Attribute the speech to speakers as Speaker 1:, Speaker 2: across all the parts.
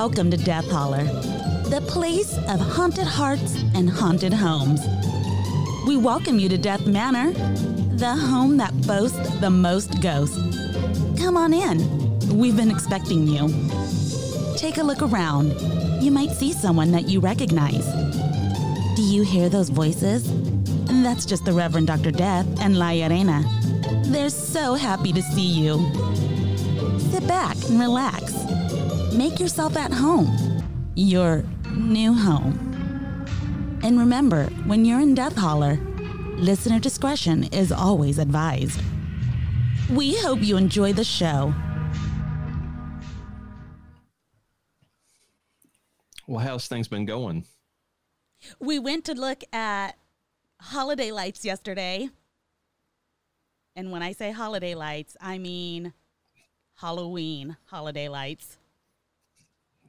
Speaker 1: Welcome to Death Holler, the place of haunted hearts and haunted homes. We welcome you to Death Manor, the home that boasts the most ghosts. Come on in. We've been expecting you. Take a look around. You might see someone that you recognize. Do you hear those voices? That's just the Reverend Dr. Death and La Arena. They're so happy to see you. Sit back and relax. Make yourself at home. Your new home. And remember, when you're in Death Holler, listener discretion is always advised. We hope you enjoy the show.
Speaker 2: Well, how's things been going?
Speaker 1: We went to look at holiday lights yesterday. And when I say holiday lights, I mean Halloween holiday lights.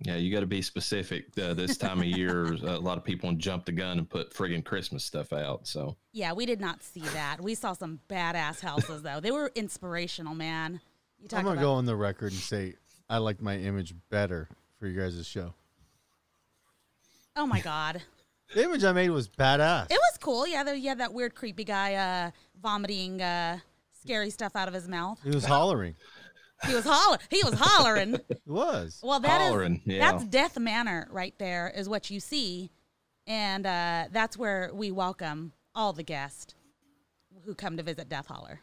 Speaker 2: Yeah, you got to be specific. Uh, this time of year, a lot of people jump the gun and put friggin' Christmas stuff out. So
Speaker 1: Yeah, we did not see that. We saw some badass houses though. They were inspirational, man. You talk
Speaker 3: I'm gonna
Speaker 1: about
Speaker 3: go on the record and say I like my image better for you guys' show.
Speaker 1: Oh my god.
Speaker 3: The image I made was badass.
Speaker 1: It was cool. Yeah, there, yeah, that weird creepy guy uh vomiting uh scary stuff out of his mouth.
Speaker 3: He was hollering.
Speaker 1: He was holler he was hollering.
Speaker 3: It was.
Speaker 1: Well, that is
Speaker 2: Hollering, yeah.
Speaker 1: that's Death Manor right there is what you see, and uh, that's where we welcome all the guests who come to visit Death Holler.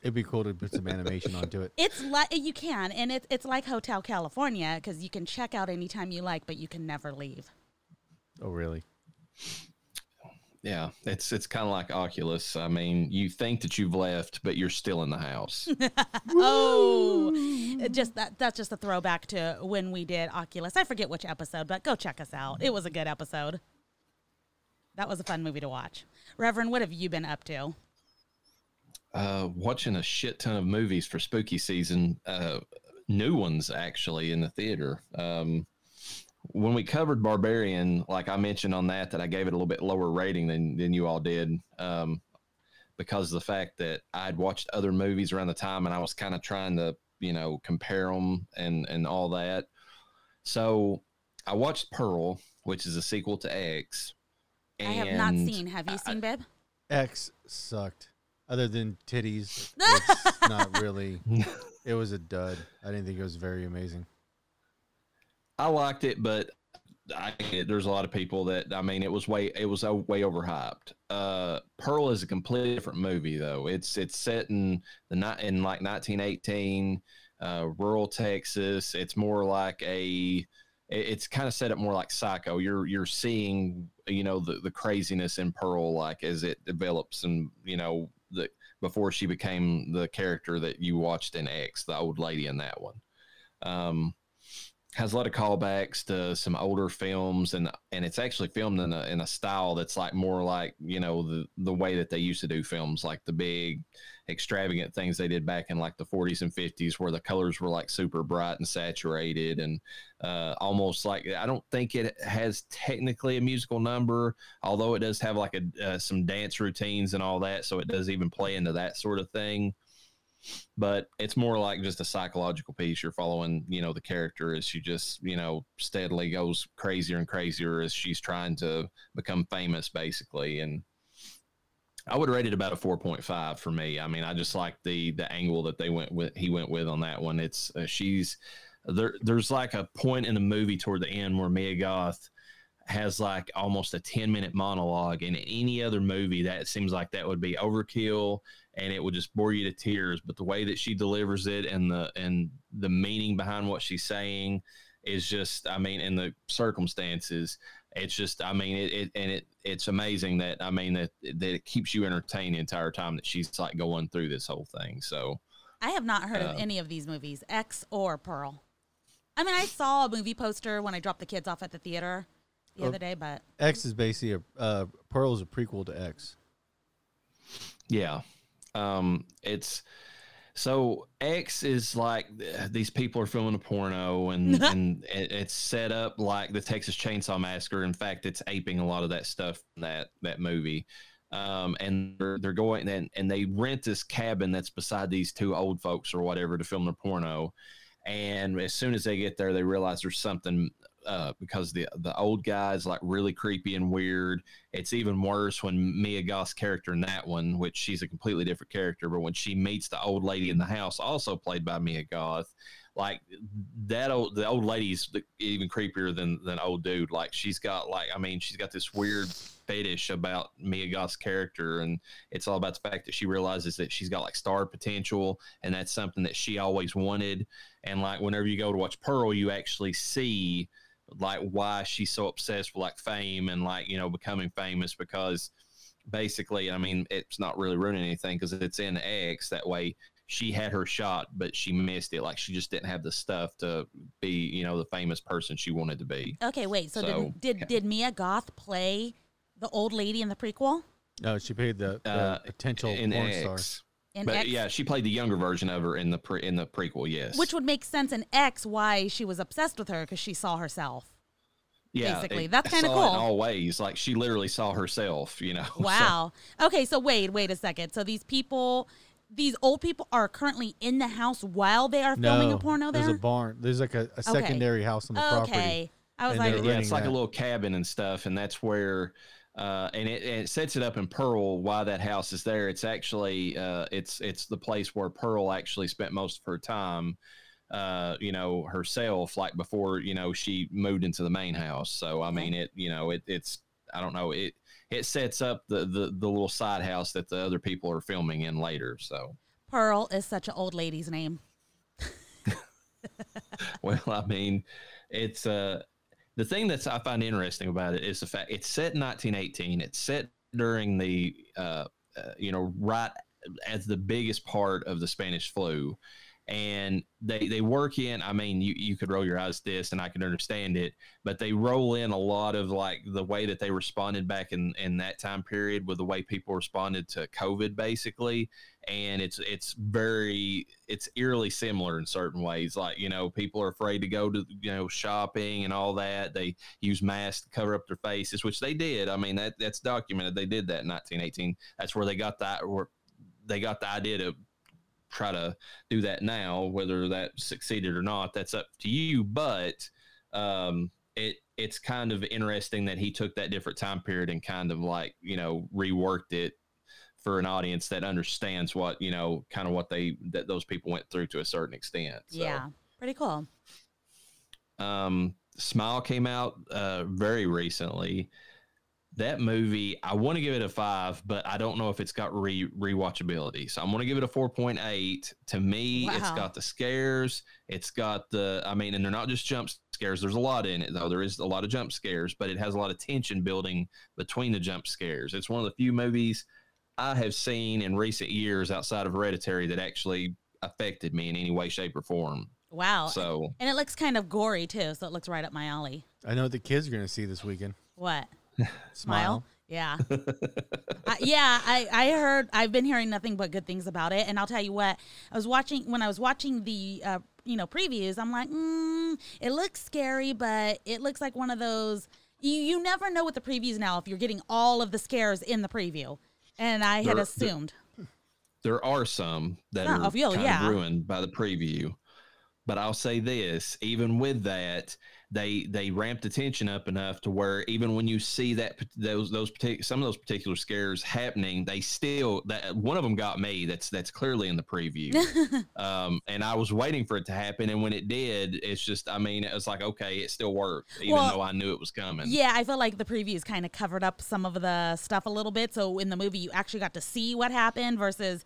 Speaker 3: It'd be cool to put some animation onto it.
Speaker 1: It's like you can, and it's it's like Hotel California because you can check out anytime you like, but you can never leave.
Speaker 3: Oh, really?
Speaker 2: Yeah, it's it's kind of like Oculus. I mean, you think that you've left, but you're still in the house.
Speaker 1: Oh, just that that's just a throwback to when we did Oculus. I forget which episode, but go check us out. It was a good episode. That was a fun movie to watch. Reverend, what have you been up to?
Speaker 2: uh, watching a shit ton of movies for spooky season, uh, new ones actually in the theater. Um, when we covered Barbarian, like I mentioned on that, that I gave it a little bit lower rating than than you all did, um, because of the fact that I'd watched other movies around the time, and I was kind of trying to, you know, compare them and and all that. So I watched Pearl, which is a sequel to X.
Speaker 1: I have not seen. Have you seen, babe?
Speaker 3: X sucked. Other than titties, it's not really. It was a dud. I didn't think it was very amazing.
Speaker 2: I liked it, but I there's a lot of people that I mean it was way it was uh, way overhyped. Uh, Pearl is a completely different movie though. It's it's set in the in like 1918, uh, rural Texas. It's more like a it's kind of set up more like Psycho. You're you're seeing you know the the craziness in Pearl like as it develops and you know the before she became the character that you watched in X, the old lady in that one. Um, has a lot of callbacks to some older films and and it's actually filmed in a in a style that's like more like you know the the way that they used to do films like the big extravagant things they did back in like the 40s and 50s where the colors were like super bright and saturated and uh, almost like I don't think it has technically a musical number although it does have like a uh, some dance routines and all that so it does even play into that sort of thing but it's more like just a psychological piece. You're following, you know, the character as she just, you know, steadily goes crazier and crazier as she's trying to become famous, basically. And I would rate it about a 4.5 for me. I mean, I just like the the angle that they went with. He went with on that one. It's uh, she's there. There's like a point in the movie toward the end where Mia Goth has like almost a 10 minute monologue in any other movie that seems like that would be overkill and it would just bore you to tears but the way that she delivers it and the and the meaning behind what she's saying is just i mean in the circumstances it's just i mean it, it and it it's amazing that i mean that that it keeps you entertained the entire time that she's like going through this whole thing so
Speaker 1: I have not heard
Speaker 2: Uh,
Speaker 1: of any of these movies, X or Pearl. I mean, I saw a movie poster when I dropped the kids off at the theater the
Speaker 3: Oh.
Speaker 1: other day, but
Speaker 3: X is basically a uh, Pearl is a prequel to X.
Speaker 2: Yeah. Um, it's so X is like these people are filming a porno and, and it's set up like the Texas Chainsaw Massacre. In fact, it's aping a lot of that stuff in that, that movie. Um, and they're, they're going and, and they rent this cabin that's beside these two old folks or whatever to film the porno. And as soon as they get there, they realize there's something uh, because the the old guy is like really creepy and weird. It's even worse when Mia Goth's character in that one, which she's a completely different character, but when she meets the old lady in the house, also played by Mia Goth, like that old the old lady's even creepier than than old dude. Like she's got like I mean she's got this weird fetish about Mia Goth's character, and it's all about the fact that she realizes that she's got like star potential, and that's something that she always wanted. And like whenever you go to watch Pearl, you actually see like why she's so obsessed with like fame and like you know becoming famous because basically i mean it's not really ruining anything because it's in x that way she had her shot but she missed it like she just didn't have the stuff to be you know the famous person she wanted to be
Speaker 1: okay wait so, so did did, yeah. did mia goth play the old lady in the prequel
Speaker 3: no she played the, the uh, potential in porn X. star
Speaker 2: in but X, yeah, she played the younger version of her in the pre, in the prequel. Yes,
Speaker 1: which would make sense in X why she was obsessed with her because she saw herself. Yeah, basically, it, that's kind of cool. In
Speaker 2: all ways, like she literally saw herself. You know.
Speaker 1: Wow. So. Okay, so wait, wait a second. So these people, these old people, are currently in the house while they are filming
Speaker 3: no,
Speaker 1: a porno.
Speaker 3: There, there's a barn. There's like a, a secondary okay. house on the okay. property. Okay.
Speaker 1: I was like,
Speaker 2: yeah, it's like that. a little cabin and stuff, and that's where uh, and, it, and, it, sets it up in Pearl why that house is there. It's actually uh, it's it's the place where Pearl actually spent most of her time, uh, you know, herself, like before you know she moved into the main house. So I mean, it you know it it's I don't know it it sets up the the the little side house that the other people are filming in later. So
Speaker 1: Pearl is such an old lady's name.
Speaker 2: well, I mean, it's uh the thing that's I find interesting about it is the fact it's set in 1918. It's set during the uh, uh, you know right as the biggest part of the Spanish flu, and they they work in i mean you, you could roll your eyes this and i can understand it but they roll in a lot of like the way that they responded back in in that time period with the way people responded to covid basically and it's it's very it's eerily similar in certain ways like you know people are afraid to go to you know shopping and all that they use masks to cover up their faces which they did i mean that that's documented they did that in 1918 that's where they got that where they got the idea to try to do that now. Whether that succeeded or not, that's up to you. But um, it it's kind of interesting that he took that different time period and kind of like you know reworked it for an audience that understands what you know kind of what they that those people went through to a certain extent.
Speaker 1: So, yeah, pretty cool.
Speaker 2: Um, Smile came out uh, very recently that movie, I want to give it a five, but I don't know if it's got re rewatchability. So I'm going to give it a 4.8. To me, wow. it's got the scares. It's got the, I mean, and they're not just jump scares. There's a lot in it, though. There is a lot of jump scares, but it has a lot of tension building between the jump scares. It's one of the few movies I have seen in recent years outside of Hereditary that actually affected me in any way, shape, or form.
Speaker 1: Wow.
Speaker 2: So,
Speaker 1: and it looks kind of gory too. So it looks right up my alley.
Speaker 3: I know what the kids are going to see this weekend.
Speaker 1: What? Smile. Yeah. yeah, I, I heard, I've been hearing nothing but good things about it. And I'll tell you what, I was watching, when I was watching the, uh, you know, previews, I'm like, mm, it looks scary, but it looks like one of those, you, you never know with the previews now if you're getting all of the scares in the preview. And I had there, assumed.
Speaker 2: There, there, are some that oh, are kind yeah. of ruined by the preview. But I'll say this, even with that, they they ramped the tension up enough to where even when you see that those those some of those particular scares happening, they still that one of them got me. That's that's clearly in the preview, um, and I was waiting for it to happen. And when it did, it's just I mean it was like okay, it still worked even well, though I knew it was coming.
Speaker 1: Yeah, I felt like the previews kind of covered up some of the stuff a little bit. So in the movie, you actually got to see what happened versus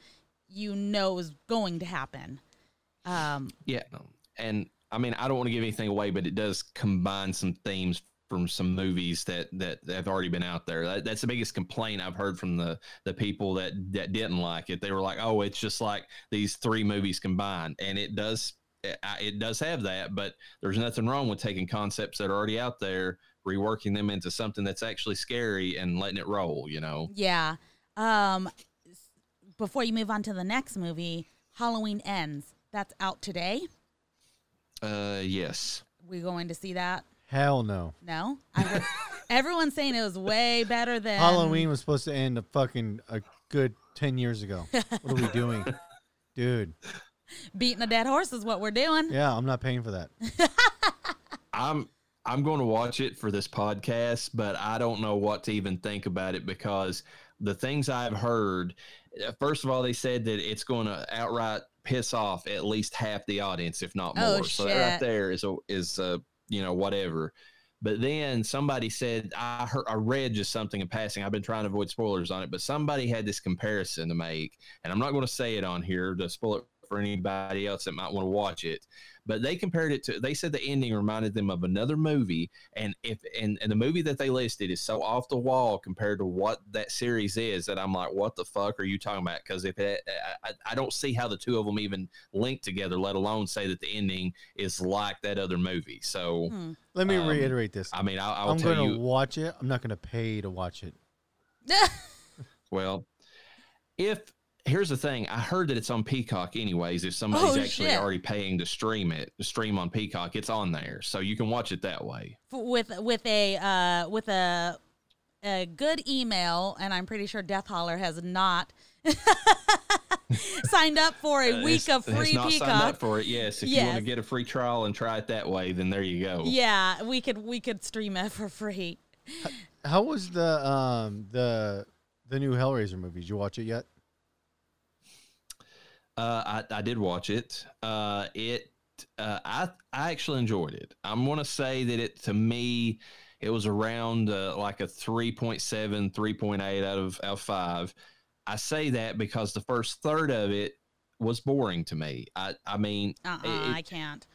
Speaker 1: you know is going to happen. Um,
Speaker 2: yeah, and I mean, I don't want to give anything away, but it does combine some themes from some movies that that have already been out there. That, that's the biggest complaint I've heard from the the people that that didn't like it. They were like, "Oh, it's just like these three movies combined," and it does it, it does have that. But there's nothing wrong with taking concepts that are already out there, reworking them into something that's actually scary and letting it roll. You know?
Speaker 1: Yeah. Um. Before you move on to the next movie, Halloween ends. That's out today.
Speaker 2: Uh, yes.
Speaker 1: We going to see that?
Speaker 3: Hell no.
Speaker 1: No. Heard, everyone's saying it was way better than
Speaker 3: Halloween was supposed to end a fucking a good ten years ago. What are we doing, dude?
Speaker 4: Beating a dead horse is what we're doing.
Speaker 3: Yeah, I'm not paying for that.
Speaker 2: I'm I'm going to watch it for this podcast, but I don't know what to even think about it because the things I've heard. uh, First of all, they said that it's going to outright piss off at least half the audience, if not oh, more.
Speaker 4: Oh,
Speaker 2: so right there is a is a you know whatever. But then somebody said I heard I read just something in passing. I've been trying to avoid spoilers on it, but somebody had this comparison to make, and I'm not going to say it on here to spoil it for anybody else that might want to watch it. But they compared it to. They said the ending reminded them of another movie, and if and, and the movie that they listed is so off the wall compared to what that series is that I'm like, what the fuck are you talking about? Because if it, I, I- I don't see how the two of them even link together, let alone say that the ending is like that other movie. So
Speaker 4: Hmm.
Speaker 3: Let me
Speaker 2: Um,
Speaker 3: reiterate this.
Speaker 2: I mean, I, I'll
Speaker 3: I'm
Speaker 2: tell
Speaker 3: going to
Speaker 2: you.
Speaker 3: watch it. I'm not going to pay to watch it.
Speaker 2: Well, if here's the thing, I heard that it's on Peacock anyways. If somebody's
Speaker 4: Oh,
Speaker 2: actually
Speaker 4: shit.
Speaker 2: already paying to stream it, to stream on Peacock, it's on there, so you can watch it that way.
Speaker 4: with with a uh, with a a good email, and I'm pretty sure Death Holler has not signed up for a
Speaker 2: Uh,
Speaker 4: week
Speaker 2: has-
Speaker 4: of
Speaker 2: has
Speaker 4: free
Speaker 2: not signed
Speaker 4: Peacock.
Speaker 2: up for it. Yes, if you want to get a free trial and try it that way, then there you go.
Speaker 4: Yeah, we could we could stream it for free.
Speaker 3: How was the um the the new Hellraiser movie? Did you watch it yet?
Speaker 2: Uh, I, I did watch it. Uh, it uh, I I actually enjoyed it. I'm gonna say that it to me it was around uh, like a 3.7, 3.8 out of out of five. I say that because the first third of it was boring to me. I I mean
Speaker 4: Uh uh
Speaker 2: It-
Speaker 4: I can't.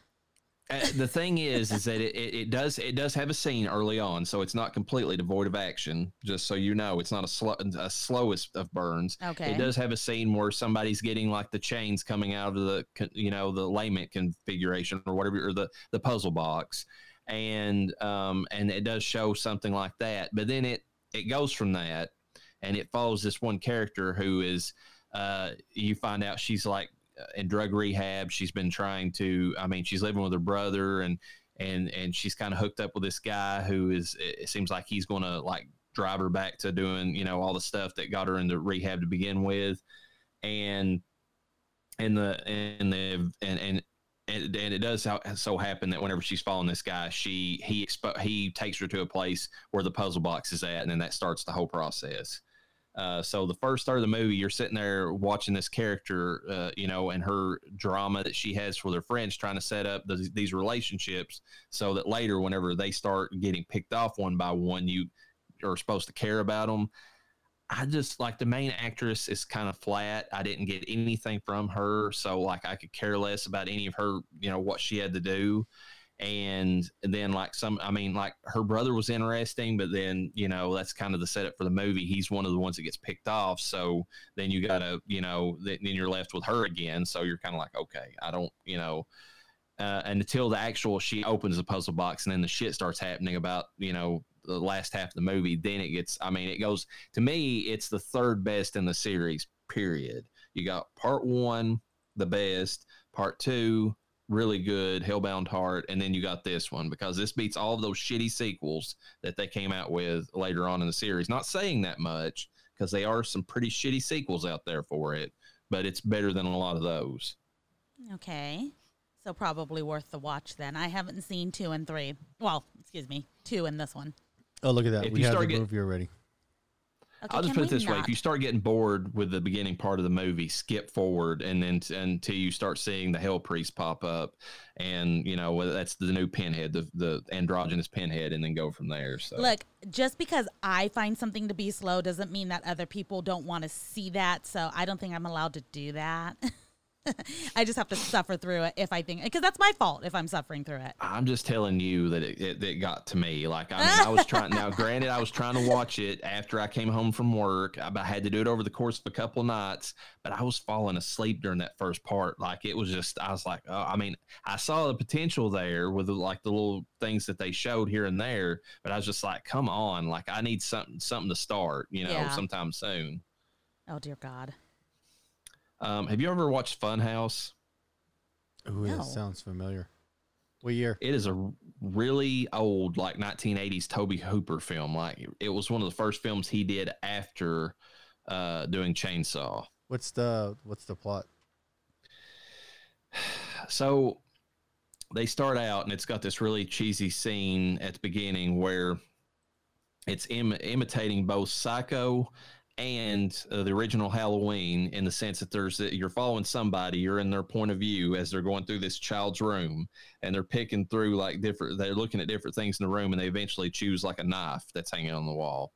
Speaker 2: Uh, the thing is, is that it, it, it does it does have a scene early on, so it's not completely devoid of action. Just so you know, it's not a slow a slowest of burns.
Speaker 4: Okay.
Speaker 2: It does have a scene where somebody's getting like the chains coming out of the you know the lament configuration or whatever or the the puzzle box, and um and it does show something like that. But then it it goes from that, and it follows this one character who is uh you find out she's like in drug rehab. She's been trying to. I mean, she's living with her brother, and and and she's kind of hooked up with this guy who is. It seems like he's going to like drive her back to doing you know all the stuff that got her into rehab to begin with, and and the and the and and. And, and it does so- happen that whenever she's following this guy, she he expo- he takes her to a place where the puzzle box is at, and then that starts the whole process. Uh, so the first third of the movie, you're sitting there watching this character, uh, you know, and her drama that she has with her friends, trying to set up these, these relationships, so that later, whenever they start getting picked off one by one, you are supposed to care about them. I just like the main actress is kind of flat. I didn't get anything from her, so like I could care less about any of her, you know, what she had to do and then like some i mean like her brother was interesting but then you know that's kind of the setup for the movie. He's one of the ones that gets picked off so then you gotta you know then you're left with her again. So you're kind of like okay i don't you know uh, and until the actual she opens the puzzle box and then the shit starts happening about you know the last half of the movie then it gets i mean it goes to me it's the third best in the series period. You got part one the best. Part two really good hellbound heart and then you got this one because this beats all of those shitty sequels that they came out with later on in the series not saying that much because they are some pretty shitty sequels out there for it but it's better than a lot of those
Speaker 4: Okay. So probably worth the watch then. I haven't seen two and three. Well, excuse me, two in this one.
Speaker 3: Oh, look at that.
Speaker 2: If
Speaker 3: we
Speaker 2: you
Speaker 3: have the
Speaker 2: start get-
Speaker 3: movie already.
Speaker 4: Okay,
Speaker 2: I'll just put it this way: if you start getting bored with the beginning part of the movie, skip forward, and then t- until you start seeing the Hell Priest pop up, and you know whether that's the new Pinhead, the the androgynous Pinhead, and then go from there. So
Speaker 4: Look, just because I find something to be slow doesn't mean that other people don't want to see that. So I don't think I'm allowed to do that. I just have to suffer through it if I think, because that's my fault if I'm suffering through it.
Speaker 2: I'm just telling you that it, it, it got to me. Like I mean, I was trying. Now, granted, I was trying to watch it after I came home from work. I, I had to do it over the course of a couple nights, but I was falling asleep during that first part. Like it was just, I was like, oh, I mean, I saw the potential there with like the little things that they showed here and there, but I was just like, come on, like I need something, something to start, you know,
Speaker 4: Yeah.
Speaker 2: sometime soon.
Speaker 4: Oh, dear God.
Speaker 2: Um, have you ever watched Funhouse?
Speaker 3: Ooh,
Speaker 4: No.
Speaker 3: that sounds familiar. What year?
Speaker 2: It is a really old, like 1980s Tobe Hooper film. Like it was one of the first films he did after uh, doing Chainsaw.
Speaker 3: What's the what's the plot?
Speaker 2: so they start out and it's got this really cheesy scene at the beginning where it's Im- imitating both Psycho and uh, the original Halloween in the sense that there's you're following somebody, you're in their point of view as they're going through this child's room, and they're picking through like different. They're looking at different things in the room, and they eventually choose like a knife that's hanging on the wall,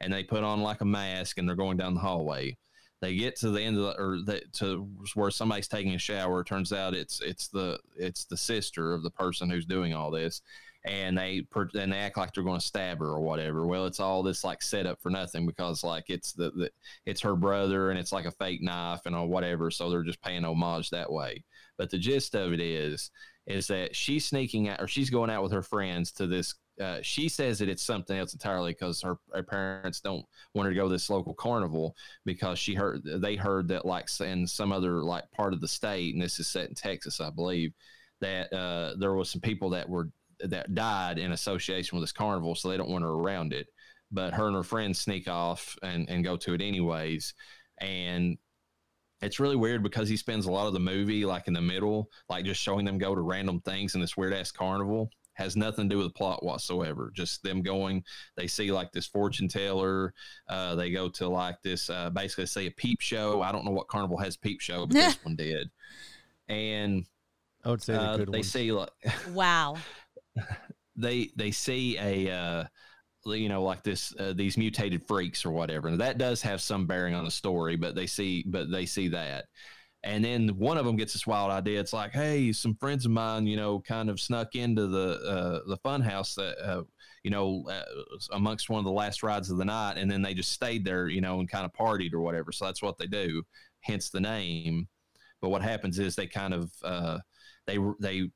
Speaker 2: and they put on like a mask, and they're going down the hallway. They get to the end of the, or the, to where somebody's taking a shower. It turns out it's it's the it's the sister of the person who's doing all this, and they and they act like they're going to stab her or whatever. Well, it's all this like setup for nothing because like it's the, the it's her brother and it's like a fake knife and or whatever. So they're just paying homage that way. But the gist of it is is that she's sneaking out or she's going out with her friends to this. Uh, she says that it's something else entirely because her, her parents don't want her to go to this local carnival because she heard they heard that like in some other like part of the state and this is set in Texas, I believe that uh, there was some people that were that died in association with this carnival, so they don't want her around it. But her and her friends sneak off and, and go to it anyways. And it's really weird because he spends a lot of the movie like in the middle, like just showing them go to random things in this weird ass carnival. Has nothing to do with the plot whatsoever. Just them going. They see like this fortune teller. Uh, they go to like this, uh, basically say a peep show. I don't know what carnival has peep show, but this one did. And
Speaker 3: I would say the
Speaker 2: uh,
Speaker 3: good
Speaker 2: they
Speaker 3: ones.
Speaker 2: see like
Speaker 4: Wow.
Speaker 2: They they see a uh, you know like this uh, these mutated freaks or whatever. And that does have some bearing on the story but they see but they see that. And then one of them gets this wild idea. It's like hey some friends of mine you know kind of snuck into the uh, the fun house that uh, you know uh, amongst one of the last rides of the night and then they just stayed there you know and kind of partied or whatever. So that's what they do hence the name. But what happens is they kind of uh, they they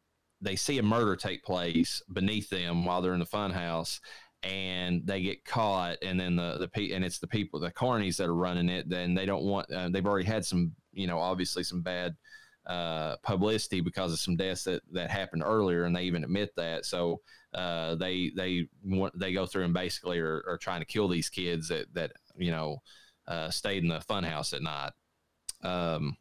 Speaker 2: they see a murder take place beneath them while they're in the funhouse, and they get caught and then the the and it's the people the carnies that are running it then they don't want uh, they've already had some you know obviously some bad uh, publicity because of some deaths that, that happened earlier, and they even admit that. So uh, they they want they go through and basically are, are trying to kill these kids that that you know uh, stayed in the funhouse at night. Um,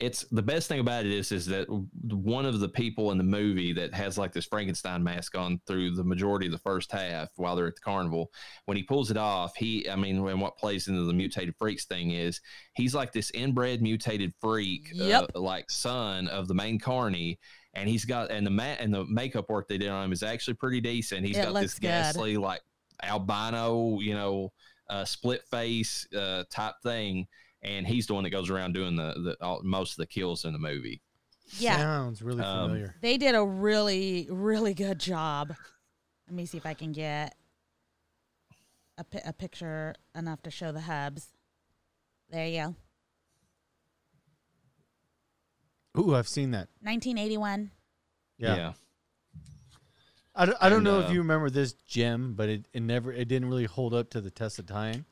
Speaker 2: it's the best thing about it is is that one of the people in the movie that has like this Frankenstein mask on through the majority of the first half while they're at the carnival, when he pulls it off, he I mean, when what plays into the mutated freaks thing is he's like this inbred mutated freak,
Speaker 4: Yep.
Speaker 2: uh, like son of the main carny. And he's got and the mat and the makeup work they did on him is actually pretty decent. He's
Speaker 4: It
Speaker 2: got this
Speaker 4: good.
Speaker 2: ghastly like albino, you know, uh, split face uh, type thing and he's the one that goes around doing the, the all, most of the kills in the movie.
Speaker 4: Yeah.
Speaker 3: Sounds really
Speaker 2: Um,
Speaker 3: familiar.
Speaker 4: They did a really, really good job. Let me see if I can get a, pi- a picture enough to show the hubs. There you go.
Speaker 3: Ooh, I've seen that.
Speaker 4: 1981.
Speaker 3: Yeah. I don't, I don't
Speaker 2: And,
Speaker 3: know
Speaker 2: uh,
Speaker 3: if you remember this gem, but it, it never it didn't really hold up to the test of time.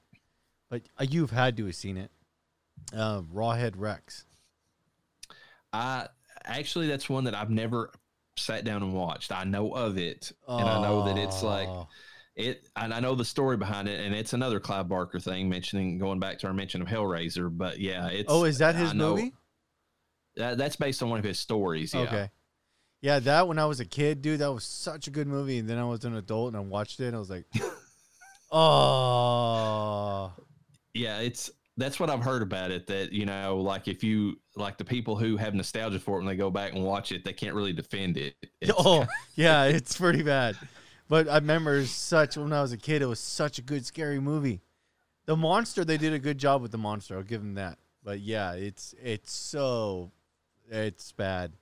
Speaker 3: But uh, you've had to have seen it. Uh, Rawhead Rex.
Speaker 2: I actually that's one that I've never sat down and watched. I know of it, and I know that it's like
Speaker 3: Oh,
Speaker 2: it. And I know the story behind it, and it's another Clive Barker thing. Mentioning going back to our mention of Hellraiser, but yeah, it's.
Speaker 3: Oh, is that his
Speaker 2: know-
Speaker 3: movie?
Speaker 2: That, that's based on one of his stories. Yeah.
Speaker 3: Okay. Yeah, that when I was a kid, dude, that was such a good movie. And then I was an adult and I watched it and I was like, oh.
Speaker 2: Yeah, it's that's what I've heard about it. That you know, like if you like the people who have nostalgia for it when they go back and watch it, they can't really defend it. It's
Speaker 3: Oh, yeah, it's pretty bad. But I remember such when I was a kid, it was such a good scary movie. The monster, they did a good job with the monster. I'll give them that. But yeah, it's it's so it's bad.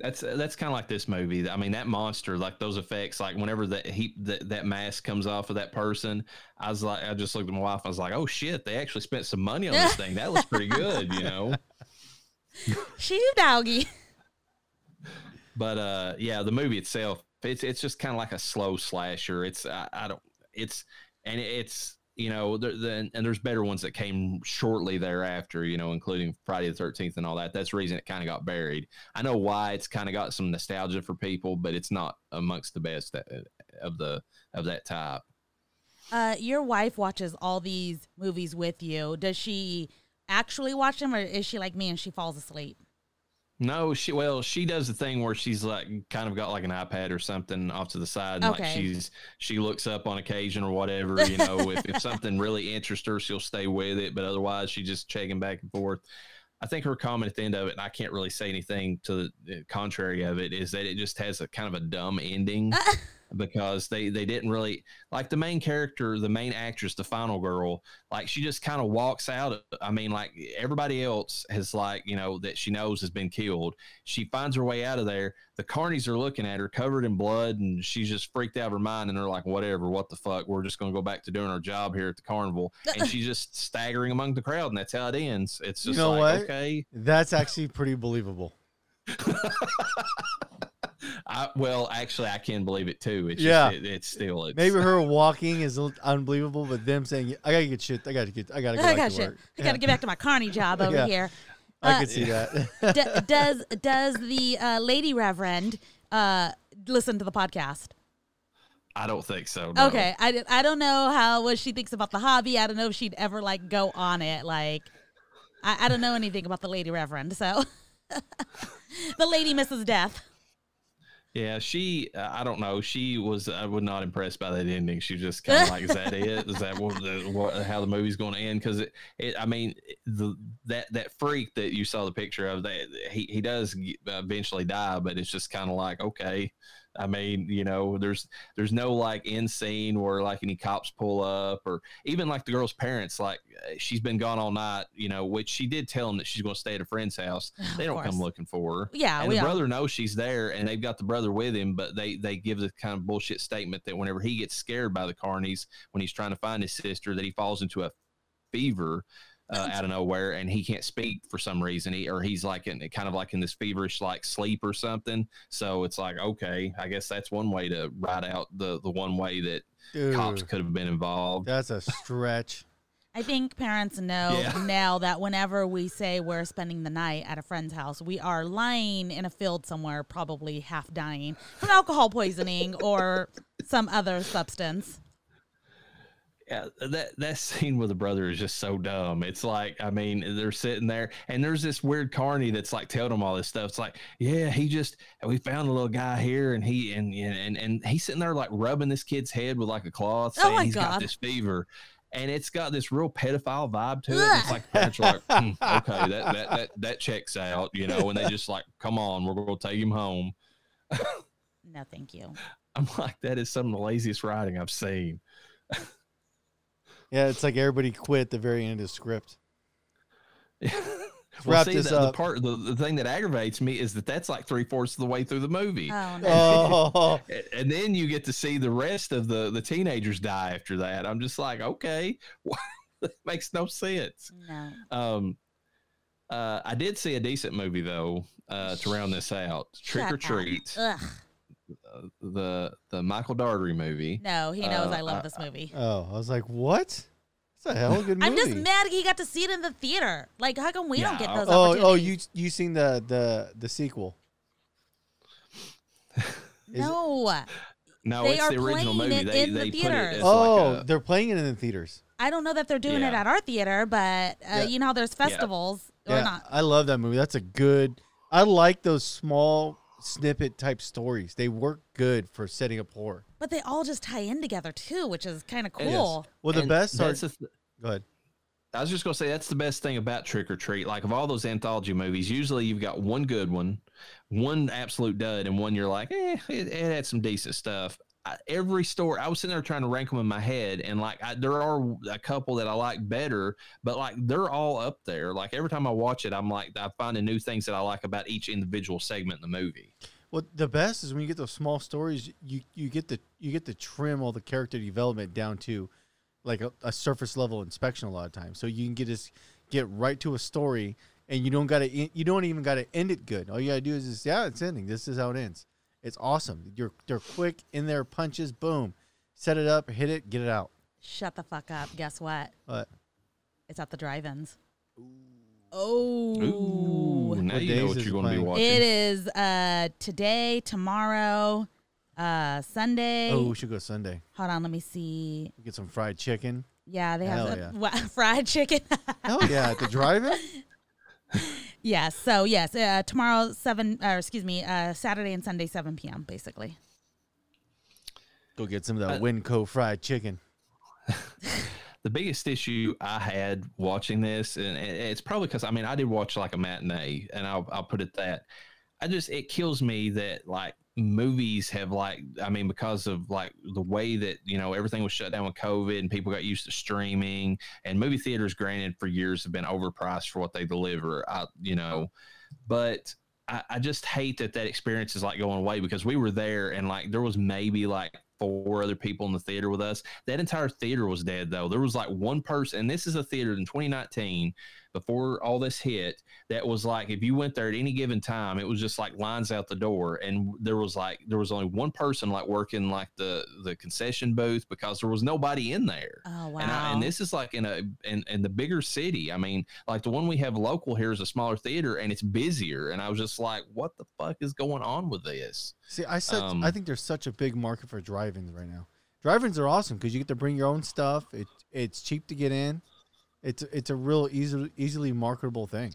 Speaker 2: That's that's kind of like this movie. I mean, that monster, like those effects, like whenever that he that, that mask comes off of that person, I was like, I just looked at my wife. I was like, oh shit, they actually spent some money on this thing. That looks pretty good, you know.
Speaker 4: Shoe doggy.
Speaker 2: But uh, yeah, the movie itself, it's it's just kind of like a slow slasher. It's I, I don't, it's and it's you know, the, the, and there's better ones that came shortly thereafter, you know, including Friday the Thirteenth and all that. That's the reason it kind of got buried. I know why it's kind of got some nostalgia for people, but it's not amongst the best uh, of the of that type.
Speaker 4: Uh, your wife watches all these movies with you. Does she actually watch them, or is she like me and she falls asleep?
Speaker 2: No, she well, she does the thing where she's like kind of got like an iPad or something off to the side. And Like she's she looks up on occasion or whatever. You know, if, if something really interests her, she'll stay with it. But otherwise, she just checking back and forth. I think her comment at the end of it, and I can't really say anything to the contrary of it, is that it just has a kind of a dumb ending because they they didn't really like the main character, the main actress, the final girl, like she just kind of walks out. I mean, like everybody else has like you know that she knows has been killed. She finds her way out of there. The carnies are looking at her, covered in blood, and she's just freaked out of her mind. And they're like, "Whatever, what the fuck? We're just going to go back to doing our job here at the carnival." And she's just staggering among the crowd, and that's how it ends. It's
Speaker 3: You
Speaker 2: just
Speaker 3: know
Speaker 2: like,
Speaker 3: what?
Speaker 2: okay,
Speaker 3: That's actually pretty believable.
Speaker 2: I, well, actually, I can believe it too. It's
Speaker 3: Yeah.
Speaker 2: just, it, it's still it's,
Speaker 3: Maybe her walking is unbelievable, but them saying, "I gotta get shit. I gotta get. I gotta go
Speaker 1: I
Speaker 3: back
Speaker 1: got
Speaker 3: to
Speaker 1: shit.
Speaker 3: work."
Speaker 1: I got to get back to my carny job over
Speaker 3: Yeah.
Speaker 1: here.
Speaker 3: I
Speaker 1: Uh,
Speaker 3: could see that.
Speaker 1: D- does does the uh, lady reverend uh, listen to the podcast?
Speaker 2: I don't think so. no.
Speaker 1: Okay, I don't know how what she thinks about the hobby. I don't know if she'd ever like go on it. Like, I, I don't know anything about the lady reverend. So, the lady Mrs. Death.
Speaker 2: Yeah, she. Uh, I don't know. She was. I was not impressed by that ending. She was just kind of like, "Is that it? Is that what, the, what how the movie's going to end?" Because it, it. I mean, the that that freak that you saw the picture of that he he does eventually die, but it's just kind of like, okay. I mean, you know, there's there's no like end scene where like any cops pull up or even like the girl's parents. Like she's been gone all night, you know, which she did tell them that she's going to stay at a friend's house. They don't
Speaker 1: course.
Speaker 2: come looking for her
Speaker 1: Yeah,
Speaker 2: and the brother knows she's there and they've got the brother with him but they they give the kind of bullshit statement that whenever he gets scared by the carnies when he's trying to find his sister that he falls into a fever uh, out of nowhere and he can't speak for some reason he or he's like in kind of like in this feverish like sleep or something so it's like okay i guess that's one way to write out the the one way that cops could have been involved
Speaker 3: that's a stretch.
Speaker 1: I think parents know
Speaker 2: Yeah.
Speaker 1: now that whenever we say we're spending the night at a friend's house, we are lying in a field somewhere, probably half dying from alcohol poisoning or some other substance.
Speaker 2: Yeah, that that scene with the brother is just so dumb. It's like, I mean, they're sitting there, and there's this weird carney that's like telling them all this stuff. It's like, yeah, he just we found a little guy here, and he and and and he's sitting there like rubbing this kid's head with like a cloth,
Speaker 1: Oh
Speaker 2: saying
Speaker 1: my
Speaker 2: he's
Speaker 1: God.
Speaker 2: got this fever. And it's got this real pedophile vibe to it. And It's like the parents are like, "Hmm, okay, that, that that that checks out, you know. And they just like, come on, we're gonna take him home.
Speaker 1: No, thank you.
Speaker 2: I'm like, that is some of the laziest writing I've seen.
Speaker 3: Yeah, it's like everybody quit at the very end of the script.
Speaker 2: well,
Speaker 3: wrap
Speaker 2: see,
Speaker 3: this
Speaker 2: the, the part, the, the thing that aggravates me is that that's like three fourths of the way through the movie,
Speaker 1: Oh no.
Speaker 3: Oh,
Speaker 2: and then you get to see the rest of the the teenagers die after that. I'm just like, okay, that makes no sense.
Speaker 1: No.
Speaker 2: Um, uh, I did see a decent movie though uh, to round this out. Trick
Speaker 1: Shut
Speaker 2: or
Speaker 1: up.
Speaker 2: Treat,
Speaker 1: Ugh.
Speaker 2: The the Michael Dougherty movie.
Speaker 1: No, he knows
Speaker 2: Uh,
Speaker 1: I love
Speaker 2: uh,
Speaker 1: this movie.
Speaker 3: oh, I was like, what? It's a hell of a good movie.
Speaker 1: I'm just mad he got to see it in the theater. Like, how come we don't get those
Speaker 3: Oh, oh, you you seen the the the sequel? is it-
Speaker 1: no.
Speaker 2: No,
Speaker 1: They
Speaker 2: it's
Speaker 1: are
Speaker 2: the original
Speaker 1: playing
Speaker 2: movie.
Speaker 1: it
Speaker 2: They
Speaker 1: in the
Speaker 2: they put it
Speaker 1: theaters.
Speaker 2: as
Speaker 3: Oh,
Speaker 2: like a,
Speaker 3: they're playing it in the theaters.
Speaker 1: I don't know that they're doing it at our theater, but uh,
Speaker 3: Yeah.
Speaker 1: you know there's festivals or
Speaker 3: Yeah,
Speaker 1: not.
Speaker 3: I love that movie. That's a good. I like those small snippet type stories. They work good for setting up horror.
Speaker 1: But they all just tie in together too, which is kind of
Speaker 2: It is.
Speaker 1: cool.
Speaker 3: Well, the
Speaker 2: and
Speaker 3: best are.
Speaker 2: that's the th-
Speaker 3: Go ahead.
Speaker 2: I was just gonna say that's the best thing about Trick or Treat. Like of all those anthology movies, usually you've got one good one, one absolute dud, and one you're like, eh, it, it had some decent stuff. I, every story, I was sitting there trying to rank them in my head, and like I, there are a couple that I like better, but like they're all up there. Like every time I watch it, I'm like I find new things that I like about each individual segment in the movie.
Speaker 3: Well, the best is when you get those small stories. You you get the you get to trim all the character development down to like a, a surface level inspection a lot of times. So you can get this get right to a story, and you don't got to you don't even got to end it good. All you got to do is just yeah, it's ending. This is how it ends. It's awesome. You're they're quick in their punches. Boom, set it up, hit it, get it out.
Speaker 1: Shut the fuck up. Guess what?
Speaker 3: But
Speaker 1: It's at the drive-ins. Oh.
Speaker 2: Ooh, now you know
Speaker 3: days
Speaker 2: what
Speaker 3: is
Speaker 2: you're going to be
Speaker 3: playing?
Speaker 2: watching.
Speaker 1: It is uh today, tomorrow, uh Sunday.
Speaker 3: oh, we should go Sunday.
Speaker 1: Hold on, let me see.
Speaker 3: Get some fried chicken.
Speaker 1: Yeah, they have
Speaker 3: Hell
Speaker 1: the
Speaker 3: yeah.
Speaker 1: wa- fried chicken.
Speaker 3: Hell yeah, at the drive-in.
Speaker 1: Yes. So yes, uh, tomorrow seven, or excuse me, uh, Saturday and Sunday seven p.m. Basically.
Speaker 3: Go get some of that
Speaker 2: Uh,
Speaker 3: Winco fried chicken.
Speaker 2: the biggest issue I had watching this, and it's probably because I mean I did watch like a matinee, and I'll I'll put it that I just it kills me that like movies have like I mean because of like the way that you know everything was shut down with COVID and people got used to streaming and movie theaters, granted for years have been overpriced for what they deliver, I, you know, but. I, I just hate that that experience is like going away because we were there and like there was maybe like four other people in the theater with us. That entire theater was dead though. There was like one person, and this is a theater in 2019 before all this hit. That was like if you went there at any given time, it was just like lines out the door, and there was like there was only one person like working like the the concession booth because there was nobody in there.
Speaker 1: Oh wow.
Speaker 2: And, I, and this is like in a in, in the bigger city. I mean, like the one we have local here is a smaller theater and it's busier. And I was just like, what the fuck is going on with this?
Speaker 3: See, I said
Speaker 2: Um,
Speaker 3: I think there's such a big market for drive-ins right now. Drive-ins are awesome because you get to bring your own stuff. It it's cheap to get in. It's it's a real easily easily marketable thing.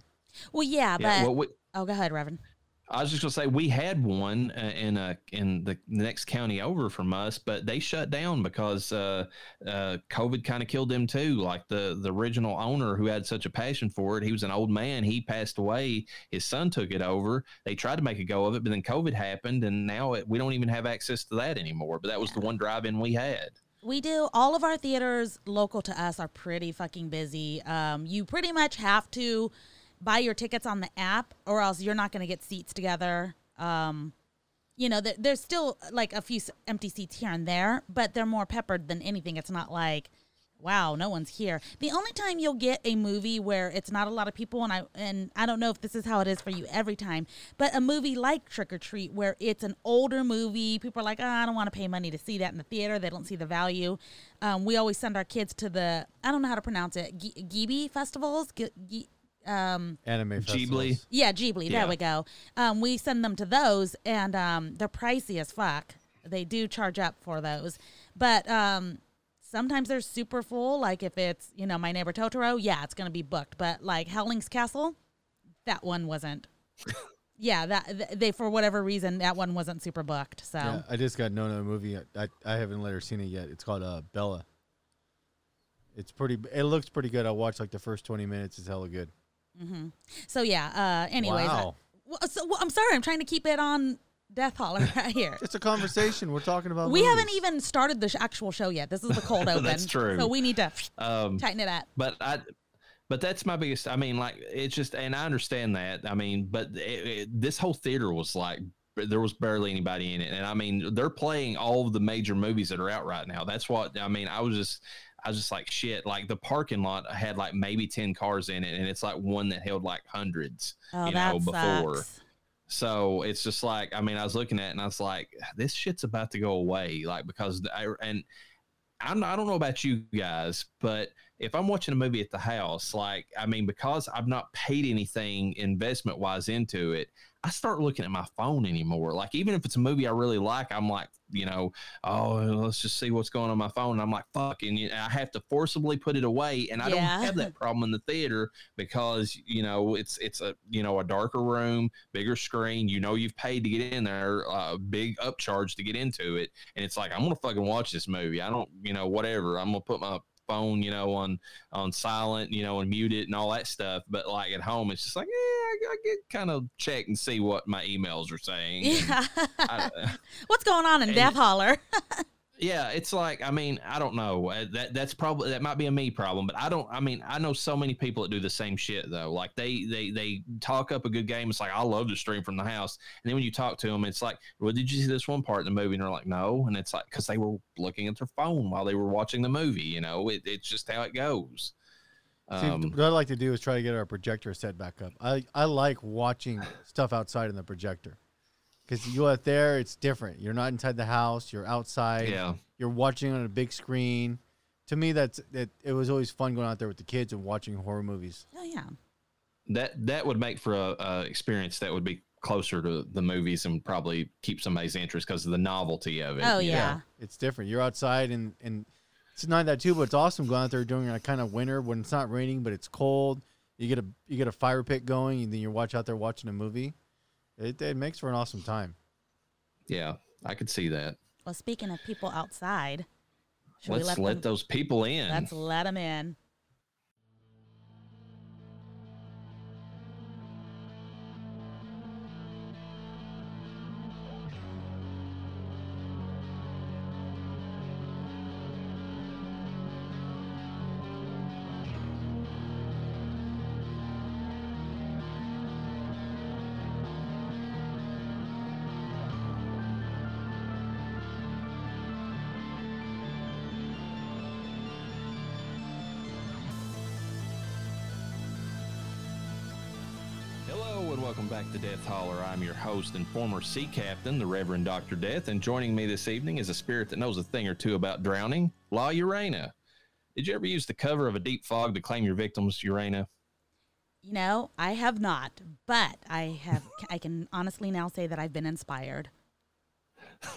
Speaker 1: well, yeah,
Speaker 2: Yeah,
Speaker 1: but
Speaker 2: well, we,
Speaker 1: oh, go ahead, Reverend.
Speaker 2: I was just gonna say we had one uh, in a in the next county over from us, but they shut down because uh, uh, COVID kind of killed them too. Like the the original owner who had such a passion for it, he was an old man. He passed away. His son took it over. They tried to make a go of it, but then COVID happened, and now it, we don't even have access to that anymore. But that was the one drive-in we had.
Speaker 1: We do. All of our theaters local to us are pretty fucking busy. Um, you pretty much have to buy your tickets on the app, or else you're not going to get seats together. Um, you know, th- there's still like a few empty seats here and there, but they're more peppered than anything. It's not like, wow, no one's here. The only time you'll get a movie where it's not a lot of people, and I and I don't know if this is how it is for you every time, but a movie like Trick or Treat, where it's an older movie, people are like, oh, I don't want to pay money to see that in the theater. They don't see the value. Um, we always send our kids to the I don't know how to pronounce it, G- Gibi festivals. G- G- um,
Speaker 3: Anime
Speaker 2: Ghibli.
Speaker 3: festivals.
Speaker 1: yeah, Ghibli. There we go. Um, we send them to those, and um, they're pricey as fuck. They do charge up for those, but um, sometimes they're super full. Like if it's you know my neighbor Totoro, yeah, it's gonna be booked. But like Howling's Castle, that one wasn't. yeah, that they for whatever reason that one wasn't super booked. So
Speaker 3: Yeah, I just got known a movie. I, I haven't let her seen it yet. It's called uh, Bella. It's pretty. It looks pretty good. I watched like the first twenty minutes. It's hella good. Mm-hmm.
Speaker 1: So yeah. Uh, anyways, I-
Speaker 3: Wow.
Speaker 1: well, so, well, I'm sorry. I'm trying to keep it on Death Holler right here.
Speaker 3: It's a conversation. We're talking about.
Speaker 1: We haven't even started the sh- actual show yet. This is the cold open.
Speaker 2: That's true.
Speaker 1: So we need to
Speaker 2: Um,
Speaker 1: tighten it up.
Speaker 2: but I, but that's my biggest. I mean, like it's just, and I understand that. I mean, but it, it, this whole theater was like there was barely anybody in it, and I mean, they're playing all of the major movies that are out right now. That's what I mean. I was just. I was just like shit. Like the parking lot had like maybe ten cars in it, and it's like one that held like hundreds.
Speaker 1: Oh,
Speaker 2: you know, before.
Speaker 1: sucks.
Speaker 2: So it's just like I mean, I was looking at it and I was like, this shit's about to go away, like because I and I'm I don't know about you guys, but if I'm watching a movie at the house, like I mean, because I've not paid anything investment wise into it, I start looking at my phone anymore. Like even if it's a movie I really like, I'm like, you know, oh, let's just see what's going on my phone. And I'm like, fuck, and you- I have to forcibly put it away, and I don't have that problem in the theater because you know it's it's a you know a darker room, bigger screen. You know you've paid to get in there, a uh, big upcharge to get into it, and it's like I'm gonna fucking watch this movie. I don't, you know, whatever. I'm gonna put my phone, you know, on on silent, you know, and mute it and all that stuff. But like at home, it's just like, yeah, I, I get kind of check and see what my emails are saying.
Speaker 1: Yeah.
Speaker 2: I-
Speaker 1: What's going on in
Speaker 2: and-
Speaker 1: Death Holler?
Speaker 2: yeah, it's like I mean I don't know Uh, that that's probably that might be a me problem, but I don't. I mean I know so many people that do the same shit though. Like they they they talk up a good game. It's like I love to stream from the house, and then when you talk to them, it's like, well, did you see this one part in the movie? And they're like, no, and it's like because they were looking at their phone while they were watching the movie. You know, it, it's just how it goes.
Speaker 3: See,
Speaker 2: Um,
Speaker 3: what I like to do is try to get our projector set back up. I I like watching stuff outside in the projector because you out there, it's different. You're not inside the house. You're outside.
Speaker 2: yeah,
Speaker 3: You're watching on a big screen. To me, that's that. It was always fun going out there with the kids and watching horror movies.
Speaker 1: oh yeah.
Speaker 2: that that would make for a, a experience that would be closer to the movies and probably keep somebody's interest because of the novelty of it.
Speaker 1: Oh,
Speaker 2: you know?
Speaker 1: yeah.
Speaker 3: It's different. You're outside and and it's not that too, but it's awesome going out there during a kind of winter when it's not raining, but it's cold. You get a you get a fire pit going, and then you watch out there watching a movie. It, it makes for an awesome time.
Speaker 2: Yeah, I could see that.
Speaker 1: Well, speaking of people outside, should
Speaker 2: Let's
Speaker 1: we let,
Speaker 2: let,
Speaker 1: them,
Speaker 2: those people in.
Speaker 1: Let's let them in.
Speaker 2: Death Holler. I'm your host and former sea captain, the Reverend Dr. Death, and joining me this evening is a spirit that knows a thing or two about drowning, La Urana. Did you ever use the cover of a deep fog to claim your victims, Urana?
Speaker 1: You know, I have not, but I have. I can honestly now say that I've been inspired.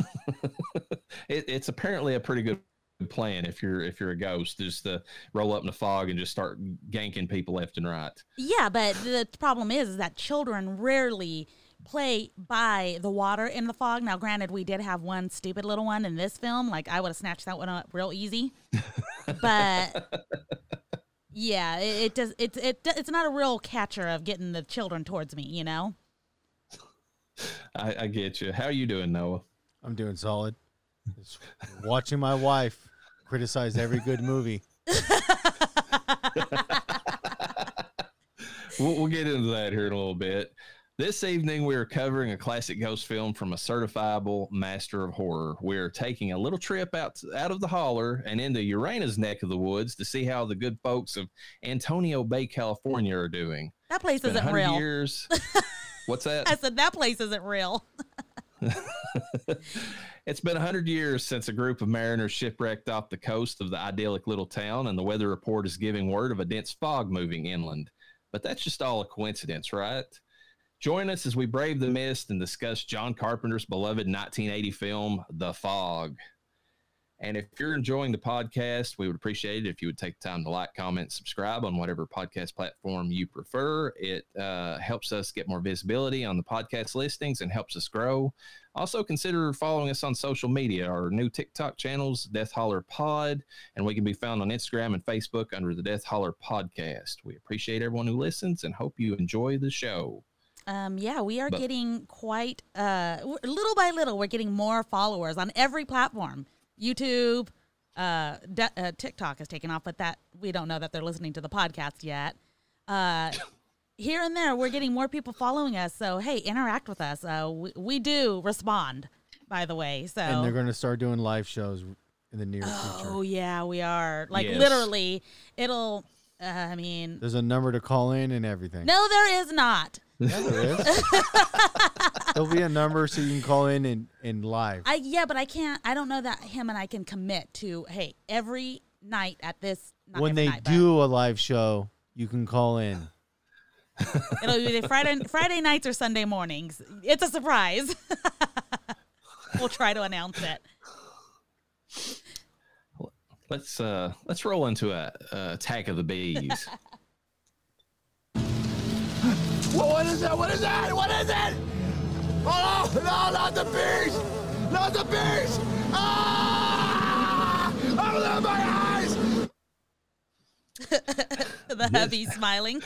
Speaker 2: it, it's apparently a pretty good plan if you're if you're a ghost, just to roll up in the fog and just start ganking people left and right.
Speaker 1: Yeah, but the problem is, is that children rarely play by the water in the fog. Now, granted, we did have one stupid little one in this film. Like I would have snatched that one up real easy, but yeah, it, it does. It's it, it's not a real catcher of getting the children towards me. You know.
Speaker 2: I, I get you. How are you doing, Noah?
Speaker 3: I'm doing solid. Just watching my wife criticize every good movie.
Speaker 2: We'll, we'll get into that here in a little bit. This evening, we are covering a classic ghost film from a certifiable master of horror. We're taking a little trip out out of the holler and into Urana's neck of the woods to see how the good folks of Antonio Bay, California, are doing.
Speaker 1: That place
Speaker 2: It's been
Speaker 1: isn't real.
Speaker 2: years. What's that?
Speaker 1: I said that place isn't real.
Speaker 2: It's been 100 years since a group of mariners shipwrecked off the coast of the idyllic little town, and the weather report is giving word of a dense fog moving inland. But that's just all a coincidence, right? Join us as we brave the mist and discuss John Carpenter's beloved 1980 film, The Fog. And if you're enjoying the podcast, we would appreciate it if you would take the time to like, comment, subscribe on whatever podcast platform you prefer. It uh, helps us get more visibility on the podcast listings and helps us grow. Also, consider following us on social media. Our new TikTok channels, Death Holler Pod, and we can be found on Instagram and Facebook under the Death Holler Podcast. We appreciate everyone who listens and hope you enjoy the show.
Speaker 1: Um, yeah, we are
Speaker 2: But-
Speaker 1: getting quite uh, little by little. We're getting more followers on every platform. YouTube, uh, de- uh, TikTok has taken off, but that we don't know that they're listening to the podcast yet. Uh, here and there, we're getting more people following us. So hey, interact with us. Uh, we, we do respond, by the way. So
Speaker 3: And they're going to start doing live shows in the near
Speaker 1: oh
Speaker 3: future.
Speaker 1: Oh yeah, we are like
Speaker 2: Yes.
Speaker 1: literally. It'll. Uh, I mean,
Speaker 3: There's a number to call in and everything.
Speaker 1: no, there is not.
Speaker 3: Yeah, there is. There'll be a number so you can call in and, and live.
Speaker 1: I yeah, but I can't. I don't know that him and I can commit to. Hey, every night at this. Not
Speaker 3: when
Speaker 1: every
Speaker 3: they
Speaker 1: night, but
Speaker 3: do a live show, you can call in.
Speaker 1: it'll be the Friday Friday nights or Sunday mornings. It's a surprise. we'll try to announce it.
Speaker 2: Let's uh let's roll into a, a attack of the bees.
Speaker 5: What, what is that? What is that? What is it? Oh, no, not the bees! Not the bees! Ah! Open my eyes!
Speaker 1: The hubby smiling.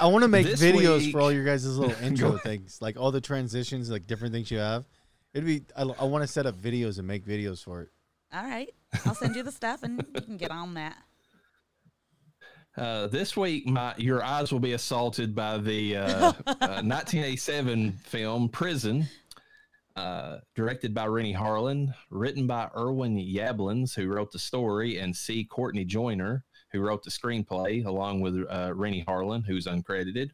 Speaker 3: I want to make
Speaker 2: This
Speaker 3: videos
Speaker 2: week-
Speaker 3: for all your guys' little intro things, like all the transitions, like different things you have. It'd be. I, I want to set up videos and make videos for it.
Speaker 1: All right, I'll send you the stuff and you can get on that.
Speaker 2: Uh, this week, my your eyes will be assaulted by the uh, uh, 1987 film Prison, uh, directed by Renny Harlin, written by Irwin Yablans, who wrote the story, and C. Courtney Joyner, who wrote the screenplay, along with uh, Renny Harlin, who's uncredited.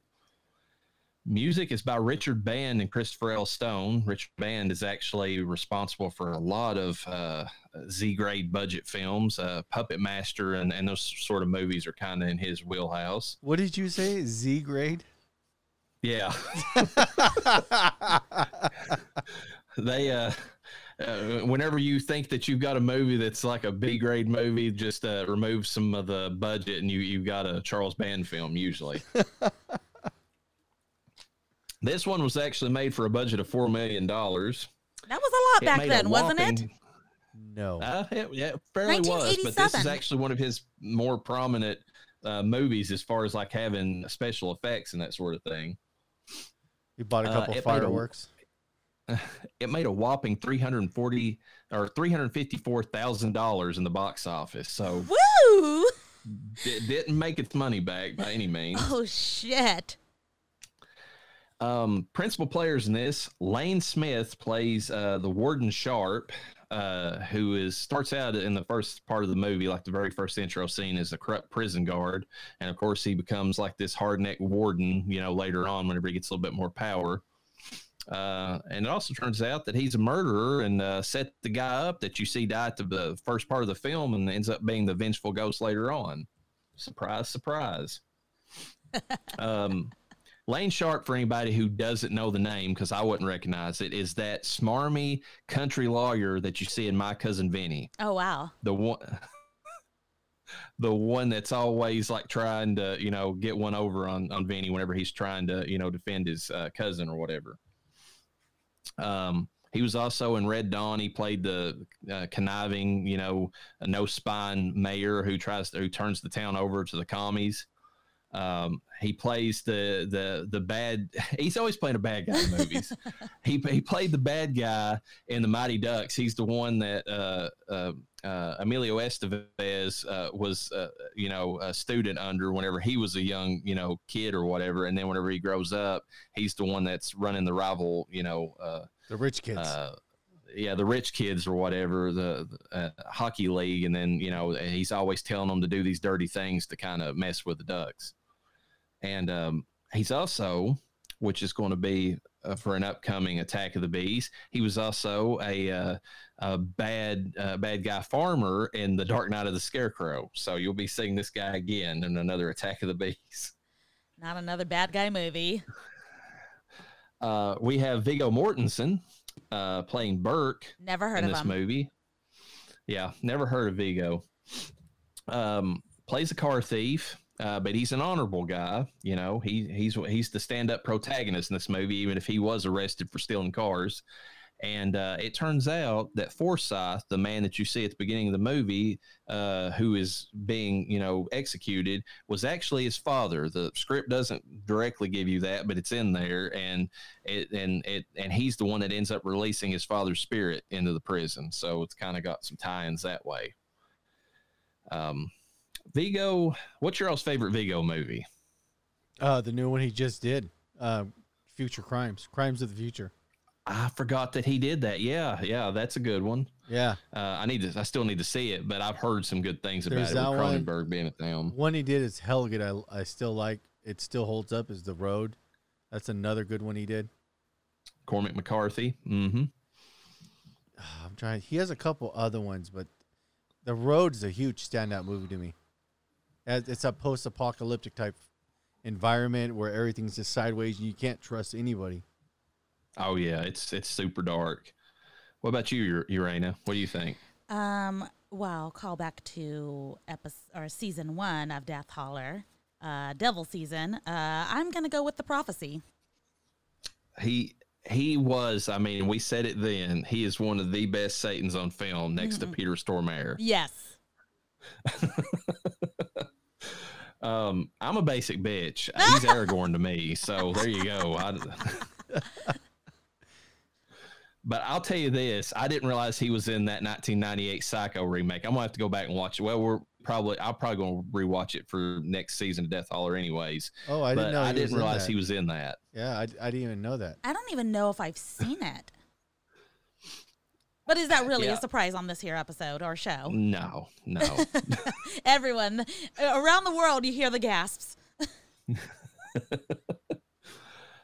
Speaker 2: Music is by Richard Band and Christopher L. Stone. Richard Band is actually responsible for a lot of uh, Z grade budget films. Uh, Puppet Master and, and those sort of movies are kind of in his wheelhouse.
Speaker 3: What did you say? Z grade?
Speaker 2: Yeah. they uh uh, whenever you think that you've got a movie that's like a B grade movie, just uh, remove some of the budget and you you've got a Charles Band film usually. this one was actually made for a budget of four million dollars.
Speaker 1: That was a lot back then, wasn't it?
Speaker 3: No.
Speaker 2: Uh, it, it fairly was. But this is actually one of his more prominent uh, movies as far as like having special effects and that sort of thing.
Speaker 3: You bought a
Speaker 2: uh,
Speaker 3: couple
Speaker 2: it made a-
Speaker 3: fireworks.
Speaker 2: It made a whopping three hundred forty or three hundred fifty four thousand dollars in the box office. So
Speaker 1: Woo!
Speaker 2: it didn't make its money back by any means.
Speaker 1: Oh shit!
Speaker 2: Um, principal players in this, Lane Smith plays uh, the Warden Sharp, uh, who is starts out in the first part of the movie, like the very first intro scene, as a corrupt prison guard, and of course he becomes like this hard necked warden, you know, later on whenever he gets a little bit more power. Uh, and it also turns out that he's a murderer and uh, set the guy up that you see die at the, the first part of the film and ends up being the vengeful ghost later on. Surprise, surprise. um, Lane Sharp, for anybody who doesn't know the name, because I wouldn't recognize it, is that smarmy country lawyer that you see in My Cousin Vinny.
Speaker 1: Oh wow!
Speaker 2: The one, the one that's always like trying to, you know, get one over on on Vinny whenever he's trying to, you know, defend his uh, cousin or whatever. Um, he was also in Red Dawn. He played the uh, conniving, you know, no spine mayor who tries to, who turns the town over to the commies. Um, he plays the the the bad. He's always playing a bad guy in movies. he he played the bad guy in the Mighty Ducks. He's the one that uh, uh, uh, Emilio Estevez uh, was, uh, you know, a student under whenever he was a young, you know, kid or whatever. And then whenever he grows up, he's the one that's running the rival, you know, uh,
Speaker 3: The rich kids.
Speaker 2: uh, yeah, the rich kids or whatever, the, the uh, hockey league, and then you know he's always telling them to do these dirty things to kind of mess with the Ducks. And um, he's also, which is going to be uh, for an upcoming Attack of the Bees, he was also a, uh, a bad uh, bad guy farmer in the Dark Night of the Scarecrow. So you'll be seeing this guy again in another Attack of the Bees.
Speaker 1: Not another bad guy movie.
Speaker 2: Uh, we have Viggo Mortensen uh, playing Burke.
Speaker 1: Never heard
Speaker 2: in
Speaker 1: of
Speaker 2: this
Speaker 1: him.
Speaker 2: movie. Yeah, never heard of Viggo. Um, plays a car thief, uh, but he's an honorable guy. You know, he he's he's the stand-up protagonist in this movie, even if he was arrested for stealing cars. And uh, it turns out that Forsyth, the man that you see at the beginning of the movie, uh, who is being, you know, executed, was actually his father. The script doesn't directly give you that, but it's in there, and it and it and he's the one that ends up releasing his father's spirit into the prison. So it's kind of got some tie-ins that way. Um, Viggo, what's your all's favorite Viggo movie?
Speaker 3: uh, the new one he just did. Uh, Future Crimes. Crimes of the Future.
Speaker 2: I forgot that he did that. Yeah, yeah, that's a good one.
Speaker 3: Yeah.
Speaker 2: Uh, I need to. I still need to see it, but I've heard some good things about
Speaker 3: There's
Speaker 2: it. With
Speaker 3: one.
Speaker 2: Cronenberg being at the helm.
Speaker 3: One he did is hell good. I, I still like. It still holds up. Is The Road. That's another good one he did.
Speaker 2: Cormac McCarthy. Mm-hmm.
Speaker 3: I'm trying. He has a couple other ones, but The Road is a huge standout movie to me. As- It's a post-apocalyptic type environment where everything's just sideways and you can't trust anybody.
Speaker 2: Oh yeah, it's it's super dark. What about you, Ur- Urana? What do you think?
Speaker 1: Um, well, call back to episode or season one of Death Holler, uh, Devil season. Uh, I'm gonna go with the prophecy.
Speaker 2: He he was. I mean, we said it then. He is one of the best Satans on film, next to Peter Stormare.
Speaker 1: Yes.
Speaker 2: Um, I'm a basic bitch. He's Aragorn to me. So there you go. I, but I'll tell you this: I didn't realize he was in that 1998 Psycho remake. I'm gonna have to go back and watch it. Well, we're probably I'm probably gonna rewatch it for next season of Death Holler, anyways.
Speaker 3: Oh, I didn't know.
Speaker 2: I didn't realize
Speaker 3: that.
Speaker 2: he was in that.
Speaker 3: Yeah, I, I didn't even know that.
Speaker 1: I don't even know if I've seen it. But is that really
Speaker 2: Yeah.
Speaker 1: a surprise on this here episode or show?
Speaker 2: No, no.
Speaker 1: Everyone uh, around the world, you hear the gasps.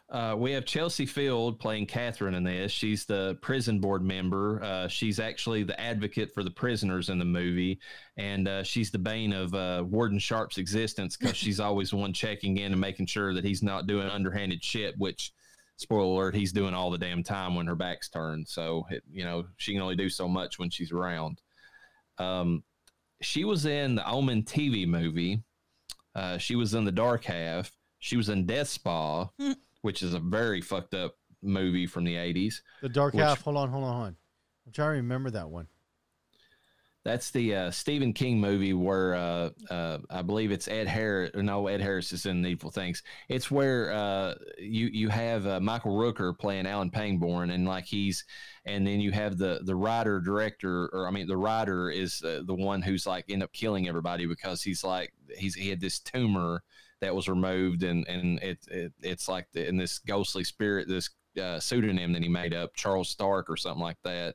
Speaker 2: Uh, we have Chelsea Field playing Catherine in this. She's the prison board member. Uh, she's actually the advocate for the prisoners in the movie, and uh, she's the bane of uh, Warden Sharp's existence because she's always one checking in and making sure that he's not doing underhanded shit. Which spoiler alert, he's doing all the damn time when her back's turned. So it, you know she can only do so much when she's around. Um, she was in the Omen TV movie. Uh, she was in the Dark Half. She was in Death Spa,
Speaker 1: Hmm.
Speaker 2: which is a very fucked up movie from the eighties.
Speaker 3: The Dark
Speaker 2: Which-
Speaker 3: Half. Hold on, hold on, hold on. I'm trying to remember that one.
Speaker 2: That's the uh, Stephen King movie where uh, uh, I believe it's Ed Harris. No, Ed Harris is in Needful Things. It's where uh, you you have uh, Michael Rooker playing Alan Pangborn, and like he's, and then you have the the writer director, or I mean the writer is uh, the one who's like end up killing everybody because he's like he's he had this tumor that was removed, and and it, it it's like in this ghostly spirit, this pseudonym that he made up, Charles Stark or something like that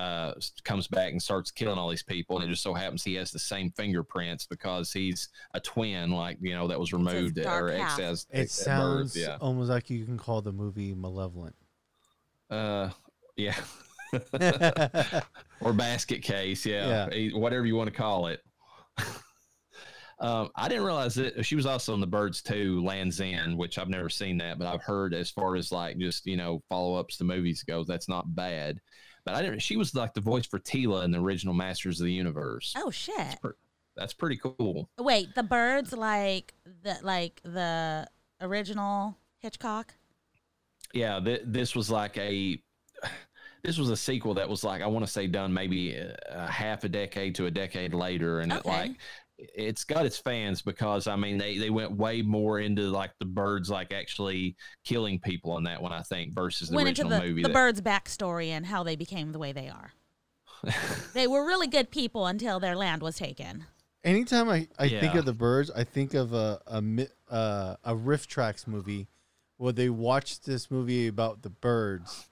Speaker 2: uh, comes back and starts killing all these people. And it just so happens he has the same fingerprints because he's a twin, like, you know, that was removed
Speaker 1: dark
Speaker 2: or
Speaker 1: half.
Speaker 2: excess.
Speaker 3: It sounds
Speaker 2: yeah.
Speaker 3: almost like you can call the movie Malevolent.
Speaker 2: Uh, yeah. or basket case. Yeah. Eh, Whatever you want to call it. Um, I didn't realize that she was also in the Birds too, Lands End, which I've never seen that, but I've heard as far as like just you know follow ups to movies goes, that's not bad. But I didn't. She was like the voice for Teela in the original Masters of the Universe.
Speaker 1: Oh shit!
Speaker 2: That's pretty cool.
Speaker 1: Wait, the birds like the like the original Hitchcock.
Speaker 2: Yeah, th- this was like a. This was a sequel that was like I want to say done maybe a, a half a decade to a decade later, and it like it's got its fans because I mean they they went way more into like the birds like actually killing people on that one I think versus the
Speaker 1: Went into
Speaker 2: original
Speaker 1: the
Speaker 2: movie.
Speaker 1: the
Speaker 2: that-
Speaker 1: birds' backstory and how they became the way they are. they were really good people until their land was taken.
Speaker 3: Anytime I, I think of the birds, I think of a a mi- uh, a RiffTrax movie where they watched this movie about the birds.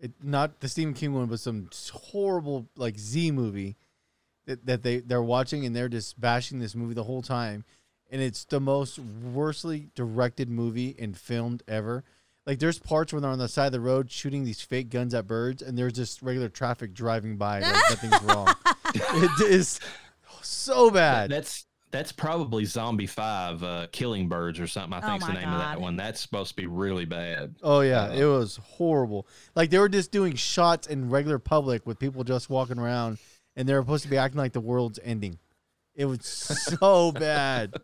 Speaker 3: It not the Stephen King one, but some horrible like Z movie that, that they they're watching and they're just bashing this movie the whole time, and it's the most worstly directed movie and filmed ever. Like there's parts where they're on the side of the road shooting these fake guns at birds, and there's just regular traffic driving by like nothing's wrong. It is so bad.
Speaker 2: That's that's probably Zombie Five, uh, Killing Birds or something. I
Speaker 1: Oh
Speaker 2: think's the
Speaker 1: my
Speaker 2: name of that one. That's supposed to be really bad.
Speaker 3: Oh yeah,
Speaker 2: Uh,
Speaker 3: it was horrible. Like they were just doing shots in regular public with people just walking around, and they're supposed to be acting like the world's ending. It was so bad.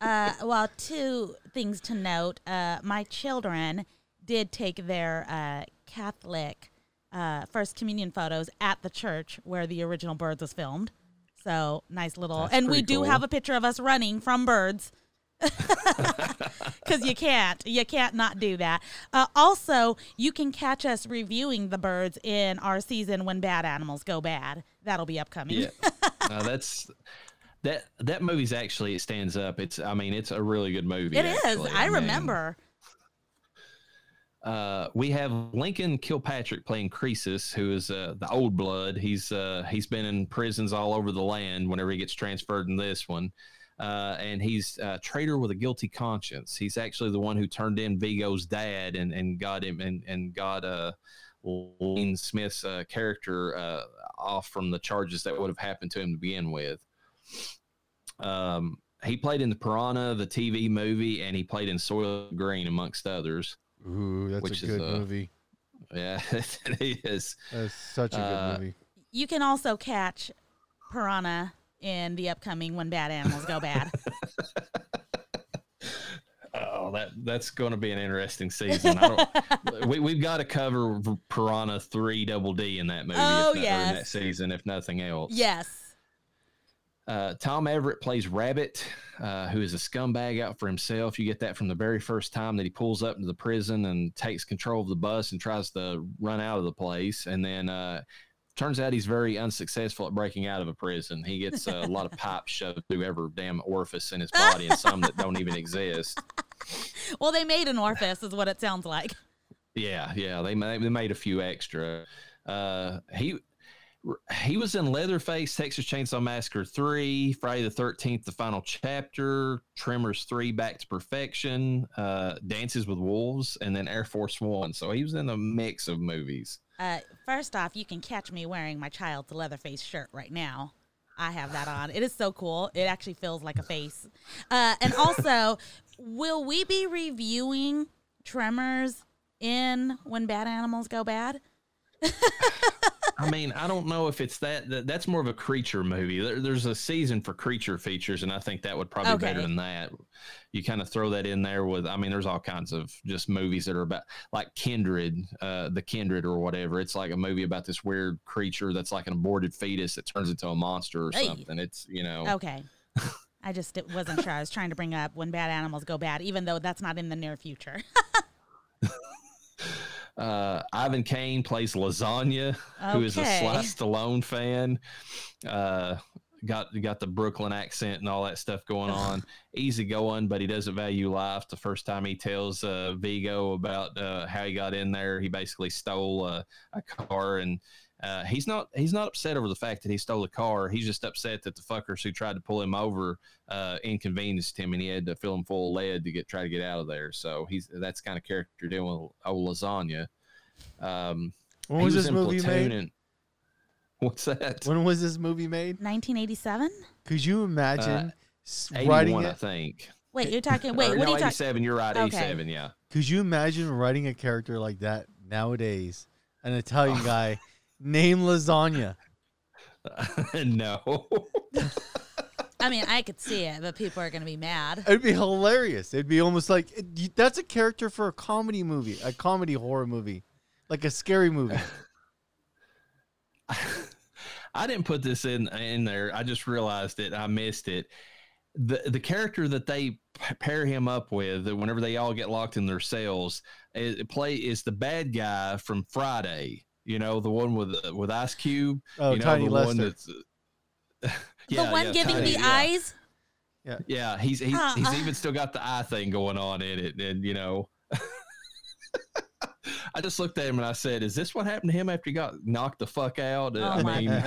Speaker 1: Uh, well, two things to note. Uh, my children did take their uh, Catholic uh, First Communion photos at the church where the original Birds was filmed. So nice little,
Speaker 2: That's
Speaker 1: and we do
Speaker 2: cool.
Speaker 1: have a picture of us running from birds. Because you can't, you can't not do that. Uh, also, you can catch us reviewing the birds in our season when bad animals go bad. That'll be upcoming.
Speaker 2: Yeah, no, that's that that movie's actually it stands up. It's I mean it's a really good movie.
Speaker 1: It is.
Speaker 2: actually.
Speaker 1: I
Speaker 2: mean,
Speaker 1: remember.
Speaker 2: Uh, we have Lincoln Kilpatrick playing Croesus, who is uh, the old blood. He's uh, he's been in prisons all over the land. Whenever he gets transferred in this one, uh, and he's a traitor with a guilty conscience. He's actually the one who turned in Viggo's dad and, and got him and and got uh, Lane Smith's uh, character uh, off from the charges that would have happened to him to begin with. Um, he played in the Piranha, the TV movie, and he played in Soylent Green, amongst others.
Speaker 3: Ooh, that's
Speaker 2: Which
Speaker 3: a
Speaker 2: is,
Speaker 3: good
Speaker 2: uh,
Speaker 3: movie.
Speaker 2: Yeah, it is.
Speaker 3: That's such a good
Speaker 2: uh,
Speaker 3: movie.
Speaker 1: You can also catch piranha in the upcoming When Bad Animals Go Bad.
Speaker 2: Oh, that that's going to be an interesting season. I don't, we we've got to cover Piranha Three Double D in that movie.
Speaker 1: Oh,
Speaker 2: if not, or in
Speaker 1: yes.
Speaker 2: that season, if nothing else.
Speaker 1: yes.
Speaker 2: Uh, Tom Everett plays Rabbit, uh, who is a scumbag out for himself. You get that from the very first time that he pulls up into the prison and takes control of the bus and tries to run out of the place. And then uh, turns out he's very unsuccessful at breaking out of a prison. He gets a lot of pipes shoved through every damn orifice in his body and some that don't even exist.
Speaker 1: Well, they made an orifice, is what it sounds like.
Speaker 2: Yeah, yeah, they made, they made a few extra. Uh, he he was in Leatherface, Texas Chainsaw Massacre three, Friday the Thirteenth, the final chapter, Tremors three, Back to Perfection, uh, Dances with Wolves, and then Air Force One. So he was in a mix of movies.
Speaker 1: Uh, first off, you can catch me wearing my child's Leatherface shirt right now. I have that on. It is so cool. It actually feels like a face. Uh, and also, will we be reviewing Tremors in When Bad Animals Go Bad?
Speaker 2: I mean, I don't know if it's that. that that's more of a creature movie. There, there's a season for creature features, and I think that would probably be better than that. You kind of throw that in there with. I mean, there's all kinds of just movies that are about like Kindred, uh, the Kindred or whatever. It's like a movie about this weird creature that's like an aborted fetus that turns into a monster or
Speaker 1: Hey.
Speaker 2: something. It's you know.
Speaker 1: Okay. I just it wasn't sure. I was trying to bring up When Bad Animals Go Bad, even though that's not in the near future.
Speaker 2: Uh, Ivan Kane plays Lasagna, who is a
Speaker 1: Okay.
Speaker 2: Sly Stallone fan. Uh, got got the Brooklyn accent and all that stuff going on. Easy going, but he doesn't value life. The first time he tells uh, Viggo about uh, how he got in there, he basically stole uh, a car, and uh, he's not he's not upset over the fact that he stole the car. He's just upset that the fuckers who tried to pull him over uh, inconvenienced him, and he had to fill him full of lead to get try to get out of there. So he's that's the kind of character you're dealing with old lasagna. Um,
Speaker 3: When
Speaker 2: he
Speaker 3: was this movie made?
Speaker 2: and- what's that?
Speaker 3: When was this movie made?
Speaker 1: 1987?
Speaker 3: Could you imagine
Speaker 2: Uh,
Speaker 3: writing
Speaker 2: 81, I think.
Speaker 1: Wait, you're talking. Wait,
Speaker 2: Or
Speaker 1: what
Speaker 2: no,
Speaker 1: are you talking?
Speaker 2: 87. You're right.
Speaker 1: Okay.
Speaker 2: 87. Yeah.
Speaker 3: Could you imagine writing a character like that nowadays? An Italian guy named Lasagna.
Speaker 2: no.
Speaker 1: I mean, I could see it, but people are going to be mad.
Speaker 3: It'd be hilarious. It'd be almost like it, that's a character for a comedy movie, a comedy horror movie, like a scary movie.
Speaker 2: I didn't put this in in there. I just realized it. I missed it. The the character that they pair him up with, whenever they all get locked in their cells, is, play is the bad guy from Friday. You know, the one with with Ice Cube.
Speaker 3: Oh,
Speaker 2: you know,
Speaker 3: Tiny
Speaker 2: the
Speaker 3: Lister.
Speaker 2: one that's
Speaker 1: the one giving
Speaker 2: Tiny,
Speaker 1: the
Speaker 2: yeah.
Speaker 1: eyes.
Speaker 2: Yeah, he's he's,
Speaker 1: Uh,
Speaker 2: he's
Speaker 1: uh.
Speaker 2: even still got the eye thing going on in it, and you know. I just looked at him and I said, "Is this what happened to him after he got knocked the fuck out?"
Speaker 1: Oh
Speaker 2: I mean,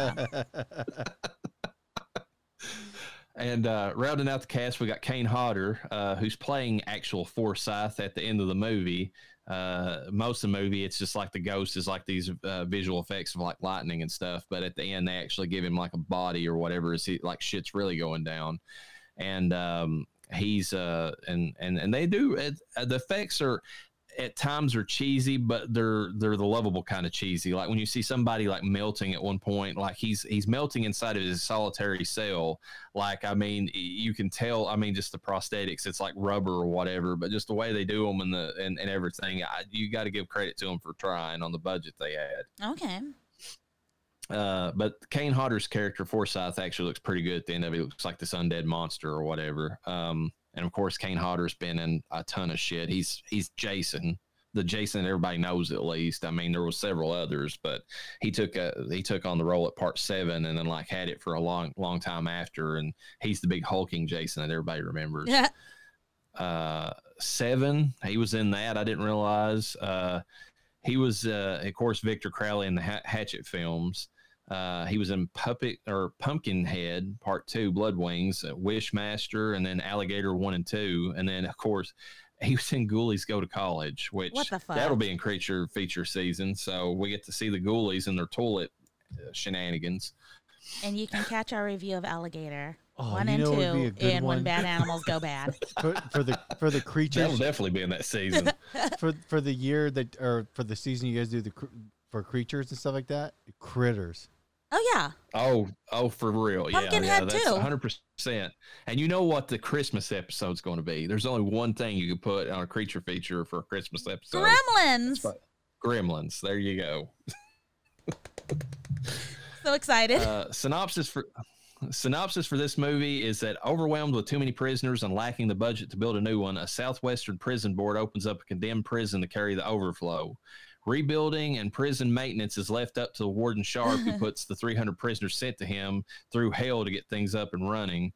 Speaker 2: and uh, rounding out the cast, we got Kane Hodder, uh, who's playing actual Forsyth at the end of the movie. Uh, most of the movie, it's just like the ghost is like these uh, visual effects of like lightning and stuff, but at the end, they actually give him like a body or whatever. Is he like shit's really going down? and um, he's uh, and and and they do it, uh, the effects are at times are cheesy, but they're they're the lovable kind of cheesy. Like when you see somebody like melting at one point, like he's he's melting inside of his solitary cell. Like I mean, you can tell. I mean, just the prosthetics, it's like rubber or whatever. But just the way they do them and the and, and everything, I, you got to give credit to them for trying on the budget they had.
Speaker 1: Okay.
Speaker 2: Uh, but Kane Hodder's character Forsyth actually looks pretty good at the end of it. He looks like this undead monster or whatever. Um, and of course, Kane Hodder's been in a ton of shit. He's he's Jason, the Jason everybody knows at least. I mean, there was several others, but he took a he took on the role at part seven, and then like had it for a long long time after. And he's the big hulking Jason that everybody remembers
Speaker 1: Yeah.
Speaker 2: uh, seven. He was in that. I didn't realize. Uh, he was, uh, of course, Victor Crowley in the ha- Hatchet films. Uh, he was in Puppet or Pumpkinhead Part Two, Blood Wings, uh, Wishmaster, and then Alligator One and Two, and then of course he was in Ghoulies Go to College, which
Speaker 1: What the fuck?
Speaker 2: that'll be in creature feature season. So we get to see the Ghoulies and their toilet uh, shenanigans.
Speaker 1: And you can catch our review of Alligator
Speaker 3: Oh,
Speaker 1: one and
Speaker 3: know what would be a
Speaker 1: two
Speaker 3: and
Speaker 1: in When? Bad Animals Go Bad.
Speaker 3: for, for the for the creatures, That'll
Speaker 2: definitely be in that season.
Speaker 3: for for the year that or for the season you guys do the for creatures and stuff like that. Critters.
Speaker 1: Oh yeah.
Speaker 2: Oh, oh, for real. yeah, yeah, that's
Speaker 1: too.
Speaker 2: 100%. And you know what the Christmas episode's going to be? There's only one thing you could put on a creature feature for a Christmas episode.
Speaker 1: Gremlins.
Speaker 2: Gremlins. There you go.
Speaker 1: So excited.
Speaker 2: Uh, synopsis for synopsis for this movie is that overwhelmed with too many prisoners and lacking the budget to build a new one, a southwestern prison board opens up a condemned prison to carry the overflow. Rebuilding and prison maintenance is left up to the warden Sharp, who puts the 300 prisoners sent to him through hell to get things up and running.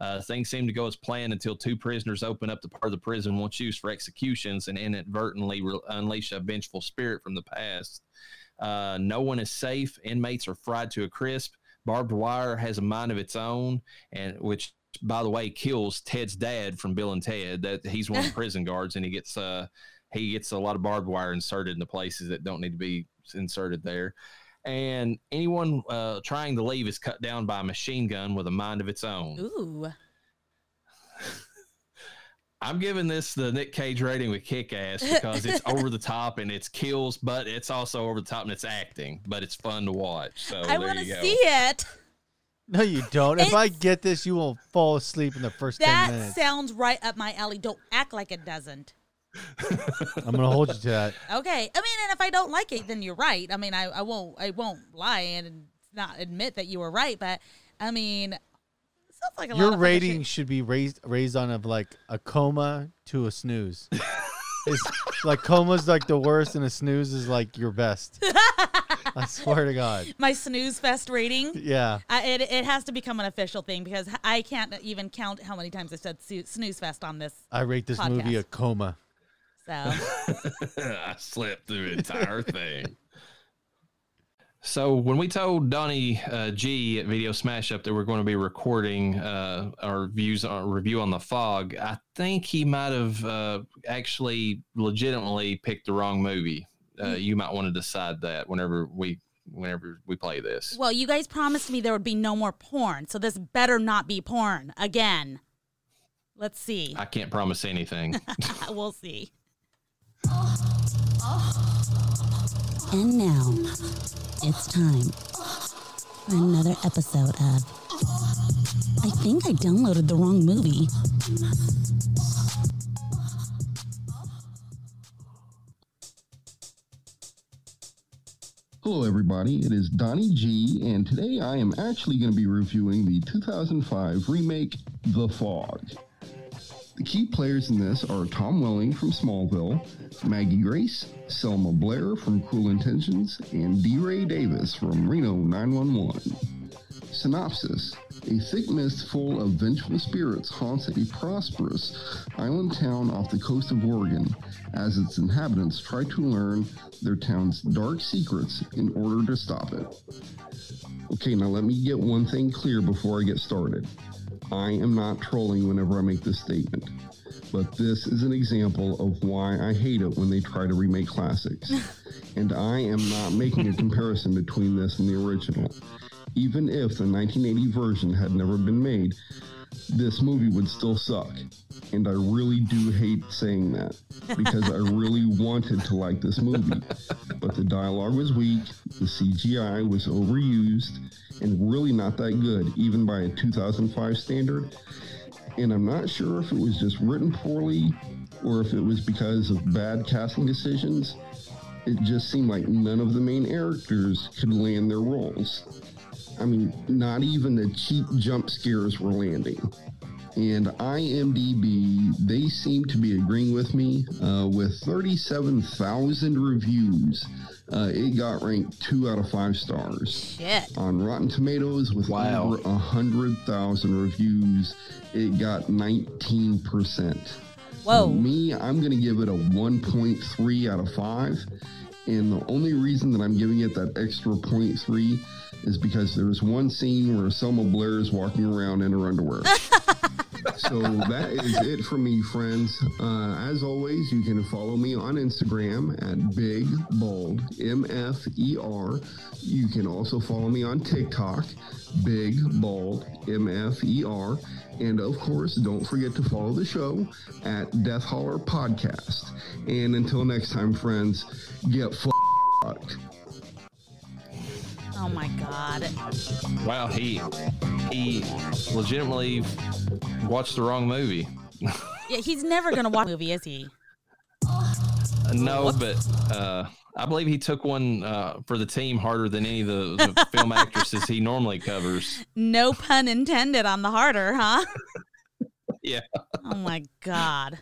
Speaker 2: Uh, things seem to go as planned until two prisoners open up the part of the prison once used for executions and inadvertently re- unleash a vengeful spirit from the past. Uh, no one is safe. Inmates are fried to a crisp. Barbed wire has a mind of its own, and which, by the way, kills Ted's dad from Bill and Ted. That he's one of the prison guards, and he gets uh he gets a lot of barbed wire inserted into places that don't need to be inserted there. And anyone uh, trying to leave is cut down by a machine gun with a mind of its own.
Speaker 1: Ooh.
Speaker 2: I'm giving this the Nick Cage rating with kick ass because it's over the top and it's kills, but it's also over the top and it's acting, but it's fun to watch. So
Speaker 1: I
Speaker 2: there
Speaker 1: want to see it.
Speaker 3: No, you don't. If I get this, you will fall asleep in the first
Speaker 1: That
Speaker 3: ten minutes.
Speaker 1: sounds right up my alley. Don't act like it doesn't.
Speaker 3: I'm gonna hold you to that.
Speaker 1: Okay. I mean, and if I don't like it, then you're right. I mean, I, I won't I won't lie and not admit that you were right, but I mean, sounds like a lot
Speaker 3: Your rating should be raised raised on of like a coma to a snooze. it's like coma's like the worst, and a snooze is like your best. I swear to God.
Speaker 1: My snooze fest rating.
Speaker 3: Yeah.
Speaker 1: I, it, it has to become an official thing because I can't even count how many times I said snooze fest on this.
Speaker 3: I rate this movie a coma.
Speaker 1: So
Speaker 2: I slept through the entire thing. So when we told Donnie uh, G at Video Smash Up that we're going to be recording uh, our views our review on the fog, I think he might have uh, actually legitimately picked the wrong movie. Uh, you might want to decide that whenever we whenever we play this.
Speaker 1: well, you guys promised me there would be no more porn, so this better not be porn again. Let's see.
Speaker 2: I can't promise anything.
Speaker 1: we'll see.
Speaker 4: And now, it's time for another episode of I think I downloaded the wrong movie.
Speaker 6: Hello, everybody. It is Donnie G, and today I am actually going to be reviewing the 2005 remake, The Fog. The key players in this are Tom Welling from Smallville, Maggie Grace, Selma Blair from Cruel Intentions, and DeRay Davis from Reno 911. Synopsis A thick mist full of vengeful spirits haunts a prosperous island town off the coast of Oregon as its inhabitants try to learn their town's dark secrets in order to stop it. Okay, now let me get one thing clear before I get started. I am not trolling whenever I make this statement, but this is an example of why I hate it when they try to remake classics. and I am not making a comparison between this and the original. Even if the 1980 version had never been made, this movie would still suck. And I really do hate saying that because I really wanted to like this movie. But the dialogue was weak, the CGI was overused, and really not that good, even by a 2005 standard. And I'm not sure if it was just written poorly or if it was because of bad casting decisions. It just seemed like none of the main characters could land their roles. I mean, not even the cheap jump scares were landing. And IMDb, they seem to be agreeing with me. Uh, with 37,000 reviews, uh, it got ranked two out of five stars.
Speaker 1: Shit.
Speaker 6: On Rotten Tomatoes, with
Speaker 2: Wow.
Speaker 6: over 100,000 reviews, it got 19%.
Speaker 1: Whoa.
Speaker 6: Me, I'm going to give it a 1.3 out of 5. And the only reason that I'm giving it that extra 0.3 is because there's one scene where Selma Blair is walking around in her underwear. so that is it for me, friends. Uh, as always, you can follow me on Instagram at Big Bold M F E R. You can also follow me on TikTok, Big Bold M F E R. And of course, don't forget to follow the show at Death Holler Podcast. And until next time, friends, get fucked.
Speaker 1: Oh my god.
Speaker 2: wow, he he legitimately watched the wrong movie.
Speaker 1: Yeah, he's never gonna watch a movie, is he?
Speaker 2: No, but uh, I believe he took one uh, for the team harder than any of the, the film actresses he normally covers.
Speaker 1: No pun intended on the harder, huh?
Speaker 2: Yeah.
Speaker 1: Oh my god.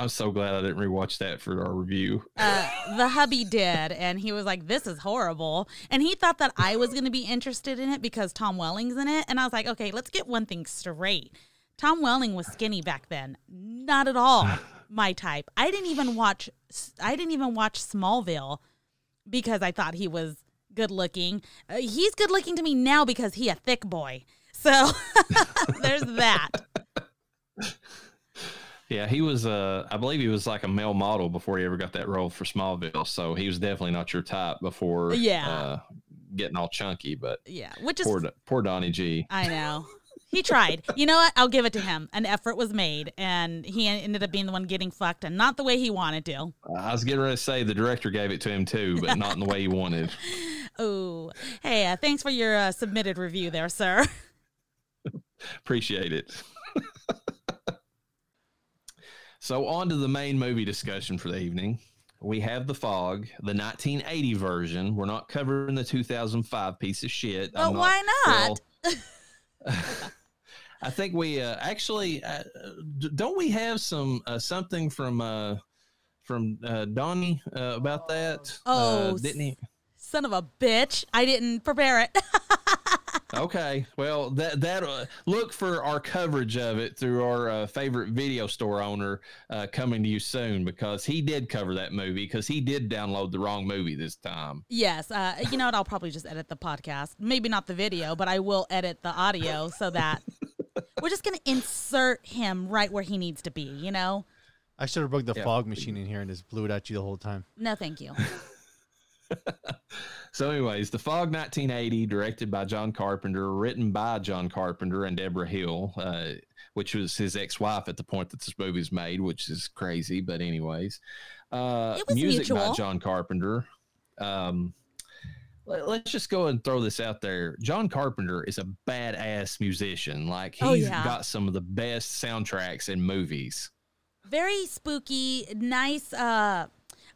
Speaker 2: I'm so glad I didn't rewatch that for our review.
Speaker 1: Uh, the hubby did, and he was like, "This is horrible," and he thought that I was going to be interested in it because Tom Welling's in it, and I was like, "Okay, let's get one thing straight. Tom Welling was skinny back then, not at all my type. I didn't even watch. I didn't even watch Smallville because I thought he was good looking. Uh, he's good looking to me now because he a thick boy. So there's that.
Speaker 2: Yeah, he was. Uh, I believe he was like a male model before he ever got that role for Smallville. So he was definitely not your type before.
Speaker 1: Yeah.
Speaker 2: Uh, getting all chunky, but
Speaker 1: Yeah, which is
Speaker 2: poor poor Donnie G.
Speaker 1: I know. he tried. You know what? I'll give it to him. An effort was made, and he ended up being the one getting fucked, and not the way he wanted to.
Speaker 2: I was getting ready to say the director gave it to him too, but not in the way he wanted.
Speaker 1: Oh, hey, uh, thanks for your uh, submitted review there, sir.
Speaker 2: Appreciate it. so, on to the main movie discussion for the evening. We have The Fog, the 1980 version. We're not covering the 2005 piece of shit.
Speaker 1: But why not?
Speaker 2: well, I think we uh, actually uh, don't we have some uh, something from uh, from uh, Donnie uh, about that?
Speaker 1: Oh,
Speaker 2: didn't he?
Speaker 1: Son of a bitch. I didn't prepare it.
Speaker 2: Okay, well that that uh, look for our coverage of it through our uh, favorite video store owner uh, coming to you soon because he did cover that movie because he did download the wrong movie this time.
Speaker 1: yes. Uh, you know what? I'll probably just edit the podcast. Maybe not the video, but I will edit the audio so that we're just going to insert him right where he needs to be, you know?
Speaker 3: I should have brought the
Speaker 2: Yeah.
Speaker 3: fog machine in here and just blew it at you the whole time.
Speaker 1: No, thank you.
Speaker 2: So, anyways, The Fog 1980, directed by John Carpenter, written by John Carpenter and Debra Hill, uh, which was his ex-wife at the point that this movie was made, which is crazy. But anyways, uh, music by. John Carpenter. Um, let, us just go and throw this out there. John Carpenter is a badass musician. Like he's
Speaker 1: Oh, yeah.
Speaker 2: got some of the best soundtracks in movies.
Speaker 1: very spooky, nice uh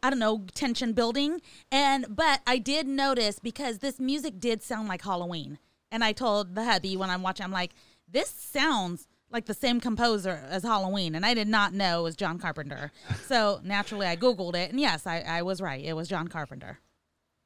Speaker 1: I don't know, tension building. And but I did notice because this music did sound like Halloween. And I told the hubby when I'm watching, I'm like, this sounds like the same composer as Halloween. And I did not know it was John Carpenter. So naturally I Googled it and yes, I, I was right. It was John Carpenter.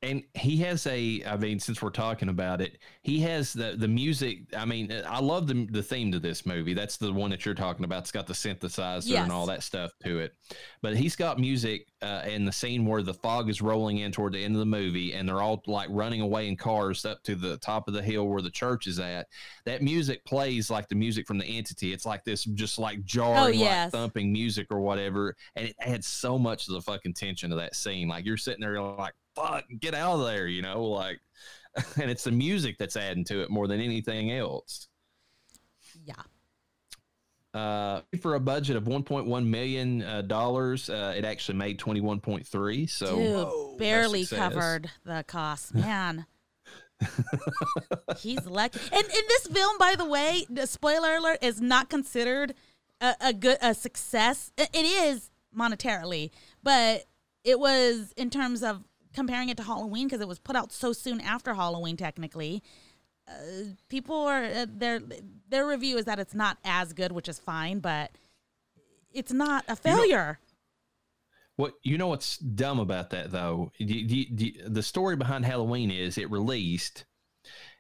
Speaker 2: And he has a i mean since we're talking about it he has the the music i mean i love the, the theme to this movie. That's the one that you're talking about. It's got the synthesizer
Speaker 1: Yes.
Speaker 2: and all that stuff to it. But he's got music uh, in the scene where the fog is rolling in toward the end of the movie and they're all like running away in cars up to the top of the hill where the church is at. That music plays like the music from the entity. It's like this just like jarring
Speaker 1: Oh, yes.
Speaker 2: like thumping music or whatever. And it adds so much to the fucking tension of that scene. Like you're sitting there like fuck, get out of there, you know, like, and it's the music that's adding to it more than anything else.
Speaker 1: Yeah.
Speaker 2: Uh, for a budget of 1.1 million uh, dollars, uh, it actually made 21.3. So
Speaker 1: Dude, barely covered the cost, man. He's lucky. And in this film, by the way, the spoiler alert is not considered a, a good a success. It is monetarily, but it was in terms of comparing it to Halloween because it was put out so soon after Halloween. Technically, uh, people are uh, their their review is that it's not as good, which is fine, but it's not a failure.
Speaker 2: What you know what's dumb about that though? Do you- do do the story behind Halloween is it released,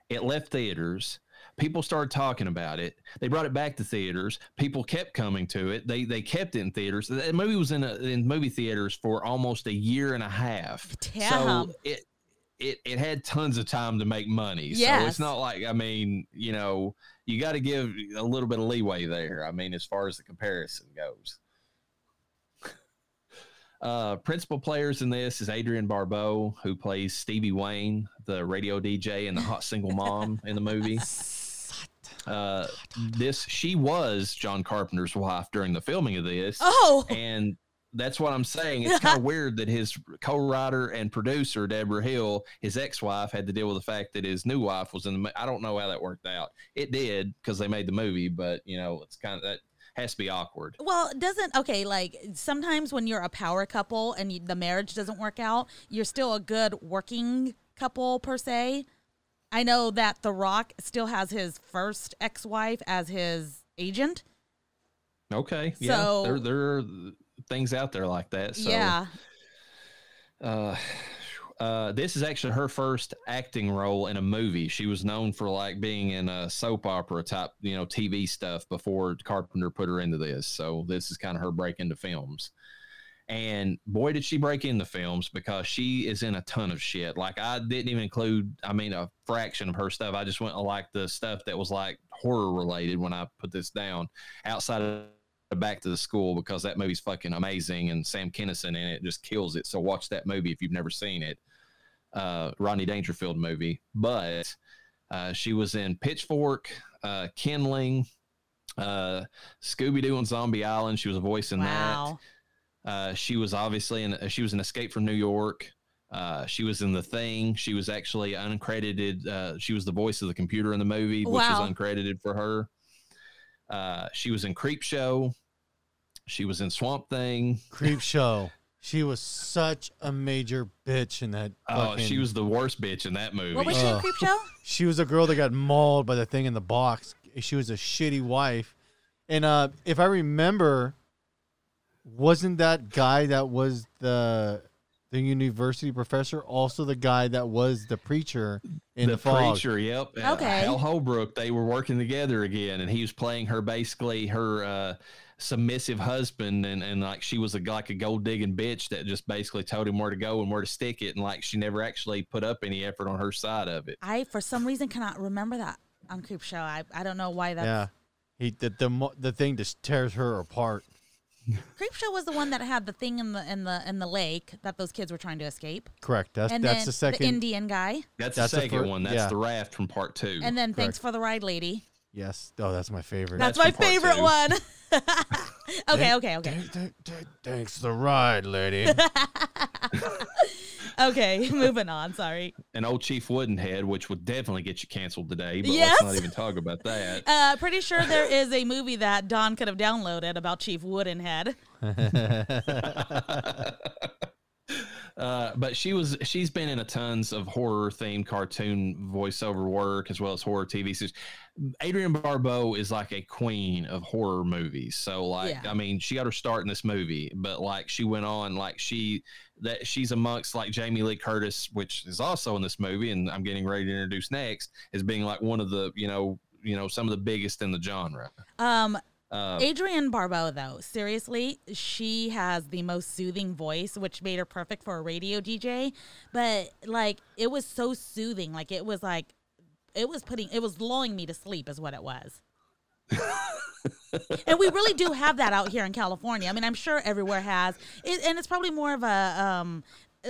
Speaker 2: it left theaters. People started talking about it. They brought it back to theaters. People kept coming to it. They they kept it in theaters. The movie was in a, in movie theaters for almost a year and a half.
Speaker 1: Damn.
Speaker 2: So it it it had tons of time to make money. So it's not like I mean, you know, you got to give a little bit of leeway there. I mean, as far as the comparison goes. Uh, principal players in this is Adrienne Barbeau, who plays Stevie Wayne, the radio DJ and the hot single mom in the movie. Uh, this she was John Carpenter's wife during the filming of this,
Speaker 1: Oh,
Speaker 2: and that's what I'm saying. It's kind of weird that his co-writer and producer Debra Hill, his ex-wife, had to deal with the fact that his new wife was in the. I don't know how that worked out. It did because they made the movie, but you know, it's kind of that has to be awkward.
Speaker 1: Well, it doesn't okay. Like sometimes when you're a power couple and you, the marriage doesn't work out, you're still a good working couple per se. I know that The Rock still has his first ex-wife as his agent.
Speaker 2: Okay,
Speaker 1: So-
Speaker 2: yeah, there there are things out there like that. So,
Speaker 1: yeah,
Speaker 2: uh, uh, this is actually her first acting role in a movie. She was known for like being in a soap opera type, you know, TV stuff before Carpenter put her into this. So this is kind of her break into films. And boy, did she break into films because she is in a ton of shit. Like I didn't even include, I mean, a fraction of her stuff. I just went like the stuff that was like horror related when I put this down outside of back to the school because that movie's fucking amazing and Sam Kinison in it just kills it. So watch that movie if you've never seen it. Uh, Rodney Dangerfield movie, but uh, she was in Pitchfork, uh, Kindling, uh, Scooby Doo and Zombie Island. She was a voice in
Speaker 1: Wow.
Speaker 2: that. Uh, she was obviously in. She was in Escape from New York. Uh, she was in The Thing. She was actually uncredited. Uh, she was the voice of the computer in the movie, which
Speaker 1: Wow.
Speaker 2: was uncredited for her. Uh, she was in Creepshow. She was in Swamp Thing.
Speaker 3: Creep Show. She was such a major bitch in that.
Speaker 2: Oh,
Speaker 3: fucking-
Speaker 2: she was the worst bitch in that movie.
Speaker 1: What was she in
Speaker 3: Ugh.
Speaker 1: Creepshow?
Speaker 3: She was a girl that got mauled by the thing in the box. She was a shitty wife. And uh, if I remember, wasn't that guy that was the the university professor also the guy that was the preacher in the,
Speaker 2: the
Speaker 3: fog?
Speaker 2: preacher, yep. Uh,
Speaker 1: Okay.
Speaker 2: Hal Holbrook, they were working together again, and he was playing her basically her uh, submissive husband, and, and like she was a like a gold digging bitch that just basically told him where to go and where to stick it, and like she never actually put up any effort on her side of it.
Speaker 1: I, for some reason, cannot remember that on Creepshow. I, I don't know why that
Speaker 3: Yeah. He the, the the thing just tears her apart.
Speaker 1: Creepshow was the one that had the thing in the in the in the lake that those kids were trying to escape,
Speaker 3: Correct. That's
Speaker 1: and
Speaker 3: that's
Speaker 1: then
Speaker 3: the second.
Speaker 1: Indian guy,
Speaker 2: That's,
Speaker 3: That's
Speaker 2: the
Speaker 3: the
Speaker 2: second
Speaker 3: fir-
Speaker 2: one. That's
Speaker 3: yeah.
Speaker 2: the raft from part two.
Speaker 1: and then thanks for the ride, lady.
Speaker 3: yes. Oh, that's my favorite.
Speaker 1: That's,
Speaker 2: That's
Speaker 1: my favorite
Speaker 2: two.
Speaker 1: one. okay, okay, okay,
Speaker 3: Thank- thank- thank- Thanks for the ride, lady.
Speaker 1: okay. Moving on. Sorry.
Speaker 2: and old Chief Woodenhead, which would definitely get you canceled today, but
Speaker 1: Yes.
Speaker 2: let's not even talk about that.
Speaker 1: Uh, pretty sure there is a movie that Don could have downloaded about Chief Woodenhead.
Speaker 2: Uh, but she was she's been in a tons of horror themed cartoon voiceover work as well as horror TV series. Adrienne Barbeau is like a queen of horror movies. So like
Speaker 1: Yeah.
Speaker 2: I mean she got her start in this movie, but like she went on like she that she's amongst like Jamie Lee Curtis, which is also in this movie, and I'm getting ready to introduce next as being like one of the you know you know some of the biggest in the genre.
Speaker 1: Um,
Speaker 2: Uh,
Speaker 1: Adrienne Barbeau, though, seriously, she has the most soothing voice, which made her perfect for a radio DJ. But like, it was so soothing. Like, it was like, it was putting, it was lulling me to sleep, is what it was. and we really do have that out here in California. I mean, I'm sure everywhere has, it, and it's probably more of a um,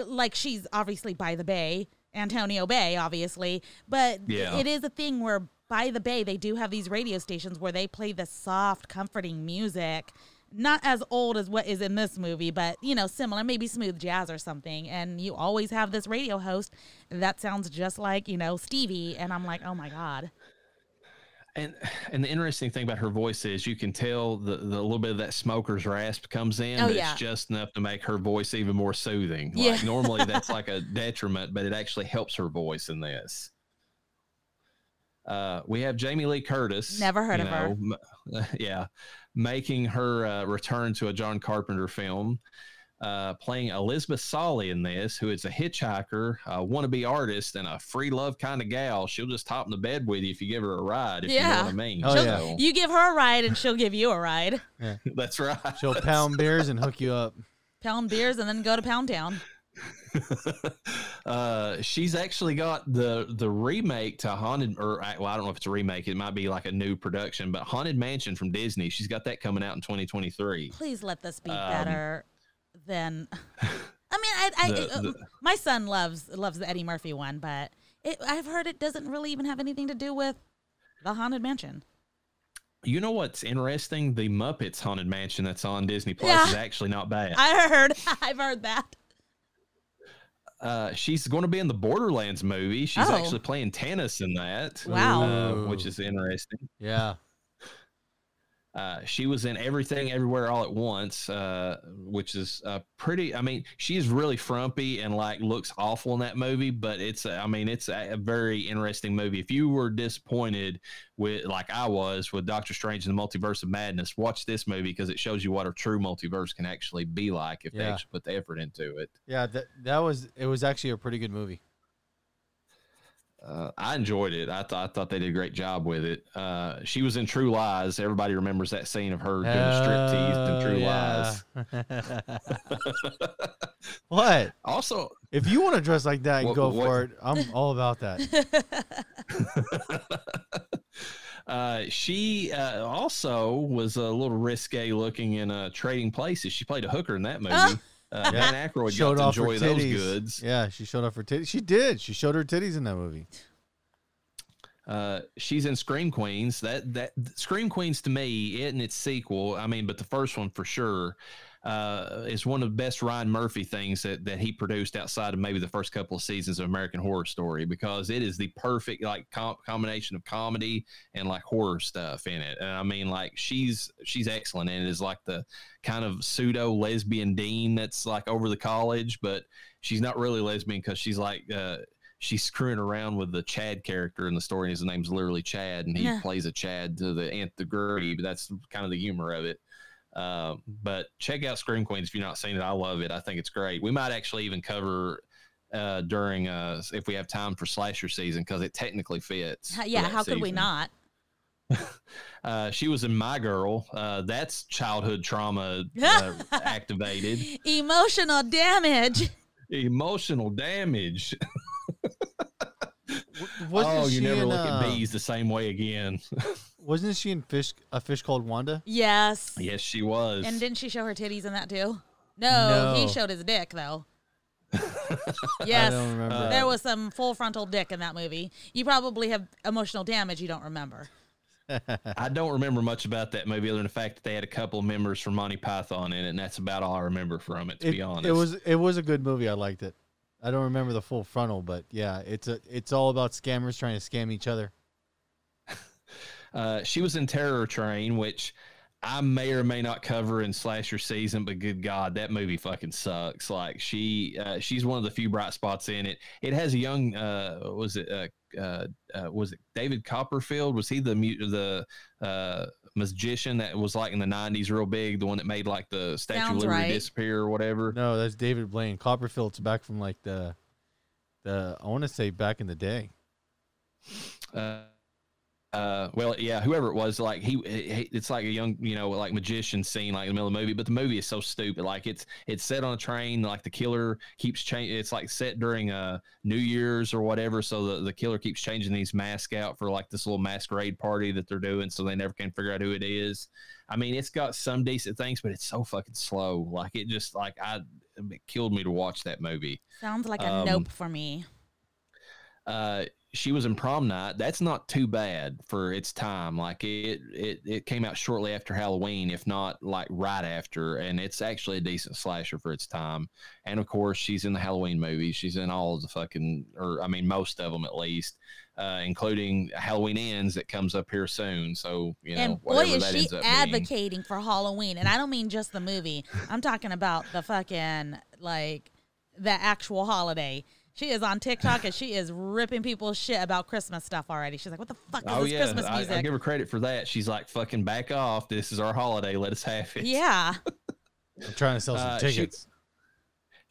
Speaker 1: like she's obviously by the bay, Antonio Bay, obviously, but
Speaker 2: Yeah.
Speaker 1: it is a thing where by the bay they do have these radio stations where they play the soft, comforting music. Not as old as what is in this movie, but you know, similar, maybe smooth jazz or something. And you always have this radio host that sounds just like, you know, Stevie. And I'm like, oh my God.
Speaker 2: And and the interesting thing about her voice is you can tell the, the little bit of that smoker's rasp comes in,
Speaker 1: Oh,
Speaker 2: but
Speaker 1: yeah.
Speaker 2: it's just enough to make her voice even more soothing.
Speaker 1: Yeah.
Speaker 2: Like normally that's like a detriment, but it actually helps her voice in this. Uh, we have Jamie Lee Curtis.
Speaker 1: Never heard
Speaker 2: you
Speaker 1: of her.
Speaker 2: m- yeah, making her uh, return to a John Carpenter film. Uh, playing Elizabeth Solley in this, who is a hitchhiker, a wannabe artist, and a free love kind of gal. She'll just hop in the bed with you if you give her a ride. If you know
Speaker 1: Yeah.
Speaker 2: what I mean.
Speaker 3: Oh,
Speaker 1: She'll-
Speaker 3: yeah.
Speaker 1: You give her a ride and she'll give you a ride. Yeah.
Speaker 2: That's right.
Speaker 3: She'll pound beers and hook you up.
Speaker 1: Pound beers and then go to Pound Town.
Speaker 2: uh, she's actually got the the remake to Haunted, or uh, well, I don't know if it's a remake. It might be like a new production, but Haunted Mansion from Disney. She's got that coming out in 2023.
Speaker 1: Please let this be
Speaker 2: Um,
Speaker 1: better than. I mean, I, I
Speaker 2: The-
Speaker 1: uh,
Speaker 2: the-
Speaker 1: my son loves loves the Eddie Murphy one, but it, I've heard it doesn't really even have anything to do with the Haunted Mansion.
Speaker 2: You know what's interesting? The Muppets Haunted Mansion that's on Disney Plus
Speaker 1: Yeah.
Speaker 2: is actually not bad.
Speaker 1: I heard, I've heard that.
Speaker 2: Uh, she's going to be in the Borderlands movie. She's
Speaker 1: Oh.
Speaker 2: actually playing Tannis in that.
Speaker 1: Wow.
Speaker 2: uh, which is interesting.
Speaker 3: Yeah.
Speaker 2: Uh, she was in Everything Everywhere All at Once, uh, which is uh, pretty. I mean, she is really frumpy and like looks awful in that movie, but it's. I mean, it's a, a very interesting movie. If you were disappointed with, like I was, with Doctor Strange and the Multiverse of Madness, watch this movie because it shows you what a true multiverse can actually be like if they actually put the effort into it.
Speaker 3: Yeah, that that was it was actually a pretty good movie.
Speaker 2: Uh, I enjoyed it. I thought I thought they did a great job with it. Uh, she was in True Lies. Everybody remembers that scene of her doing a strip tease in True Lies.
Speaker 3: Lies. what?
Speaker 2: Also,
Speaker 3: If you want to dress like that and
Speaker 2: What-
Speaker 3: go
Speaker 2: what-
Speaker 3: for it, I'm all about that.
Speaker 2: uh, she uh, also was a little risque looking in uh, Trading Places. She played a hooker in that movie. Uh, Dan Aykroyd
Speaker 3: showed
Speaker 2: got to
Speaker 3: off her
Speaker 2: enjoy those
Speaker 3: titties.
Speaker 2: goods.
Speaker 3: Yeah, she showed off her titties. She did. She showed her titties in that movie.
Speaker 2: Uh, she's in Scream Queens. That that Scream Queens to me, it and its sequel. I mean, but the first one for sure uh, is one of the best Ryan Murphy things that, that he produced outside of maybe the first couple of seasons of American Horror Story because it is the perfect like com- combination of comedy and like horror stuff in it. And I mean, like she's she's excellent and it is like the kind of pseudo lesbian dean that's like over the college, but she's not really lesbian because she's like. Uh, she's screwing around with the Chad character in the story. His name's literally Chad, and he
Speaker 1: Yeah.
Speaker 2: plays a Chad to the nth degree. But that's kind of the humor of it. Uh, but check out Scream Queens if you're not seen it. I love it. I think it's great. We might actually even cover uh, during uh, if we have time for slasher season because it technically fits.
Speaker 1: Yeah, how could we not?
Speaker 2: Uh, she was in My Girl. Uh, that's childhood trauma uh, activated.
Speaker 1: Emotional damage.
Speaker 2: Emotional damage.
Speaker 3: Wasn't
Speaker 2: oh, you
Speaker 3: she
Speaker 2: never
Speaker 3: in,
Speaker 2: look
Speaker 3: uh,
Speaker 2: at bees the same way again.
Speaker 3: Wasn't she in Fish? A fish called Wanda?
Speaker 1: Yes.
Speaker 2: yes, she was.
Speaker 1: And didn't she show her titties in that too? No, he showed his dick though.
Speaker 3: I
Speaker 1: yes.
Speaker 3: don't remember.
Speaker 1: There was some full frontal dick in that movie. You probably have emotional damage you don't remember.
Speaker 2: I don't remember much about that movie other than the fact that they had a couple of members from Monty Python in it, and that's about all I remember from it. To
Speaker 3: it,
Speaker 2: be honest,
Speaker 3: it was it was a good movie. I liked it. I don't remember the full frontal, but yeah, it's a it's all about scammers trying to scam each other.
Speaker 2: Uh, she was in Terror Train, which I may or may not cover in slasher season, but good God, that movie fucking sucks. Like she, uh, she's one of the few bright spots in it. It has a young, uh, was it, uh, uh, uh, was it David Copperfield? Was he the mu- the uh, magician that was like in the '90s, real big, the one that made like the Statue
Speaker 1: Sounds
Speaker 2: of Liberty
Speaker 1: right.
Speaker 2: disappear or whatever?
Speaker 3: No, that's David Blaine. Copperfield's back from like the the I want to say back in the day.
Speaker 2: uh, uh, well, yeah, whoever it was, like he, he, it's like a young, you know, like magician scene, like in the middle of the movie. But the movie is so stupid. Like it's it's set on a train. Like the killer keeps changing. It's like set during uh New Year's or whatever. So the, the killer keeps changing these masks out for like this little masquerade party that they're doing. So they never can figure out who it is. I mean, it's got some decent things, but it's so fucking slow. Like it just like I it killed me to watch that movie.
Speaker 1: Sounds like a
Speaker 2: Um,
Speaker 1: nope for me.
Speaker 2: uh she was in prom night that's not too bad for its time like it it it came out shortly after halloween if not like right after and it's actually a decent slasher for its time and of course she's in the halloween movies she's in all of the fucking or i mean most of them at least uh, including halloween ends that comes up here soon so you know
Speaker 1: and boy, is she
Speaker 2: up being.
Speaker 1: advocating for Halloween. And I don't mean just the movie. I'm talking about the fucking like the actual holiday. She is on TikTok and she is ripping people's shit about Christmas stuff already. She's like, "What the fuck is
Speaker 2: Oh
Speaker 1: this
Speaker 2: yeah,
Speaker 1: Christmas
Speaker 2: I,
Speaker 1: music?"
Speaker 2: I give her credit for that. She's like, "Fucking back off! This is our holiday. Let us have it."
Speaker 1: yeah,
Speaker 3: I'm trying to sell some
Speaker 2: Uh, she-
Speaker 3: tickets.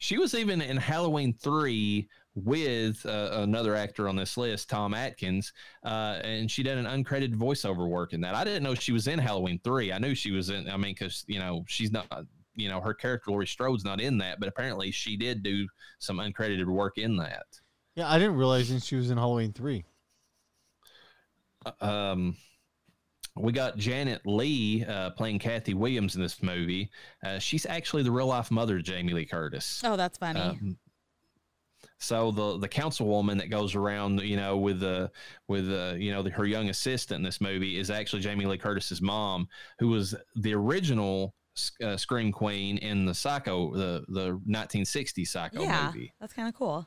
Speaker 2: She was even in Halloween three with uh, another actor on this list, Tom Atkins, uh, and she did an uncredited voiceover work in that. I didn't know she was in Halloween three. I knew she was in. I mean, because you know she's not. You know her character Laurie Strode's not in that, but apparently she did do some uncredited work in that.
Speaker 3: yeah, I didn't realize she was in Halloween three.
Speaker 2: Um, we got Janet Leigh uh, playing Kathy Williams in this movie. Uh, she's actually the real life mother of Jamie Lee Curtis.
Speaker 1: oh, that's funny.
Speaker 2: Um, so the the councilwoman that goes around, you know, with the with uh, you know the, her young assistant in this movie is actually Jamie Lee Curtis's mom, who was the original uh, scream queen in the Psycho, the the 1960 Psycho
Speaker 1: yeah,
Speaker 2: movie.
Speaker 1: that's kind of cool.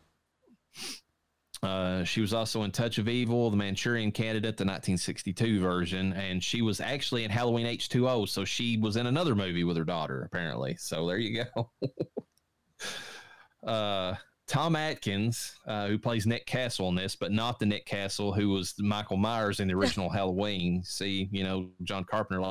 Speaker 2: Uh, she was also in Touch of Evil, The Manchurian Candidate, the 1962 version, and she was actually in Halloween H2O. So she was in another movie with her daughter, apparently. So there you go. uh, Tom Atkins, uh, who plays Nick Castle in this, but not the Nick Castle who was Michael Myers in the original Halloween. See, you know, John Carpenter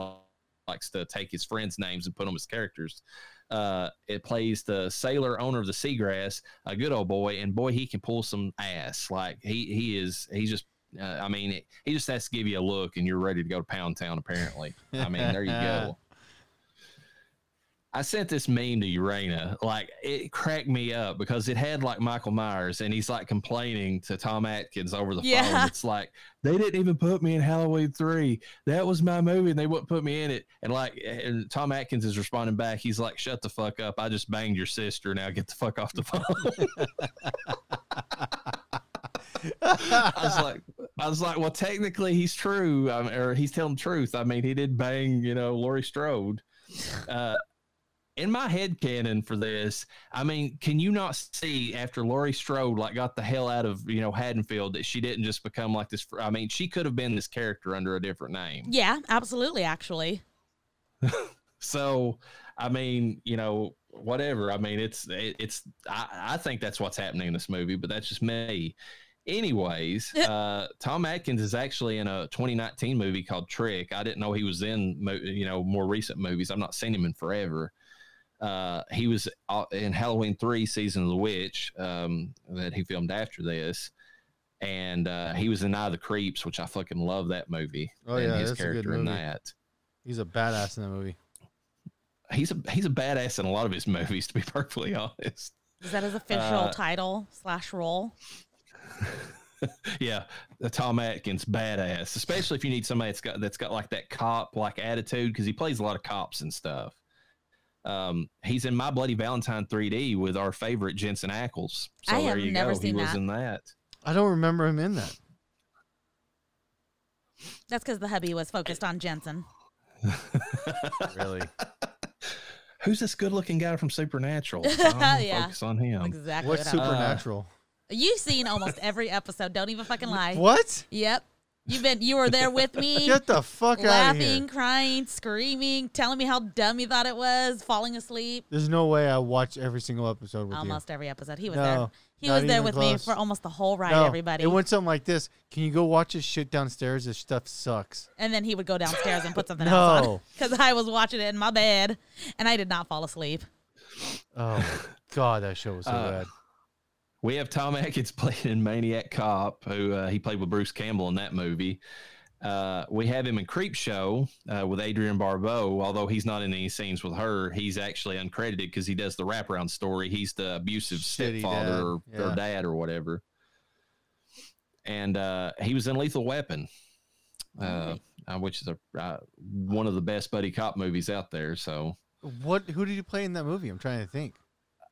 Speaker 2: likes to take his friends' names and put them as characters. Uh, it plays the sailor owner of the Seagrass, a good old boy, and boy, he can pull some ass. Like he he is, he's just. Uh, I mean, he just has to give you a look, and you're ready to go to Pound Town. Apparently, I mean, there you go. I sent this meme to Urana. Like it cracked me up because it had like Michael Myers and he's like complaining to Tom Atkins over the
Speaker 1: Yeah.
Speaker 2: phone. It's like they didn't even put me in Halloween three. That was my movie and they wouldn't put me in it. And like and Tom Atkins is responding back. He's like, Shut the fuck up. I just banged your sister. Now get the fuck off the phone. I was like, I was like, well, technically he's true, um, or he's telling the truth. I mean, he did bang, you know, Laurie Strode. Uh, in my head canon for this, I mean, can you not see after Laurie Strode like got the hell out of you know Haddonfield that she didn't just become like this? I mean, she could have been this character under a different name.
Speaker 1: Yeah, absolutely. Actually,
Speaker 2: So, I mean, you know, whatever. I mean, it's it, it's. I, I think that's what's happening in this movie, but that's just me. Anyways, uh, Tom Atkins is actually in a 2019 movie called Trick. I didn't know he was in you know more recent movies. I've not seen him in forever. Uh, he was uh, in Halloween three, season of the witch, um, that he filmed after this, and uh, he was in Night of the Creeps, which I fucking love that movie.
Speaker 3: Oh,
Speaker 2: and
Speaker 3: yeah,
Speaker 2: his
Speaker 3: that's a good
Speaker 2: character in that
Speaker 3: He's a badass in that movie.
Speaker 2: he's a he's a badass in a lot of his movies, to be perfectly honest.
Speaker 1: is that his official
Speaker 2: Uh,
Speaker 1: title slash role?
Speaker 2: Yeah, the Tom Atkins badass, especially if you need somebody that's got that's got like that cop like attitude because he plays a lot of cops and stuff. Um, he's in My Bloody Valentine 3D with our favorite Jensen Ackles. So
Speaker 1: I
Speaker 2: there you
Speaker 1: never
Speaker 2: go.
Speaker 1: seen
Speaker 2: he was
Speaker 1: that.
Speaker 2: in that.
Speaker 3: I don't remember him in that.
Speaker 1: That's because the hubby was focused on Jensen.
Speaker 3: Really?
Speaker 2: Who's this good-looking guy from Supernatural? I'm
Speaker 1: Yeah.
Speaker 2: Focus on him.
Speaker 1: Exactly.
Speaker 3: What's
Speaker 1: what I-
Speaker 3: supernatural?
Speaker 1: You've seen almost every episode. Don't even fucking lie.
Speaker 3: what?
Speaker 1: Yep. You've been. You were there with me.
Speaker 3: Get the fuck out of
Speaker 1: laughing,
Speaker 3: here.
Speaker 1: crying, screaming, telling me how dumb you thought it was, falling asleep.
Speaker 3: There's no way I watch every single episode with
Speaker 1: Almost every episode. He was
Speaker 3: No,
Speaker 1: there. He
Speaker 3: not
Speaker 1: was there
Speaker 3: even
Speaker 1: with
Speaker 3: close.
Speaker 1: me for almost the whole ride,
Speaker 3: No,
Speaker 1: everybody.
Speaker 3: It went something like this. Can you go watch this shit downstairs? This stuff sucks.
Speaker 1: and then he would go downstairs and put something else on.
Speaker 3: No.
Speaker 1: Because I was watching it in my bed and I did not fall asleep.
Speaker 3: Oh my god, that show was so
Speaker 2: Uh,
Speaker 3: bad.
Speaker 2: We have Tom Atkins playing in Maniac Cop, who uh, he played with Bruce Campbell in that movie. Uh, we have him in Creepshow uh, with Adrienne Barbeau. Although he's not in any scenes with her, he's actually uncredited because he does the wraparound story. He's the abusive
Speaker 3: Shitty
Speaker 2: stepfather
Speaker 3: dad,
Speaker 2: or, or dad or whatever. And uh, he was in Lethal Weapon, uh, uh, which is a uh, one of the best buddy cop movies out there. So
Speaker 3: What? Who did you play in that movie? I'm trying to think.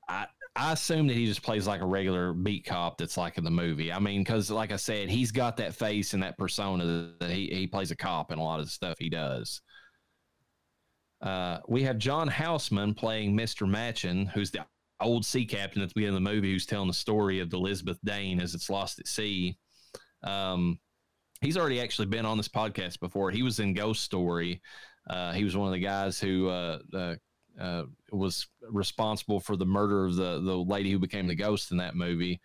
Speaker 2: I I assume that he just plays like a regular beat cop that's like in the movie. I mean, because like I said, he's got that face and that persona that he, he plays a cop in a lot of the stuff he does. Uh, we have John Houseman playing Mr. Machen, who's the old sea captain at the beginning of the movie, who's telling the story of the Elizabeth Dane as it's lost at sea. Um, he's already actually been on this podcast before. He was in Ghost Story. Uh, he was one of the guys who uh, uh, was responsible for the murder of the the lady who became the ghost in that movie.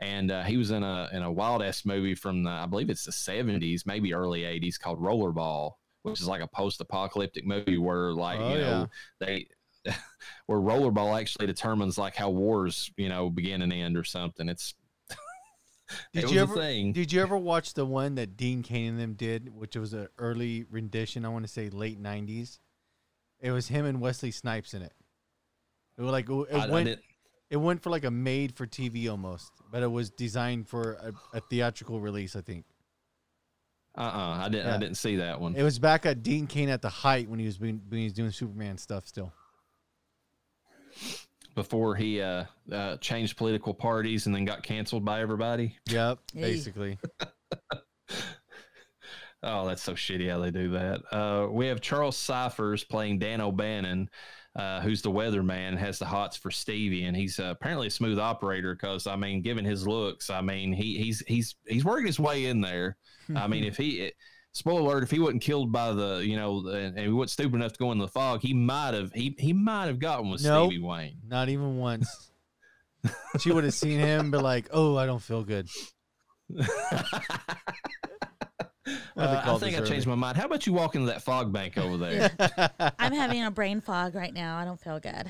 Speaker 2: And uh, he was in a in a wild ass movie from the I believe it's the seventies, maybe early eighties, called Rollerball, which is like a post apocalyptic movie where like
Speaker 3: Oh,
Speaker 2: you know they where Rollerball actually determines like how wars you know begin and end or something. It's
Speaker 3: Did
Speaker 2: it
Speaker 3: you ever?
Speaker 2: thing.
Speaker 3: Did you ever watch the one that Dean Cain and them did, which was an early rendition? I want to say late '90s. It was him and Wesley Snipes in it. It was like it
Speaker 2: I- I
Speaker 3: went.
Speaker 2: didn't-
Speaker 3: it went for like a made for TV almost, but it was designed for a, a theatrical release. I think
Speaker 2: uh-uh, I didn't
Speaker 3: Yeah.
Speaker 2: I didn't see that one.
Speaker 3: it was back at Dean Cain at the height when he was being, when he was doing Superman stuff. Still,
Speaker 2: before he uh, uh, changed political parties and then got canceled by everybody.
Speaker 3: yep,
Speaker 1: Hey.
Speaker 3: basically.
Speaker 2: Oh, that's so shitty how they do that. Uh, we have Charles Cyphers playing Dan O'Bannon, uh, who's the weatherman, has the hots for Stevie, and he's uh, apparently a smooth operator. Because I mean, given his looks, I mean, he he's he's he's working his way in there. I mean, if he it, spoiler alert, if he wasn't killed by the you know, and, and he wasn't stupid enough to go in the fog, he might have he he might have gotten with
Speaker 3: Nope.
Speaker 2: Stevie Wayne.
Speaker 3: Not even once. she would have seen him, be like, "Oh, I don't feel good."
Speaker 2: Uh, I think I changed my mind. How about you walk into that fog bank over there?
Speaker 1: I'm having a brain fog right now. I don't feel good.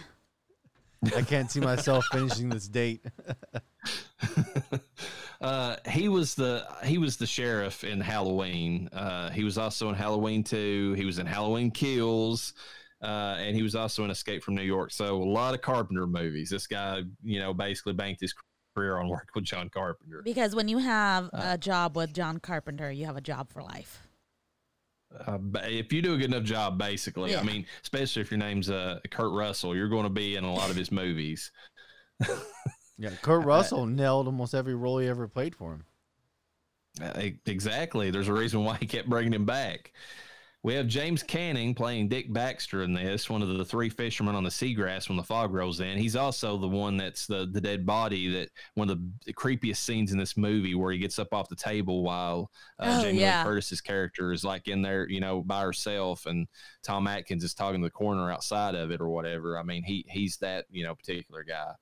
Speaker 3: I can't see myself finishing this date.
Speaker 2: Uh, he was the he was the sheriff in Halloween. Uh, he was also in Halloween Two. He was in Halloween Kills, uh, and he was also in Escape from New York. So a lot of Carpenter movies. This guy, you know, basically banked his career on work with John Carpenter.
Speaker 1: Because when you have a job with John Carpenter, you have a job for life.
Speaker 2: Uh, if you do a good enough job, basically,
Speaker 1: Yeah.
Speaker 2: I mean, especially if your name's uh, Kurt Russell, you're going to be in a lot of his movies.
Speaker 3: Yeah, Kurt Russell nailed almost every role he ever played for him.
Speaker 2: Uh, exactly. There's a reason why he kept bringing him back. We have James Canning playing Dick Baxter in this, one of the three fishermen on the seagrass when the fog rolls in. He's also the one that's the, the dead body that one of the creepiest scenes in this movie where he gets up off the table while uh,
Speaker 1: Oh,
Speaker 2: Jamie Lee. Curtis's character is like in there, you know, by herself, and Tom Atkins is talking to the corner outside of it or whatever. I mean, he he's that you know particular guy.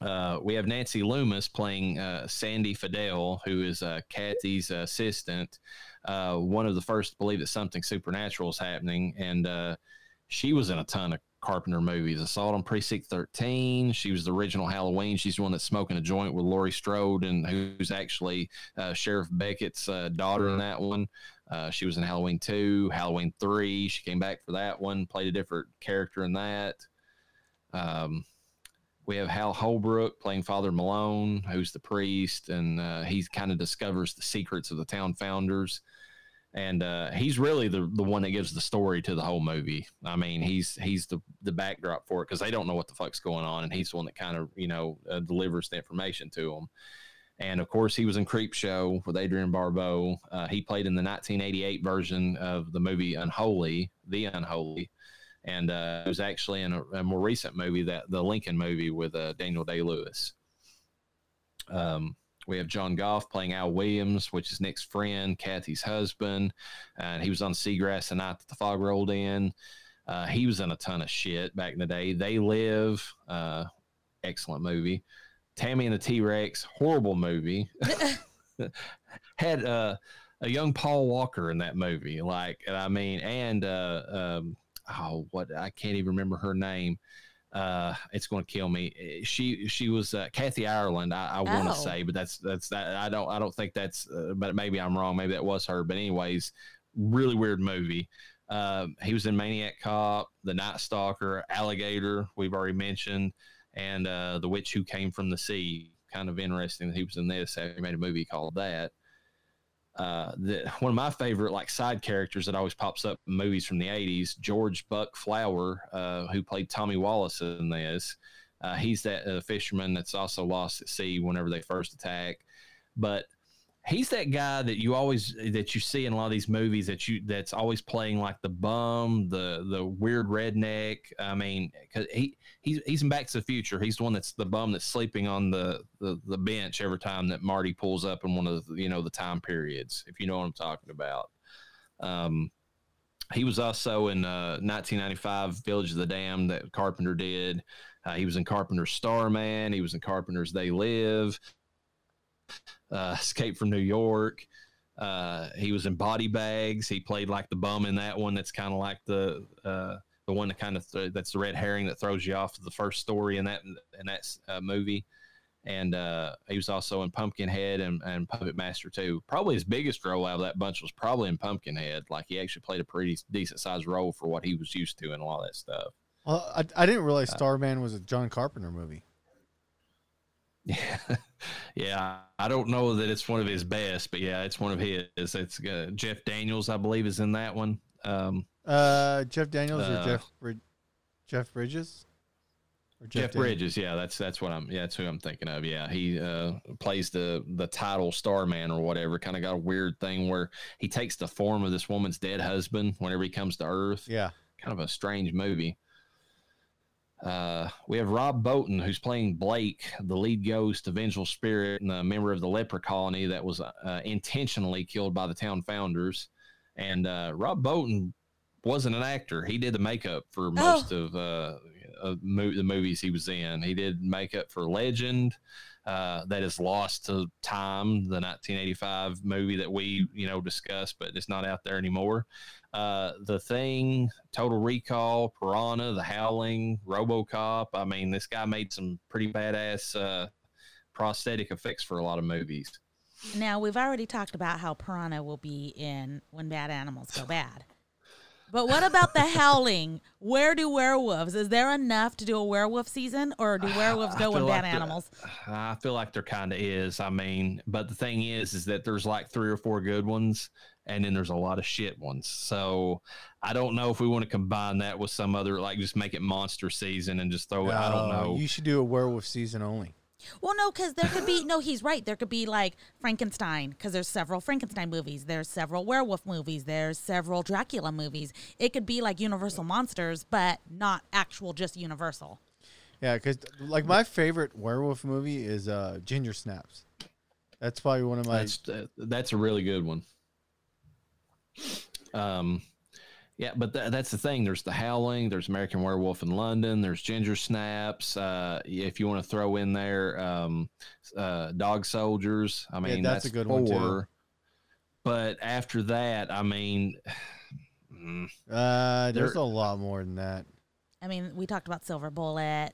Speaker 2: Uh, we have Nancy Loomis playing uh, Sandy Fadel, who is uh, Kathy's assistant. Uh, one of the first to believe that something supernatural is happening, and uh, she was in a ton of Carpenter movies. I Assault on Precinct 13. She was the original Halloween. She's the one that's smoking a joint with Laurie Strode, and who's actually uh, Sheriff Beckett's uh, daughter in that one. Uh, she was in Halloween 2, Halloween 3. She came back for that one, played a different character in that. Um, we have Hal Holbrook playing Father Malone, who's the priest, and uh, he kind of discovers the secrets of the town founders. And uh, he's really the the one that gives the story to the whole movie. I mean, he's he's the the backdrop for it because they don't know what the fuck's going on, and he's the one that kind of you know uh, delivers the information to them. And of course, he was in Creepshow with Adrienne Barbeau. Uh, he played in the 1988 version of the movie Unholy, The Unholy, and uh, it was actually in a, a more recent movie that the Lincoln movie with uh, Daniel Day Lewis. Um, we have John Goff playing Al Williams, which is Nick's friend, Kathy's husband, and he was on Seagrass the night that the fog rolled in. Uh, he was in a ton of shit back in the day. They Live, uh, excellent movie. Tammy and the T Rex, horrible movie. Had uh, a young Paul Walker in that movie, like I mean, and uh, um, oh, what I can't even remember her name. Uh, it's going to kill me. She she was uh, Kathy Ireland. I, I want
Speaker 1: Oh.
Speaker 2: to say, but that's that's that. I don't I don't think that's. Uh, but maybe I'm wrong. Maybe that was her. But anyways, really weird movie. Um, he was in Maniac Cop, The Night Stalker, Alligator. We've already mentioned, and uh, The Witch Who Came from the Sea. Kind of interesting that he was in this. He made a movie called that uh, the, one of my favorite like side characters that always pops up in movies from the 80s george buck flower uh, who played tommy wallace in this. Uh, he's that uh, fisherman that's also lost at sea whenever they first attack. But he's that guy that you always that you see in a lot of these movies that you that's always playing like the bum the the weird redneck i mean, cause he he's he's in back to the future he's the one that's the bum that's sleeping on the the, the bench every time that marty pulls up in one of the you know the time periods if you know what i'm talking about um he was also in uh, 1995 Village of the Damned that Carpenter did. Uh, he was in Carpenter's Starman. He was in Carpenter's They Live uh, Escape from New York. Uh, he was in Body Bags. He played like the bum in that one. That's kind of like the uh, the one that kind of th- that's the red herring that throws you off the first story in that in that uh, movie. And uh, he was also in Pumpkinhead and, and Puppet Master too. Probably his biggest role out of that bunch was probably in Pumpkinhead. Like he actually played a pretty decent sized role for what he was used to and all that stuff.
Speaker 3: Well, I, I didn't realize
Speaker 2: Uh,
Speaker 3: Starman was a John Carpenter movie.
Speaker 2: Yeah, yeah. I don't know that it's one of his best, but yeah, it's one of his. It's uh, Jeff Daniels, I believe, is in that one. Um,
Speaker 3: Uh, Jeff Daniels or
Speaker 2: Uh,
Speaker 3: Jeff Brid- Jeff Bridges? Or
Speaker 2: Jeff,
Speaker 3: Daniels?
Speaker 2: Bridges, yeah, that's that's what I'm. Yeah, that's who I'm thinking of. Yeah, he uh, plays the the title Starman or whatever. Kind of got a weird thing where he takes the form of this woman's dead husband whenever he comes to Earth.
Speaker 3: Yeah.
Speaker 2: kind of a strange movie. Uh, we have Rob Bottin, who's playing Blake, the lead ghost, the vengeful spirit, and a member of the leper colony that was uh, intentionally killed by the town founders. And uh, Rob Bottin wasn't an actor; he did the makeup for most of, uh, of mo- the movies he was in. He did makeup for Legend, uh, that is lost to time, the 1985 movie that we you know discussed, but it's not out there anymore uh, the thing, Total Recall, Piranha, The Howling, RoboCop. I mean, this guy made some pretty badass uh, prosthetic effects for a lot of movies.
Speaker 1: Now we've already talked about how Piranha will be in When Bad Animals Go Bad. But what about the howling? Where do werewolves? Is there enough to do a werewolf season, or do werewolves go when
Speaker 2: feel
Speaker 1: bad
Speaker 2: like the-
Speaker 1: animals?
Speaker 2: I feel like there kind of is. I mean, but the thing is, is that there's like three or four good ones, and then there's a lot of shit ones. So I don't know if we want to combine that with some other, like just make it monster season and just throw it. I don't
Speaker 3: Uh,
Speaker 2: know.
Speaker 3: You should do a werewolf season only.
Speaker 1: Well, no, because there could be no. He's right. There could be like Frankenstein, because there's several Frankenstein movies. There's several werewolf movies. There's several Dracula movies. It could be like Universal monsters, but not actual just Universal.
Speaker 3: Yeah, because like my favorite werewolf movie is uh, Ginger Snaps. That's probably one of my.
Speaker 2: That's uh, that's a really good one. Um, yeah, but tha that's the thing. There's the Howling. There's American Werewolf in London. There's Ginger Snaps. Uh, if you want to throw in there, um, uh, Dog Soldiers. I mean,
Speaker 3: that's
Speaker 2: that's,
Speaker 3: a good one, too.
Speaker 2: But after that, I mean, mm,
Speaker 3: uh, there's a lot more than that.
Speaker 1: I mean, we talked about Silver Bullet.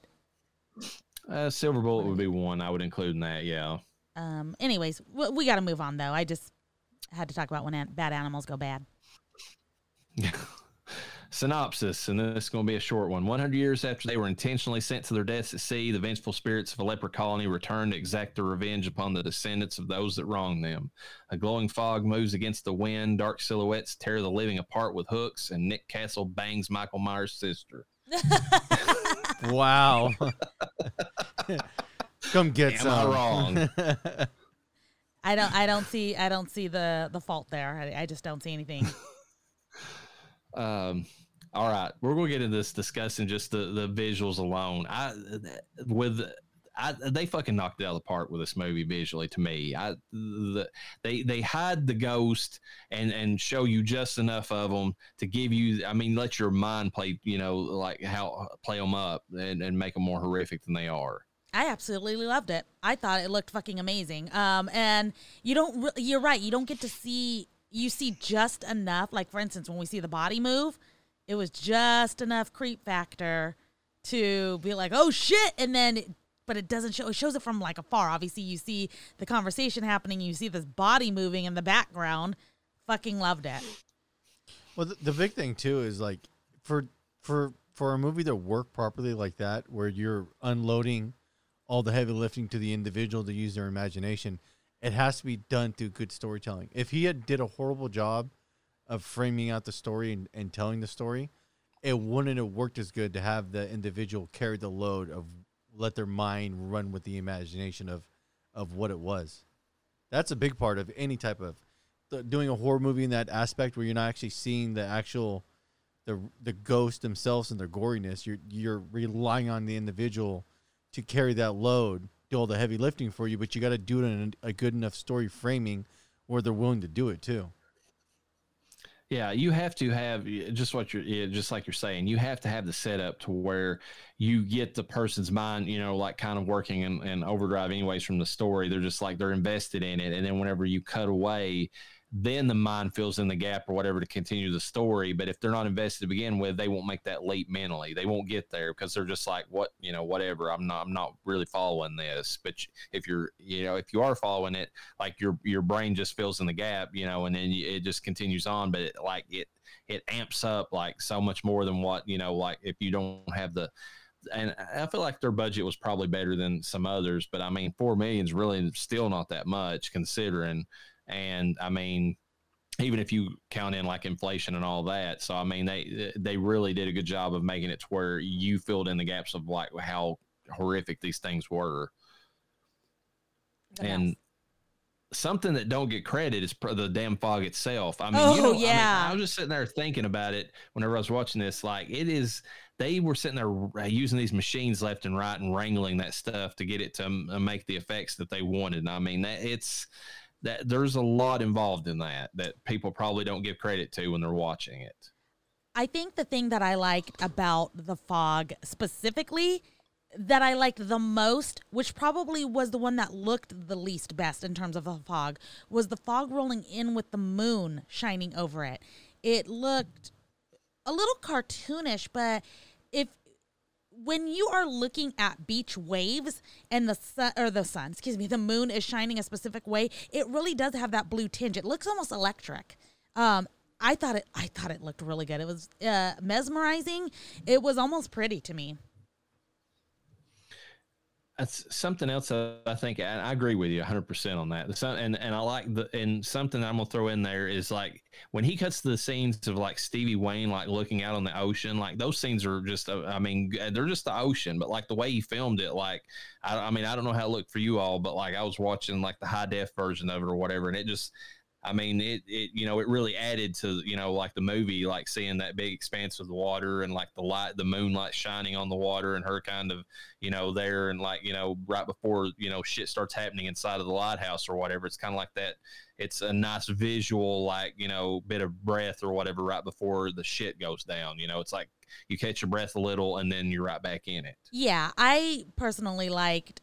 Speaker 2: uh, Silver Bullet would be one I would include in that. Yeah.
Speaker 1: Um, anyways, w- we got to move on though. I just had to talk about when an- bad animals go bad.
Speaker 2: Synopsis, and this is going to be a short one. 100 years after they were intentionally sent to their deaths at sea, the vengeful spirits of a leper colony return to exact their revenge upon the descendants of those that wronged them. A glowing fog moves against the wind, dark silhouettes tear the living apart with hooks, and Nick Castle bangs Michael Myers' sister.
Speaker 3: Wow. Come get
Speaker 2: Am I
Speaker 3: some.
Speaker 2: wrong?
Speaker 1: I don't. I don't see. I don't see the the fault there. I, I just don't see anything.
Speaker 2: Um, all right, we're gonna get into this discussing just the the visuals alone. I with I they fucking knocked it out of the park with this movie visually. To me, I the, they they hide the ghost and and show you just enough of them to give you. I mean, let your mind play. You know, like how play them up and and make them more horrific than they are.
Speaker 1: I absolutely loved it. I thought it looked fucking amazing. Um, and you don't. Re- you're right. You don't get to see. You see just enough. Like for instance, when we see the body move, it was just enough creep factor to be like, oh shit, and then. It, but it doesn't show. It shows it from like afar. Obviously, you see the conversation happening. You see this body moving in the background. Fucking loved it.
Speaker 3: Well, the, the big thing too is like for for for a movie to work properly like that, where you're unloading all the heavy lifting to the individual to use their imagination, it has to be done through good storytelling. If he had did a horrible job of framing out the story and, and telling the story, it wouldn't have worked as good to have the individual carry the load of let their mind run with the imagination of of what it was. That's a big part of any type of the, doing a horror movie in that aspect where you're not actually seeing the actual the the ghosts themselves and their goriness. You're you're relying on the individual to carry that load, do all the heavy lifting for you, but you got to do it in a, good enough story framing where they're willing to do it too.
Speaker 2: Yeah, you have to have just what you're, just like you're saying, you have to have the setup to where you get the person's mind, you know, like kind of working and, overdrive, anyways, from the story. They're just like they're invested in it. And then whenever you cut away, then the mind fills in the gap or whatever to continue the story. But if they're not invested to begin with, they won't make that leap mentally. They won't get there because they're just like, what, you know, whatever. I'm not, I'm not really following this. But if you're, you know, if you are following it, like your your brain just fills in the gap, you know, and then it just continues on. But it, like it, it amps up like so much more than what you know. Like if you don't have the and I feel like their budget was probably better than some others, but I mean, four million is really still not that much considering. And I mean, even if you count in like inflation and all that, so I mean, they they really did a good job of making it to where you filled in the gaps of like how horrific these things were.
Speaker 1: The
Speaker 2: and something that don't get credit is the damn fog itself. I mean,
Speaker 1: Oh,
Speaker 2: you know, I mean,
Speaker 1: yeah.
Speaker 2: I, was just sitting there thinking about it whenever I was watching this. Like, it is, they were sitting there uh, using these machines left and right and wrangling that stuff to get it to um, make the effects that they wanted. And I mean, that it's that there's a lot involved in that that people probably don't give credit to when they're watching it.
Speaker 1: I think the thing that I liked about the fog specifically that I liked the most, which probably was the one that looked the least best in terms of the fog, was the fog rolling in with the moon shining over it. It looked a little cartoonish, but if when you are looking at beach waves and the sun or the sun, excuse me, the moon is shining a specific way, it really does have that blue tinge. It looks almost electric. Um, I thought it. I thought it looked really good. It was uh, mesmerizing. It was almost pretty to me.
Speaker 2: That's something else that I think I agree with you 100 percent on that. And and I like the and something I'm gonna throw in there is like when he cuts the scenes of like Stevie Wayne like looking out on the ocean, like those scenes are just uh, I mean they're just the ocean, but like the way he filmed it, like I, I mean I don't know how it looked for you all, but like I was watching like the high def version of it or whatever, and it just I mean, it, it, you know, it really added to, you know, like the movie, like seeing that big expanse of the water and like the light, the moonlight shining on the water and her kind of, you know, there and like, you know, right before, you know, shit starts happening inside of the lighthouse or whatever. It's kind of like that. It's a nice visual, like, you know, bit of breath or whatever right before the shit goes down. You know, it's like you catch your breath a little and then you're right back in it.
Speaker 1: Yeah, I personally liked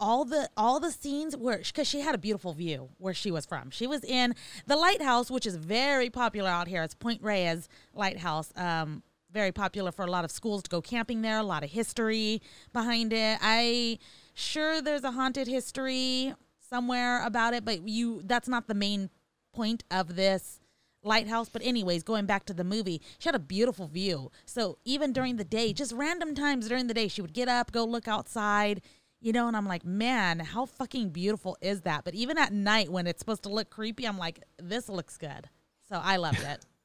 Speaker 1: all the all the scenes where because she had a beautiful view where she was from. She was in the lighthouse, which is very popular out here. It's Point Reyes Lighthouse. Um, very popular for a lot of schools to go camping there. A lot of history behind it. I sure there's a haunted history somewhere about it, but you that's not the main point of this lighthouse. But anyways, going back to the movie, she had a beautiful view. So even during the day, just random times during the day, she would get up, go look outside you know, and I'm like, man, how fucking beautiful is that? But even at night when it's supposed to look creepy, I'm like, this looks good. So I loved it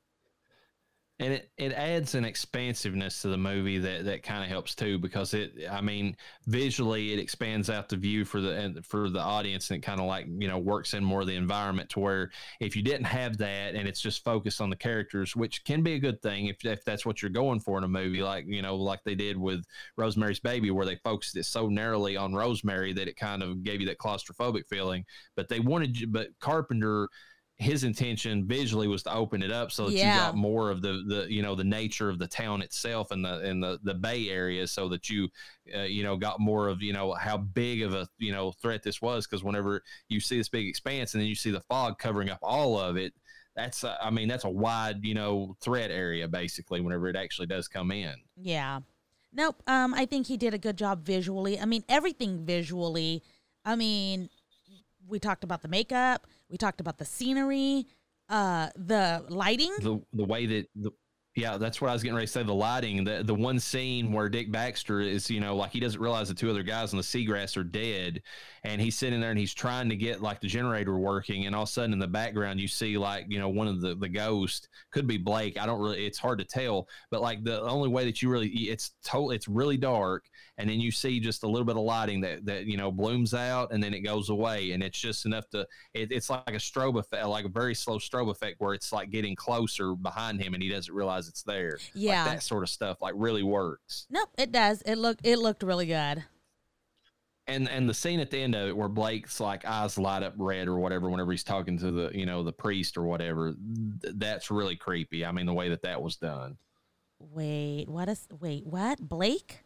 Speaker 2: and it, it adds an expansiveness to the movie that, that kind of helps too because it I mean visually it expands out the view for the for the audience and it kind of like you know works in more of the environment to where if you didn't have that and it's just focused on the characters which can be a good thing if, if that's what you're going for in a movie like you know like they did with Rosemary's Baby where they focused it so narrowly on Rosemary that it kind of gave you that claustrophobic feeling. But they wanted you but Carpenter his intention visually was to open it up so that yeah. you got more of the the you know the nature of the town itself and the in the the bay area so that you uh, you know got more of you know how big of a you know threat this was. Because whenever you see this big expanse and then you see the fog covering up all of it that's uh, i mean that's a wide you know threat area basically whenever it actually does come in.
Speaker 1: Yeah. Nope um i think he did a good job visually. I mean everything visually i mean we talked about the makeup we talked about the scenery, uh, the lighting,
Speaker 2: the the way that the yeah, that's what I was getting ready to say. The lighting, the the one scene where Dick Baxter is, you know, like he doesn't realize the two other guys on the seagrass are dead, and he's sitting there and he's trying to get like the generator working, and all of a sudden in the background you see like you know one of the the ghost could be Blake. I don't really, it's hard to tell, but like the only way that you really, it's total, it's really dark, and then you see just a little bit of lighting that that you know blooms out and then it goes away, and it's just enough to, it, it's like a strobe effect, like a very slow strobe effect where it's like getting closer behind him and he doesn't realize realize it's there.
Speaker 1: Yeah,
Speaker 2: like that sort of stuff like really works.
Speaker 1: Nope, it does. It looked it looked really good.
Speaker 2: And and the scene at the end of it where Blake's like eyes light up red or whatever whenever he's talking to the you know the priest or whatever, th- that's really creepy. I mean the way that that was done.
Speaker 1: Wait, what is wait what Blake?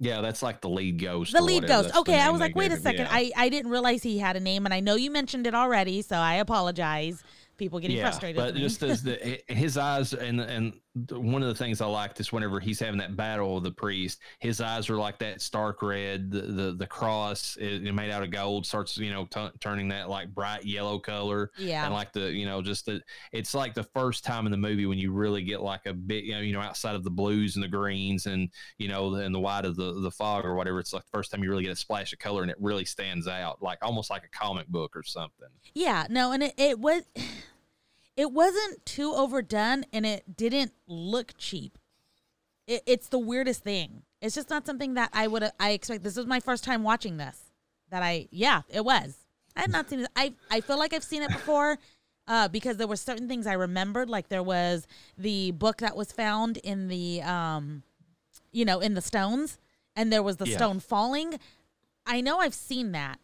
Speaker 2: Yeah, that's like the lead ghost.
Speaker 1: The lead ghost. Okay, I was like, wait a second. I, I didn't realize he had a name, and I know you mentioned it already, so I apologize people getting yeah, frustrated.
Speaker 2: But just as the his eyes and and one of the things I liked is whenever he's having that battle with the priest, his eyes are like that stark red. The the, the cross is made out of gold starts you know t- turning that like bright yellow color.
Speaker 1: Yeah,
Speaker 2: and like the you know just the it's like the first time in the movie when you really get like a bit you know you know outside of the blues and the greens and you know and the white of the the fog or whatever. It's like the first time you really get a splash of color and it really stands out like almost like a comic book or something.
Speaker 1: Yeah, no, and it, it was it wasn't too overdone and it didn't look cheap. It, it's the weirdest thing. It's just not something that I would I expect. This was my first time watching this. That I yeah, it was. I had not seen it. I I feel like I've seen it before. Uh, because there were certain things I remembered, like there was the book that was found in the, um, you know, in the stones, and there was the yeah. stone falling. I know I've seen that,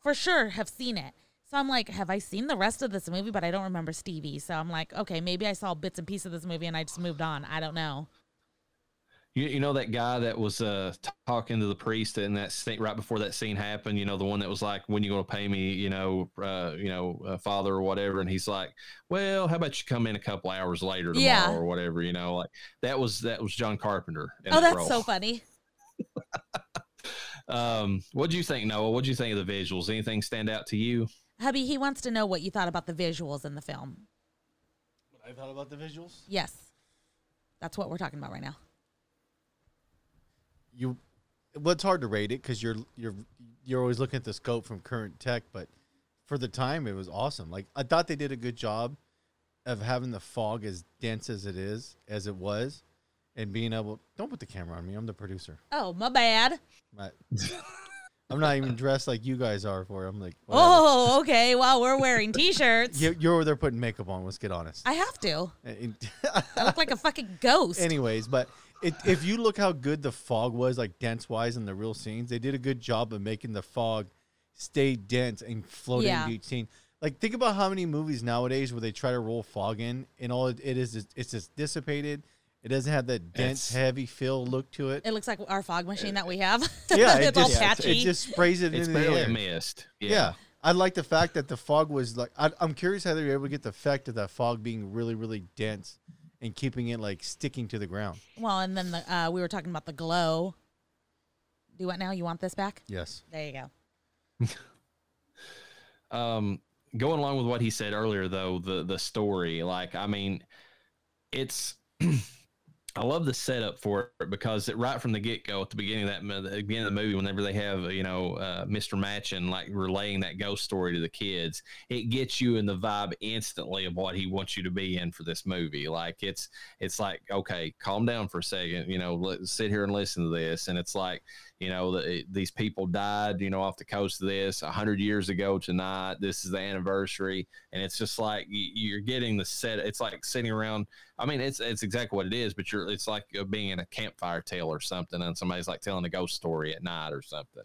Speaker 1: for sure, have seen it. So I'm like, have I seen the rest of this movie? But I don't remember Stevie. So I'm like, okay, maybe I saw bits and pieces of this movie and I just moved on. I don't know.
Speaker 2: You, you know that guy that was uh, talking to the priest in that scene right before that scene happened. You know the one that was like, "When you going to pay me?" You know, uh, you know, uh, father or whatever. And he's like, "Well, how about you come in a couple hours later tomorrow yeah. or whatever?" You know, like that was that was John Carpenter.
Speaker 1: oh, that's role. so funny.
Speaker 2: um, what do you think, Noah? What do you think of the visuals? Anything stand out to you?
Speaker 1: Hubby, he wants to know what you thought about the visuals in the film.
Speaker 3: What I thought about the visuals?
Speaker 1: Yes. That's what we're talking about right now.
Speaker 3: You well, it's hard to rate it because you're you're you're always looking at the scope from current tech, but for the time, it was awesome. Like I thought they did a good job of having the fog as dense as it is, as it was, and being able. Don't put the camera on me. I'm the producer.
Speaker 1: Oh, my bad.
Speaker 3: My- I'm not even dressed like you guys are for. it. I'm like, whatever.
Speaker 1: Oh, okay. Well, we're wearing t-shirts.
Speaker 3: You- you're there putting makeup on. Let's get honest.
Speaker 1: I have to. I look like a fucking ghost.
Speaker 3: Anyways, but it, if you look how good the fog was, like dense wise in the real scenes, they did a good job of making the fog stay dense and float
Speaker 1: Yeah.
Speaker 3: into each scene. Like think about how many movies nowadays where they try to roll fog in, and all it, it is is it's just dissipated. It doesn't have that dense,
Speaker 2: It's-
Speaker 3: heavy feel look to it.
Speaker 1: It looks like our fog machine that we have.
Speaker 3: Yeah, it
Speaker 1: it's all
Speaker 3: just,
Speaker 1: patchy.
Speaker 3: it just sprays it
Speaker 2: It's
Speaker 3: into the
Speaker 2: barely
Speaker 3: air.
Speaker 2: a mist.
Speaker 3: Yeah. I like the fact that the fog was like. I, I'm curious how they were able to get the effect of that fog being really, really dense and keeping it like sticking to the ground.
Speaker 1: well, and then the, uh, we were talking about the glow. Do what now? You want this back?
Speaker 3: Yes.
Speaker 1: There you go.
Speaker 2: um going along with what he said earlier though the the story like i mean it's i love the setup for it because it, right from the get-go at the beginning of that the beginning of the movie whenever they have you know uh, mr Machen like relaying that ghost story to the kids it gets you in the vibe instantly of what he wants you to be in for this movie. Like it's it's like okay calm down for a second you know let, sit here and listen to this. And it's like you know the, these people died you know off the coast of this 100 years ago tonight this is the anniversary and it's just like you, you're getting the set it's like sitting around i mean it's it's exactly what it is but you're it's like uh, being in a campfire tale or something and somebody's like telling a ghost story at night or something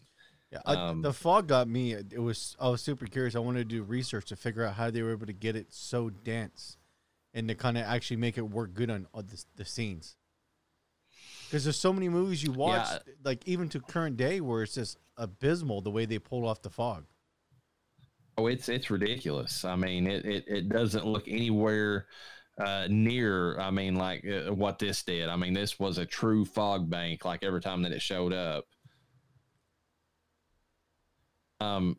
Speaker 3: Yeah, I,
Speaker 2: Um,
Speaker 3: the fog got me. It was I was super curious. I wanted to do research to figure out how they were able to get it so dense, and to kind of actually make it work good on, on the, the scenes. Because there's so many movies you watch,
Speaker 2: Yeah.
Speaker 3: like even to current day, where it's just abysmal the way they pulled off the fog.
Speaker 2: Oh, it's it's ridiculous. I mean, it it, it doesn't look anywhere uh, near. I mean, like uh, what this did. I mean, this was a true fog bank. Like every time that it showed up. Um,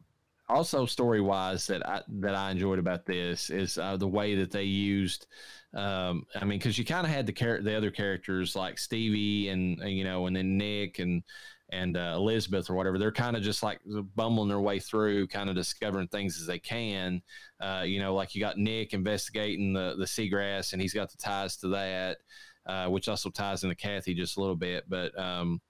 Speaker 2: also story wise, that I that I enjoyed about this is uh, the way that they used. Um, I mean, because you kind of had the char- the other characters like Stevie and uh, you know, and then Nick and and uh, Elizabeth or whatever, they're kind of just like bumbling their way through, kind of discovering things as they can. Uh, you know, like you got Nick investigating the the seagrass, and he's got the ties to that, uh, which also ties into Kathy just a little bit. But um,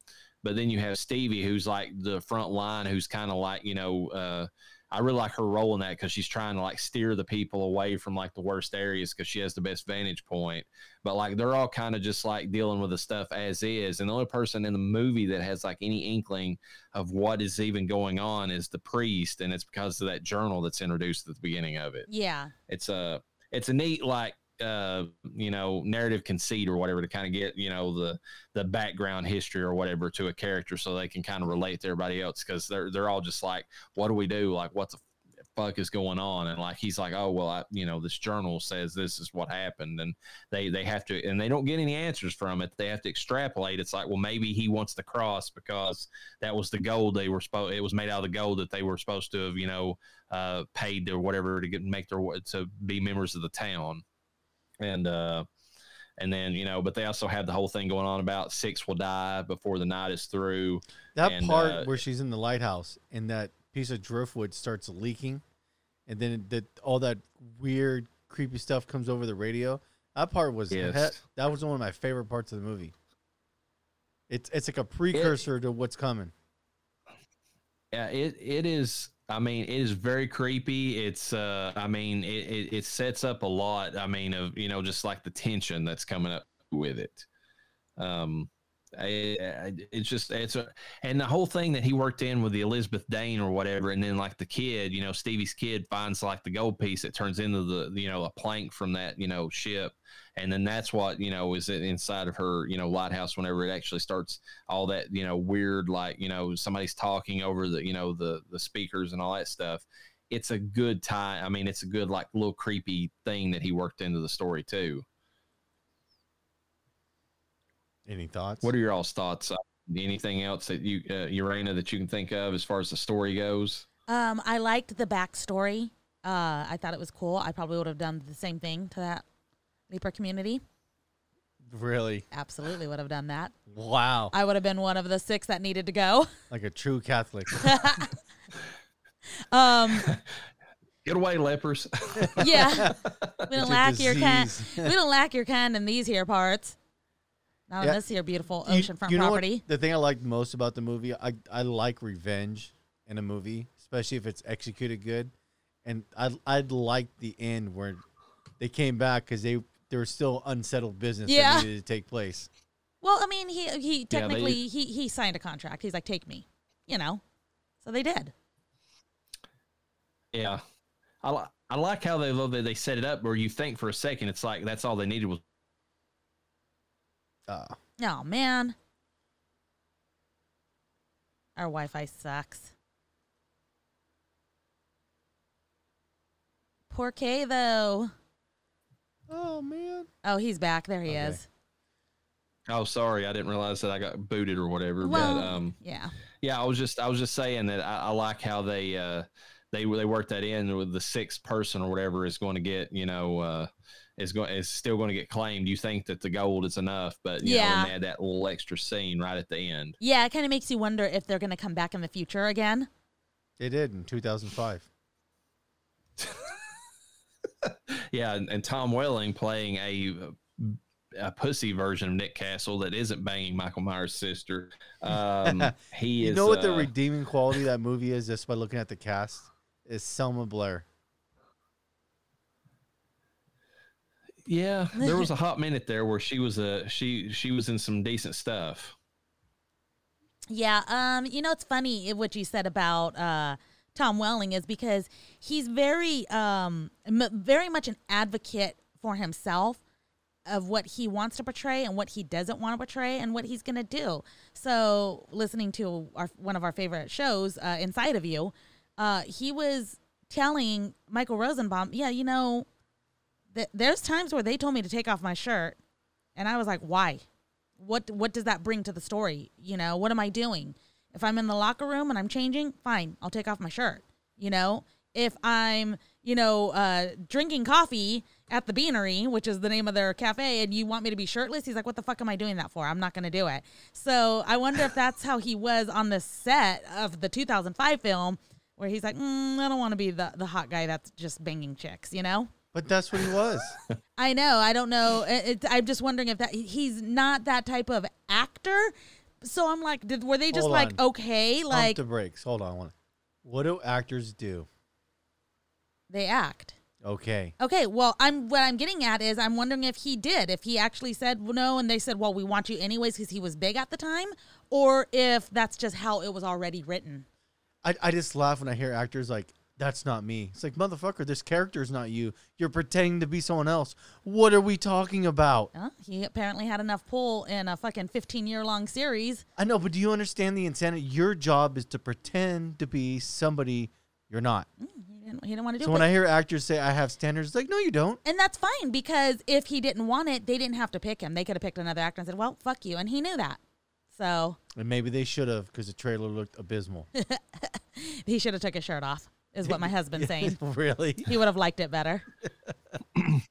Speaker 2: but then you have Stevie, who's like the front line, who's kind of like you know. I really like her role in that because she's trying to like steer the people away from like the worst areas because she has the best vantage point. But like they're all kind of just like dealing with the stuff as is, and the only person in the movie that has like any inkling of what is even going on is the priest, and it's because of that journal that's introduced at the beginning of it.
Speaker 1: Yeah.
Speaker 2: It's a it's a neat like uh you know narrative conceit or whatever to kind of get you know the the background history or whatever to a character so they can kind of relate to everybody else because they're they're all just like what do we do? Like what the fuck is going on? And like he's like oh well I you know this journal says this is what happened. And they they have to and they don't get any answers from it. They have to extrapolate. It's like well maybe he wants the cross because that was the gold they were supposed it was made out of the gold that they were supposed to have you know uh paid or whatever to get make their to be members of the town and uh and then you know but they also have the whole thing going on about six will die before the night is through
Speaker 3: That
Speaker 2: And,
Speaker 3: part
Speaker 2: uh,
Speaker 3: where she's in the lighthouse and that piece of driftwood starts leaking, and then that all that weird, creepy stuff comes over the radio. That part was
Speaker 2: Yes.
Speaker 3: that was one of my favorite parts of the movie. It's it's like a precursor to what's coming.
Speaker 2: yeah it it is i mean it is very creepy. It's uh i mean it, it it sets up a lot i mean of you know just like the tension that's coming up with it. Um I, I, it's just it's a and the whole thing that he worked in with the Elizabeth Dane or whatever, and then like the kid, you know, Stevie's kid finds like the gold piece that turns into the you know a plank from that you know ship, and then that's what you know is inside of her you know lighthouse whenever it actually starts all that you know weird like you know somebody's talking over the you know the the speakers and all that stuff. It's a good time. I mean, it's a good like little creepy thing that he worked into the story too.
Speaker 3: Any thoughts?
Speaker 2: What are your all's thoughts? Uh, anything else that you, uh, Urana, that you can think of as far as the story goes?
Speaker 1: Um, I liked the backstory. Uh, I thought it was cool. I probably would have done the same thing to that Leaper community.
Speaker 3: Really?
Speaker 1: Absolutely would have done that.
Speaker 3: Wow.
Speaker 1: I would have been one of the six that needed to go.
Speaker 3: Like a true Catholic.
Speaker 1: Um,
Speaker 2: Get away, lepers.
Speaker 1: yeah, we don't lack your kind. We don't lack your kind in these here parts. Not
Speaker 3: Yeah.
Speaker 1: in this here beautiful
Speaker 3: You-
Speaker 1: oceanfront
Speaker 3: you know what?
Speaker 1: property.
Speaker 3: The thing I like most about the movie, I I like revenge in a movie, especially if it's executed good. And I I'd like the end where they came back because they there was still unsettled business
Speaker 1: Yeah.
Speaker 3: that needed to take place.
Speaker 1: Well, I mean, he he
Speaker 2: they-
Speaker 1: technically he he signed a contract. He's like, take me, you know. So they did.
Speaker 2: yeah, I li- I like how they love that they set it up where you think for a second it's like that's all they needed was
Speaker 3: Uh,
Speaker 1: Oh man, our Wi-Fi sucks. Poor K though.
Speaker 3: oh man.
Speaker 1: Oh, he's back. There he
Speaker 3: Okay.
Speaker 1: is.
Speaker 2: Oh, sorry, I didn't realize that I got booted or whatever.
Speaker 1: Well,
Speaker 2: but um,
Speaker 1: yeah.
Speaker 2: yeah, I was just I was just saying that I, I like how they uh they they work that in with the sixth person or whatever is going to get you know uh is going is still going to get claimed. You think that the gold is enough, but you know,
Speaker 1: Yeah.
Speaker 2: and they had that little extra scene right at the end.
Speaker 1: Yeah, it kind of makes you wonder if they're going to come back in the future again.
Speaker 3: They did in 2005.
Speaker 2: Yeah, and, and Tom Welling playing a a pussy version of Nick Castle that isn't banging Michael Myers' sister. Um, he
Speaker 3: You
Speaker 2: is.
Speaker 3: know what the
Speaker 2: uh,
Speaker 3: redeeming quality of that movie is just by looking at the cast? Is Selma Blair.
Speaker 2: Yeah, there was a hot minute there where she was a she she was in some decent stuff.
Speaker 1: Yeah, um, you know it's funny eh, what you said about uh, Tom Welling is because he's very, um, m- very much an advocate for himself of what he wants to portray and what he doesn't want to portray and what he's gonna do. So, listening to our one of our favorite shows, uh, Inside of You, uh, he was telling Michael Rosenbaum, yeah, you know, th- there's times where they told me to take off my shirt, and I was like, why? what what does that bring to the story? You know what am i doing? If i'm in the locker room and i'm changing fine i'll take off my shirt. You know if i'm you know uh drinking coffee at the beanery which is the name of their cafe and you want me to be shirtless he's like what the fuck am i doing that for? I'm not going to do it. So i wonder if that's how he was on the set of the 2005 film where he's like mm, i don't want to be the, the hot guy that's just banging chicks you know
Speaker 3: But that's what he was.
Speaker 1: I know. I don't know. It, it, I'm just wondering if that he's not that type of actor. So I'm like, did were they just
Speaker 3: Hold
Speaker 1: like
Speaker 3: on.
Speaker 1: okay,
Speaker 3: Pump
Speaker 1: like
Speaker 3: the brakes. Hold on. one- What do actors do?
Speaker 1: they act?
Speaker 3: Okay.
Speaker 1: Okay. Well, I'm what I'm getting at is I'm wondering if he did, if he actually said no, and they said, well, we want you anyways because he was big at the time, or if that's just how it was already written.
Speaker 3: I, I just laugh when I hear actors like, that's not me. It's like, motherfucker, this character is not you. You're pretending to be someone else. What are we talking about?
Speaker 1: Uh, he apparently had enough pull in a fucking 15 year long series.
Speaker 3: I know, but do you understand the insanity? Your job is to pretend to be somebody you're not.
Speaker 1: He didn't, he didn't want to do
Speaker 3: So
Speaker 1: it.
Speaker 3: when I hear actors say, I have standards, it's like, no, you don't.
Speaker 1: And that's fine because if he didn't want it, they didn't have to pick him. They could have picked another actor and said, "Well, fuck you," and he knew that. So
Speaker 3: And maybe they should have because the trailer looked abysmal.
Speaker 1: he should have took his shirt off. Is what my husband's saying.
Speaker 3: really?
Speaker 1: He would have liked it better.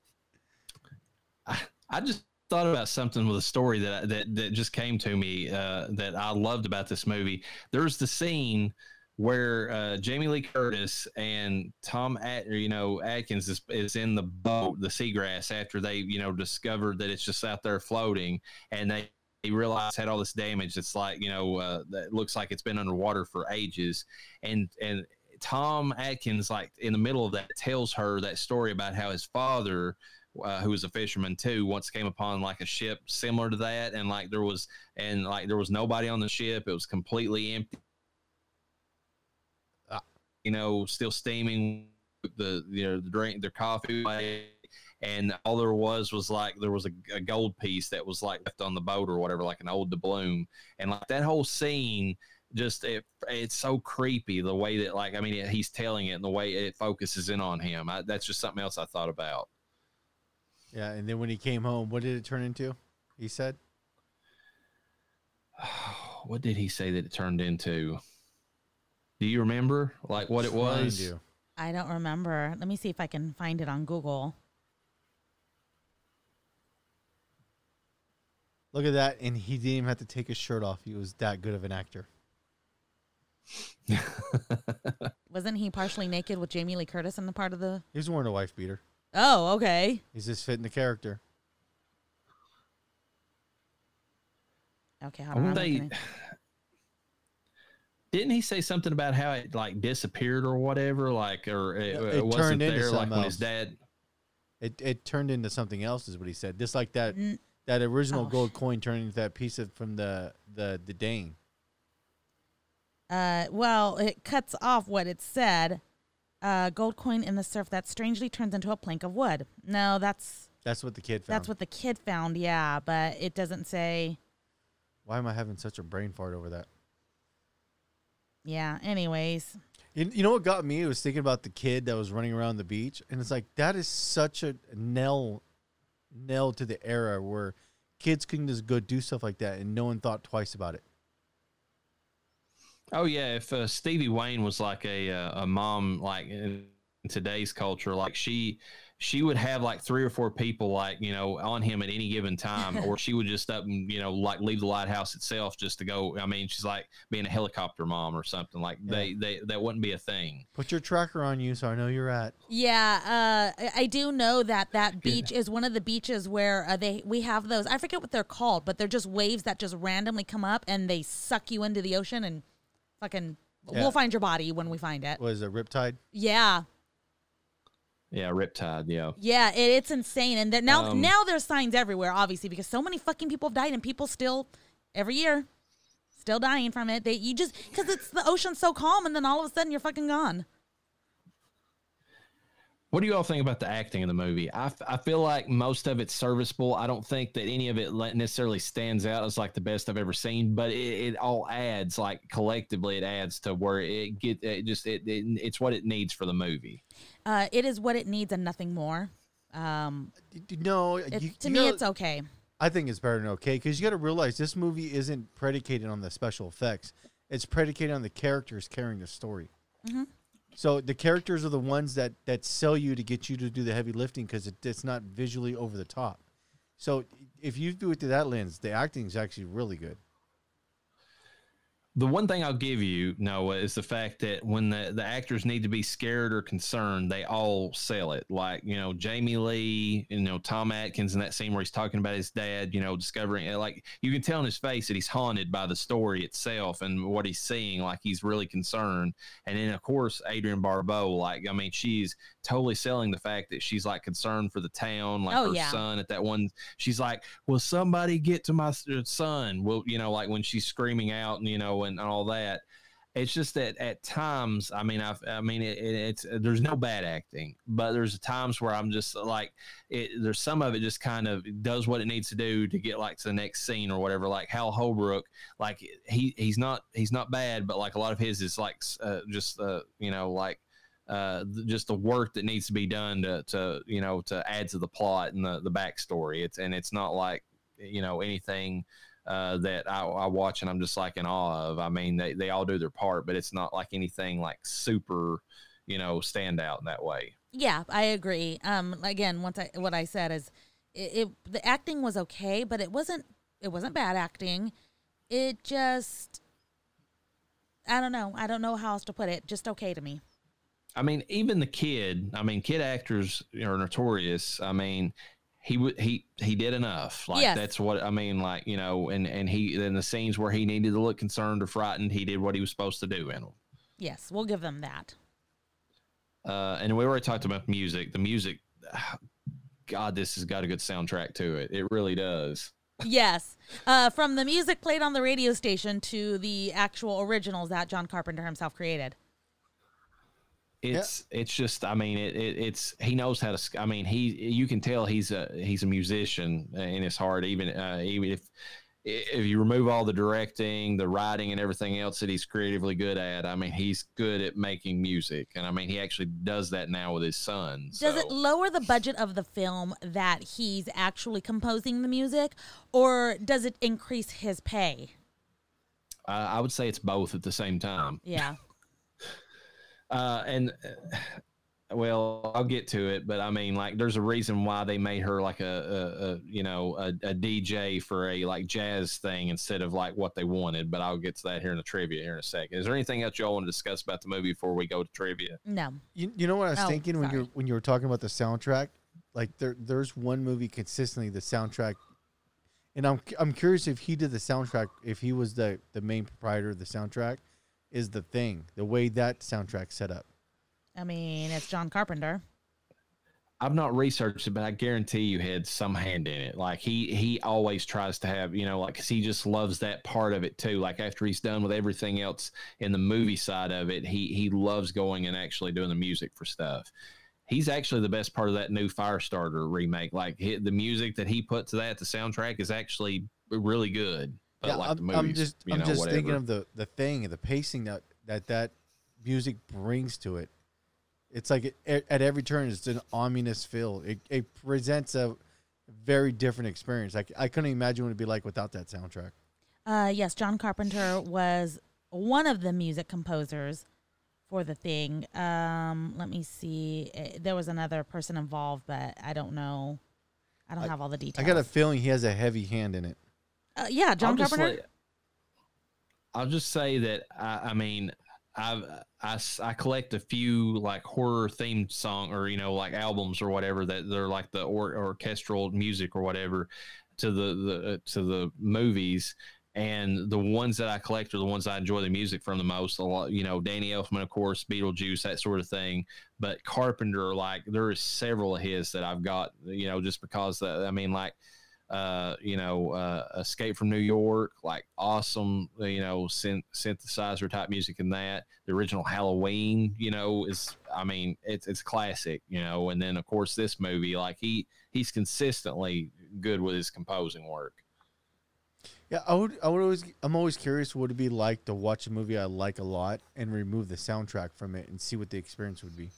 Speaker 2: I just thought about something with a story that that that just came to me uh, that I loved about this movie. There's the scene where uh, Jamie Lee Curtis and Tom, At- you know, Atkins is, is in the boat, the seagrass, after they you know discovered that it's just out there floating, and they. They realized had all this damage. It's like you know uh, that looks like it's been underwater for ages, and and Tom Atkins, like in the middle of that, tells her that story about how his father uh, who was a fisherman too, once came upon like a ship similar to that, and like there was and like there was nobody on the ship. It was completely empty.
Speaker 3: Ah.
Speaker 2: You know, still steaming the you know the drink, their coffee, and all there was was like there was a, a gold piece that was like left on the boat or whatever, like an old doubloon, and like that whole scene just it, it's so creepy the way that like I mean he's telling it and the way it focuses in on him. I, that's just something else I thought about.
Speaker 3: Yeah. And then when he came home, what did it turn into? He said,
Speaker 2: what did he say that it turned into? Do you remember like what it was?
Speaker 3: to.
Speaker 1: I don't remember. Let me see if I can find it on Google.
Speaker 3: Look at that, and he didn't even have to take his shirt off. He was that good of an actor.
Speaker 1: Wasn't he partially naked with Jamie Lee Curtis in the part of the?
Speaker 3: He was wearing a wife beater.
Speaker 1: Oh, okay.
Speaker 3: He's just fitting the character.
Speaker 1: Okay, hold on.
Speaker 2: They didn't he say something about how it like disappeared or whatever, like or it, it
Speaker 3: it
Speaker 2: wasn't
Speaker 3: turned into
Speaker 2: there, like
Speaker 3: something
Speaker 2: when his dad.
Speaker 3: It it turned into something else, is what he said. Just like that
Speaker 1: N-
Speaker 3: that original
Speaker 1: Oh.
Speaker 3: gold coin turned into that piece of from the the the Dane.
Speaker 1: Uh, well, it cuts off what it said. Uh, gold coin in the surf that strangely turns into a plank of wood. No, that's
Speaker 3: That's what the kid found.
Speaker 1: that's what the kid found. Yeah, but it doesn't say.
Speaker 3: Why am I having such a brain fart over that?
Speaker 1: Yeah. Anyways,
Speaker 3: You, you know what got me? I was thinking about the kid that was running around the beach, and it's like that is such a nail, nail to the era where kids can just go do stuff like that, and no one thought twice about it.
Speaker 2: Oh yeah, if uh, Stevie Wayne was like a uh, a mom, like in today's culture, like she she would have like three or four people like you know on him at any given time, or she would just up and you know like leave the lighthouse itself just to go. I mean, she's like being a helicopter mom or something. Like they they that wouldn't be a thing.
Speaker 3: Put your tracker on you, so I know you're at.
Speaker 1: yeah. Uh, I- I do know that that beach is one of the beaches where uh, they we have those. I forget what they're called, but they're just waves that just randomly come up and they suck you into the ocean and fucking.
Speaker 3: Yeah.
Speaker 1: We'll find your body when we find it.
Speaker 3: What is it, Riptide?
Speaker 1: Yeah,
Speaker 2: Yeah, Riptide. Yeah.
Speaker 1: Yeah, it, it's insane, and that now
Speaker 2: Um,
Speaker 1: now there's signs everywhere, obviously, because so many fucking people have died, and people still every year still dying from it. They you just because it's the ocean's so calm, and then all of a sudden you're fucking gone.
Speaker 2: What do you all think about the acting in the movie? I, f- I feel like most of it's serviceable. I don't think that any of it necessarily stands out as like the best I've ever seen, but it, it all adds like collectively it adds to where it get it just it, it it's what it needs for the movie.
Speaker 1: Uh, it is what it needs and nothing more. Um,
Speaker 3: D- d- No,
Speaker 1: it,
Speaker 3: you-
Speaker 1: to
Speaker 3: you
Speaker 1: me,
Speaker 3: gotta-
Speaker 1: it's okay.
Speaker 3: I think it's better than okay because you got to realize this movie isn't predicated on the special effects. It's predicated on the characters carrying the story.
Speaker 1: Mm-hmm.
Speaker 3: So the characters are the ones that that sell you to get you to do the heavy lifting because it, it's not visually over the top. So if you do it through that lens, the acting is actually really good.
Speaker 2: The one thing I'll give you, Noah, is the fact that when the, the actors need to be scared or concerned, they all sell it. Like, you know, Jamie Lee, you know, Tom Atkins in that scene where he's talking about his dad, you know, discovering, it like, you can tell in his face that he's haunted by the story itself and what he's seeing. Like, he's really concerned. And then, of course, Adrienne Barbeau, like, I mean, she's totally selling the fact that she's like concerned for the town, like
Speaker 1: Oh,
Speaker 2: her
Speaker 1: yeah.
Speaker 2: son at that one. She's like, Will somebody get to my uh, son? Will, you know, like when she's screaming out and, you know, and all that. It's just that at times, I mean, I've, I mean, it, it, it's there's no bad acting, but there's times where I'm just like, it, there's some of it just kind of does what it needs to do to get like to the next scene or whatever. Like Hal Holbrook, like he he's not he's not bad, but like a lot of his is like uh, just uh, you know like uh, just the work that needs to be done to, to you know to add to the plot and the the backstory. It's and it's not like you know anything uh, that I, I watch and I'm just like in awe of. I mean, they they all do their part, but it's not like anything like super you know standout in that way.
Speaker 1: Yeah, I agree. Um, again, once I what I said is, it, it the acting was okay, but it wasn't it wasn't bad acting. It just, I don't know. I don't know how else to put it. Just okay to me.
Speaker 2: I mean, even the kid. I mean, kid actors are notorious. I mean, he would he he did enough. Like
Speaker 1: Yes.
Speaker 2: that's what I mean. Like you know, and and he in the scenes where he needed to look concerned or frightened, he did what he was supposed to do in them.
Speaker 1: Yes, we'll give them that.
Speaker 2: Uh, and we already talked about music. The music, God, this has got a good soundtrack to it. It really does.
Speaker 1: yes, uh, from the music played on the radio station to the actual originals that John Carpenter himself created.
Speaker 2: It's it's just I mean it, it it's he knows how to I mean he you can tell he's a he's a musician in his heart even uh, even if if you remove all the directing the writing and everything else that he's creatively good at I mean he's good at making music and I mean he actually does that now with his son
Speaker 1: Does it lower the budget of the film that he's actually composing the music, or does it increase his pay?
Speaker 2: uh, I would say it's both at the same time
Speaker 1: Yeah.
Speaker 2: Uh, and uh, well, I'll get to it, but I mean, like, there's a reason why they made her like a, a, a you know, a, a, DJ for a like jazz thing instead of like what they wanted. But I'll get to that here in the trivia here in a second. Is there anything else y'all want to discuss about the movie before we go to trivia?
Speaker 1: No.
Speaker 3: You, you know what I was
Speaker 1: Oh,
Speaker 3: thinking when you when you were talking about the soundtrack? Like there there's one movie consistently the soundtrack and I'm I'm curious if he did the soundtrack if he was the the main proprietor of the soundtrack is the thing the way that soundtrack set up.
Speaker 1: I mean, it's John Carpenter.
Speaker 2: I've not researched it, but I guarantee you had some hand in it. Like he he always tries to have, you know, like 'cause he just loves that part of it too. Like after he's done with everything else in the movie side of it, he he loves going and actually doing the music for stuff. He's actually the best part of that new Firestarter remake. Like he, the music that he put to that, the soundtrack is actually really good. But
Speaker 3: yeah,
Speaker 2: like
Speaker 3: I'm,
Speaker 2: the movies,
Speaker 3: I'm just
Speaker 2: you
Speaker 3: I'm just
Speaker 2: whatever.
Speaker 3: thinking of the the thing the pacing that that that music brings to it. It's like it, at at every turn it's an ominous feel. It it presents a very different experience. Like I couldn't imagine what it'd be like without that soundtrack.
Speaker 1: Uh, yes, John Carpenter was one of the music composers for the thing. Um, let me see. Eh, There was another person involved, but I don't know. I don't
Speaker 3: I-
Speaker 1: have all the details.
Speaker 3: I got a feeling he has a heavy hand in it.
Speaker 1: Uh, yeah, John
Speaker 2: I'll just
Speaker 1: Carpenter.
Speaker 2: let- I'll just say that I, I mean I've I, s- I collect a few like horror themed song or you know like albums or whatever that they're like the or, orchestral music or whatever to the the uh, to the movies and the ones that I collect are the ones I enjoy the music from the most. A lot, you know, Danny Elfman, of course, Beetlejuice, that sort of thing. But Carpenter, like, there is several of his that I've got, you know, just because that, I mean, like, uh, you know, uh, Escape from New York, like awesome, you know, synth- synthesizer type music in that. The original Halloween, you know, is I mean, it's it's classic, you know. And then of course this movie, like he he's consistently good with his composing work.
Speaker 3: Yeah, I would. I would always. I'm always curious what it'd be like to watch a movie I like a lot and remove the soundtrack from it and see what the experience would be.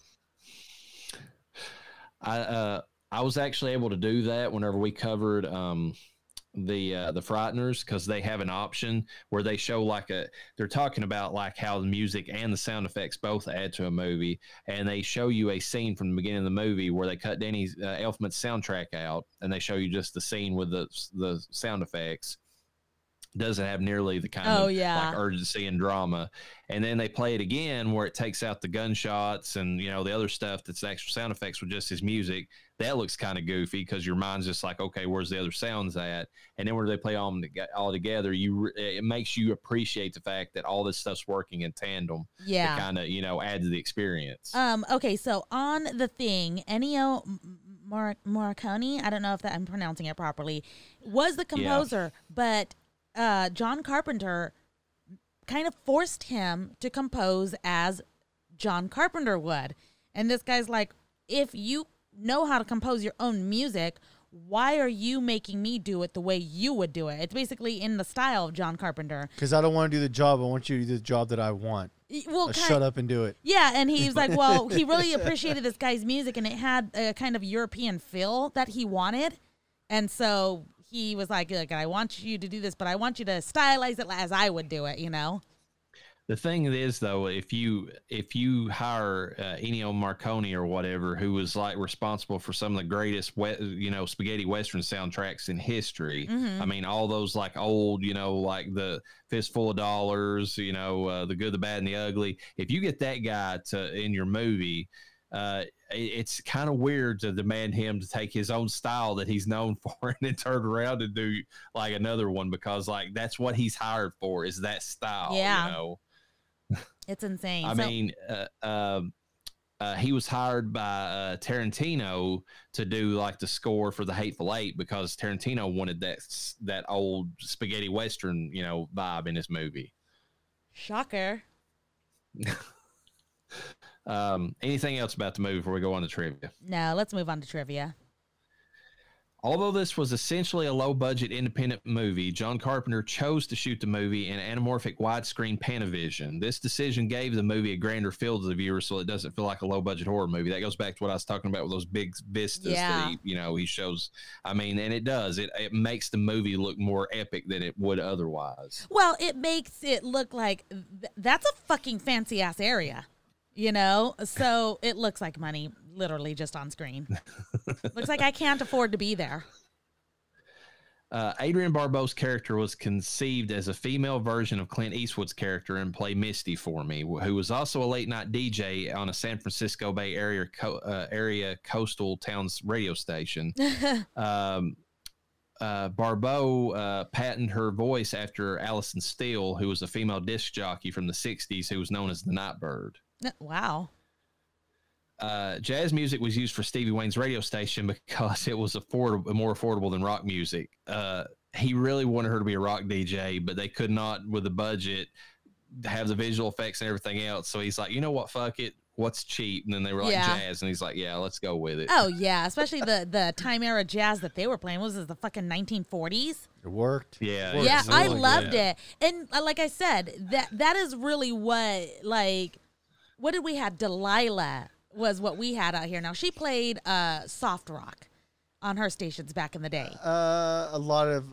Speaker 2: I uh, I was actually able to do that whenever we covered um, the uh, the Frighteners because they have an option where they show like a they're talking about like how the music and the sound effects both add to a movie, and they show you a scene from the beginning of the movie where they cut Danny's uh, Elfman's soundtrack out, and they show you just the scene with the the sound effects. Doesn't have nearly the kind
Speaker 1: Oh,
Speaker 2: of
Speaker 1: yeah.
Speaker 2: like urgency and drama, and then they play it again where it takes out the gunshots and you know the other stuff that's the actual sound effects with just his music that looks kind of goofy because your mind's just like okay where's the other sounds at and then when they play all, all together you it makes you appreciate the fact that all this stuff's working in tandem
Speaker 1: yeah.
Speaker 2: kind of you know add to the experience
Speaker 1: Um. Okay. So on the thing, Ennio Mor- Morricone. I don't know if that I'm pronouncing it properly. Was the composer, but uh, John Carpenter kind of forced him to compose as John Carpenter would. And this guy's like, if you know how to compose your own music, why are you making me do it the way you would do it? It's basically in the style of John Carpenter.
Speaker 3: Because I don't want to do the job. I want you to do the job that I want.
Speaker 1: Well,
Speaker 3: Uh,
Speaker 1: kind-
Speaker 3: shut up and do it.
Speaker 1: Yeah, and he was like, well, he really appreciated this guy's music, and it had a kind of European feel that he wanted, and so he was like, "Look, I want you to do this, but I want you to stylize it as I would do it," you know?
Speaker 2: The thing is, though, if you if you hire uh, Ennio Morricone or whatever, who was like responsible for some of the greatest, we- you know, spaghetti western soundtracks in history.
Speaker 1: Mhm.
Speaker 2: I mean, all those like old, you know, like the Fistful of Dollars, you know, uh, the Good, the Bad, and the Ugly. If you get that guy to in your movie, uh, it- it's kind of weird to demand him to take his own style that he's known for and then turn around and do like another one because like that's what he's hired for is that style.
Speaker 1: Yeah.
Speaker 2: You know?
Speaker 1: It's insane.
Speaker 2: I
Speaker 1: So-
Speaker 2: mean, uh, um, uh, he was hired by uh, Tarantino to do like the score for the Hateful Eight because Tarantino wanted that that old spaghetti western, you know, vibe in his movie.
Speaker 1: shocker.
Speaker 2: Um, anything else about the movie before we go on to trivia?
Speaker 1: No, let's move on to trivia.
Speaker 2: Although this was essentially a low budget independent movie, John Carpenter chose to shoot the movie in anamorphic widescreen Panavision. This decision gave the movie a grander feel to the viewer so it doesn't feel like a low budget horror movie. That goes back to what I was talking about with those big vistas
Speaker 1: Yeah.
Speaker 2: that he, you know, he shows. I mean, and it does. It it makes the movie look more epic than it would otherwise.
Speaker 1: Well, it makes it look like th- that's a fucking fancy ass area. You know, so it looks like money, literally just on screen. looks like I can't afford to be there.
Speaker 2: Uh, Adrienne Barbeau's character was conceived as a female version of Clint Eastwood's character and Play Misty for me, who was also a late night DJ on a San Francisco Bay Area co- uh, area coastal town's radio station. um, uh, Barbeau uh, patented her voice after Allison Steele, who was a female disc jockey from the 60s who was known as the Nightbird.
Speaker 1: Wow.
Speaker 2: Uh, jazz music was used for Stevie Wayne's radio station because it was affordable, more affordable than rock music. Uh, he really wanted her to be a rock DJ, but they could not, with the budget, have the visual effects and everything else. So he's like, you know what, fuck it. What's cheap? And then they were like
Speaker 1: Yeah.
Speaker 2: jazz, and he's like, yeah, let's go with it.
Speaker 1: Oh yeah, especially the the time era jazz that they were playing was this the fucking 1940s.
Speaker 3: It worked.
Speaker 2: Yeah,
Speaker 3: It worked
Speaker 1: yeah,
Speaker 3: so
Speaker 1: I
Speaker 3: good.
Speaker 1: loved it, and uh, like I said, that that is really what like what did we have? Delilah was what we had out here. Now she played uh soft rock on her stations back in the day.
Speaker 3: Uh, a lot of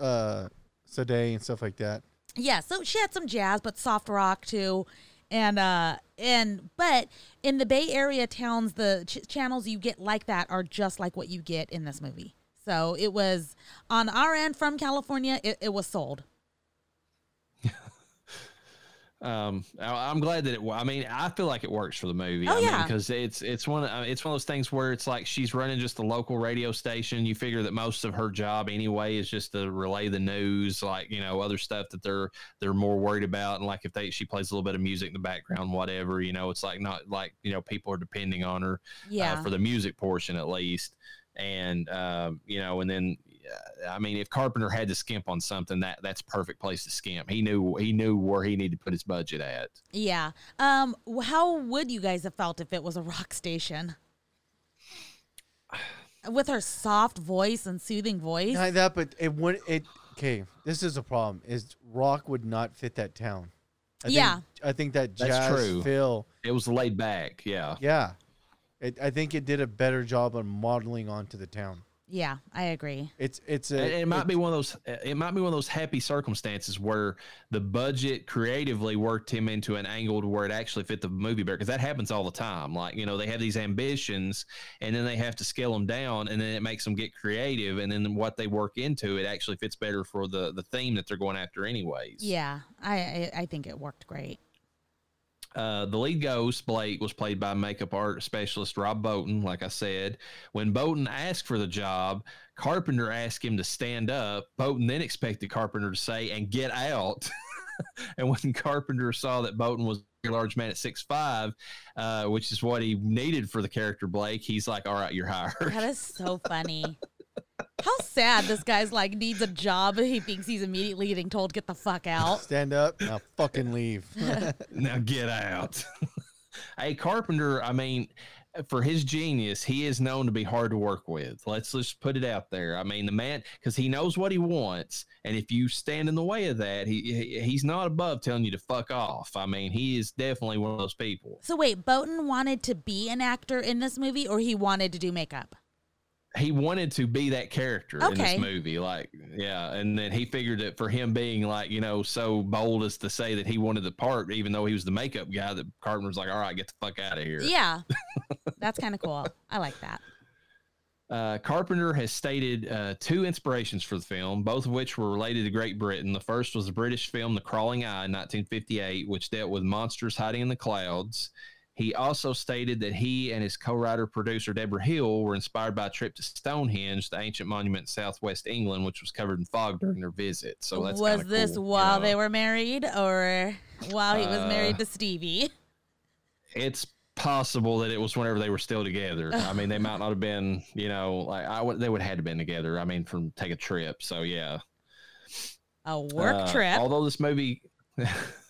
Speaker 3: uh, Sade and stuff like that.
Speaker 1: Yeah, so she had some jazz, but soft rock too, and uh and but in the Bay Area towns, the ch- channels you get like that are just like what you get in this movie. So it was on our end from California. It, it was sold.
Speaker 2: Um, I- I'm glad that it. I mean, I feel like it works for the movie.
Speaker 1: Oh,
Speaker 2: I
Speaker 1: yeah.
Speaker 2: because it's it's one of- it's one of those things where it's like she's running just the local radio station. You figure that most of her job anyway is just to relay the news, like you know other stuff that they're they're more worried about, and like if they she plays a little bit of music in the background, whatever, you know, it's like not like you know people are depending on her
Speaker 1: Yeah.
Speaker 2: uh, for the music portion at least. And um, you know, and then uh, I mean, if Carpenter had to skimp on something, that that's perfect place to skimp. He knew he knew where he needed to put his budget at.
Speaker 1: Yeah. Um. How would you guys have felt if it was a rock station? With her soft voice and soothing voice.
Speaker 3: Not that, but it would. It okay. This is a problem. Is rock would not fit that town. I
Speaker 1: Yeah.
Speaker 3: think, I think that
Speaker 2: That's true.
Speaker 3: feel.
Speaker 2: It was laid back, yeah.
Speaker 3: Yeah, it, I think it did a better job on modeling onto the town.
Speaker 1: Yeah, I agree.
Speaker 3: It's it's a.
Speaker 2: And it might
Speaker 3: it's-
Speaker 2: be one of those. It might be one of those happy circumstances where the budget creatively worked him into an angle to where it actually fit the movie better. Because that happens all the time. Like you know, they have these ambitions, and then they have to scale them down, and then it makes them get creative, and then what they work into, it actually fits better for the the theme that they're going after, anyways.
Speaker 1: Yeah, I I, I think it worked great.
Speaker 2: Uh, the lead ghost, Blake, was played by makeup art specialist Rob Bottin, like I said. When Bottin asked for the job, Carpenter asked him to stand up. Bottin then expected Carpenter to say, and get out. and when Carpenter saw that Bottin was a large man at six five, uh, which is what he needed for the character Blake, he's like, all right, you're hired.
Speaker 1: That is so funny. How sad this guy's like needs a job. He thinks he's immediately getting told get the fuck out.
Speaker 3: stand up now. Fucking leave.
Speaker 2: now get out. hey, Carpenter, I mean, for his genius, he is known to be hard to work with. Let's just put it out there. I mean, the man, because he knows what he wants, and if you stand in the way of that, he, he he's not above telling you to fuck off. I mean, he is definitely one of those people.
Speaker 1: So wait, Bottin wanted to be an actor in this movie, or he wanted to do makeup?
Speaker 2: He wanted to be that character in this movie, like yeah, and then he figured that for him being like you know so bold as to say that he wanted the part, even though he was the makeup guy, that Carpenter's like, all right, get the fuck out of here.
Speaker 1: Yeah, that's kind of cool. I like that.
Speaker 2: Uh, Carpenter has stated uh, two inspirations for the film, both of which were related to Great Britain. The first was the British film The Crawling Eye in 1958, which dealt with monsters hiding in the clouds. He also stated that he and his co writer producer Debra Hill were inspired by a trip to Stonehenge, the ancient monument in southwest England, which was covered in fog during their visit. So that's
Speaker 1: was this
Speaker 2: cool, you
Speaker 1: while
Speaker 2: know.
Speaker 1: they were married, or while he was
Speaker 2: Uh,
Speaker 1: married to Stevie?
Speaker 2: It's possible that it was whenever they were still together. I mean, they might not have been, you know, like I would, they would have had to been together. I mean, from take a trip. So yeah.
Speaker 1: A work
Speaker 2: Uh,
Speaker 1: trip.
Speaker 2: Although this movie,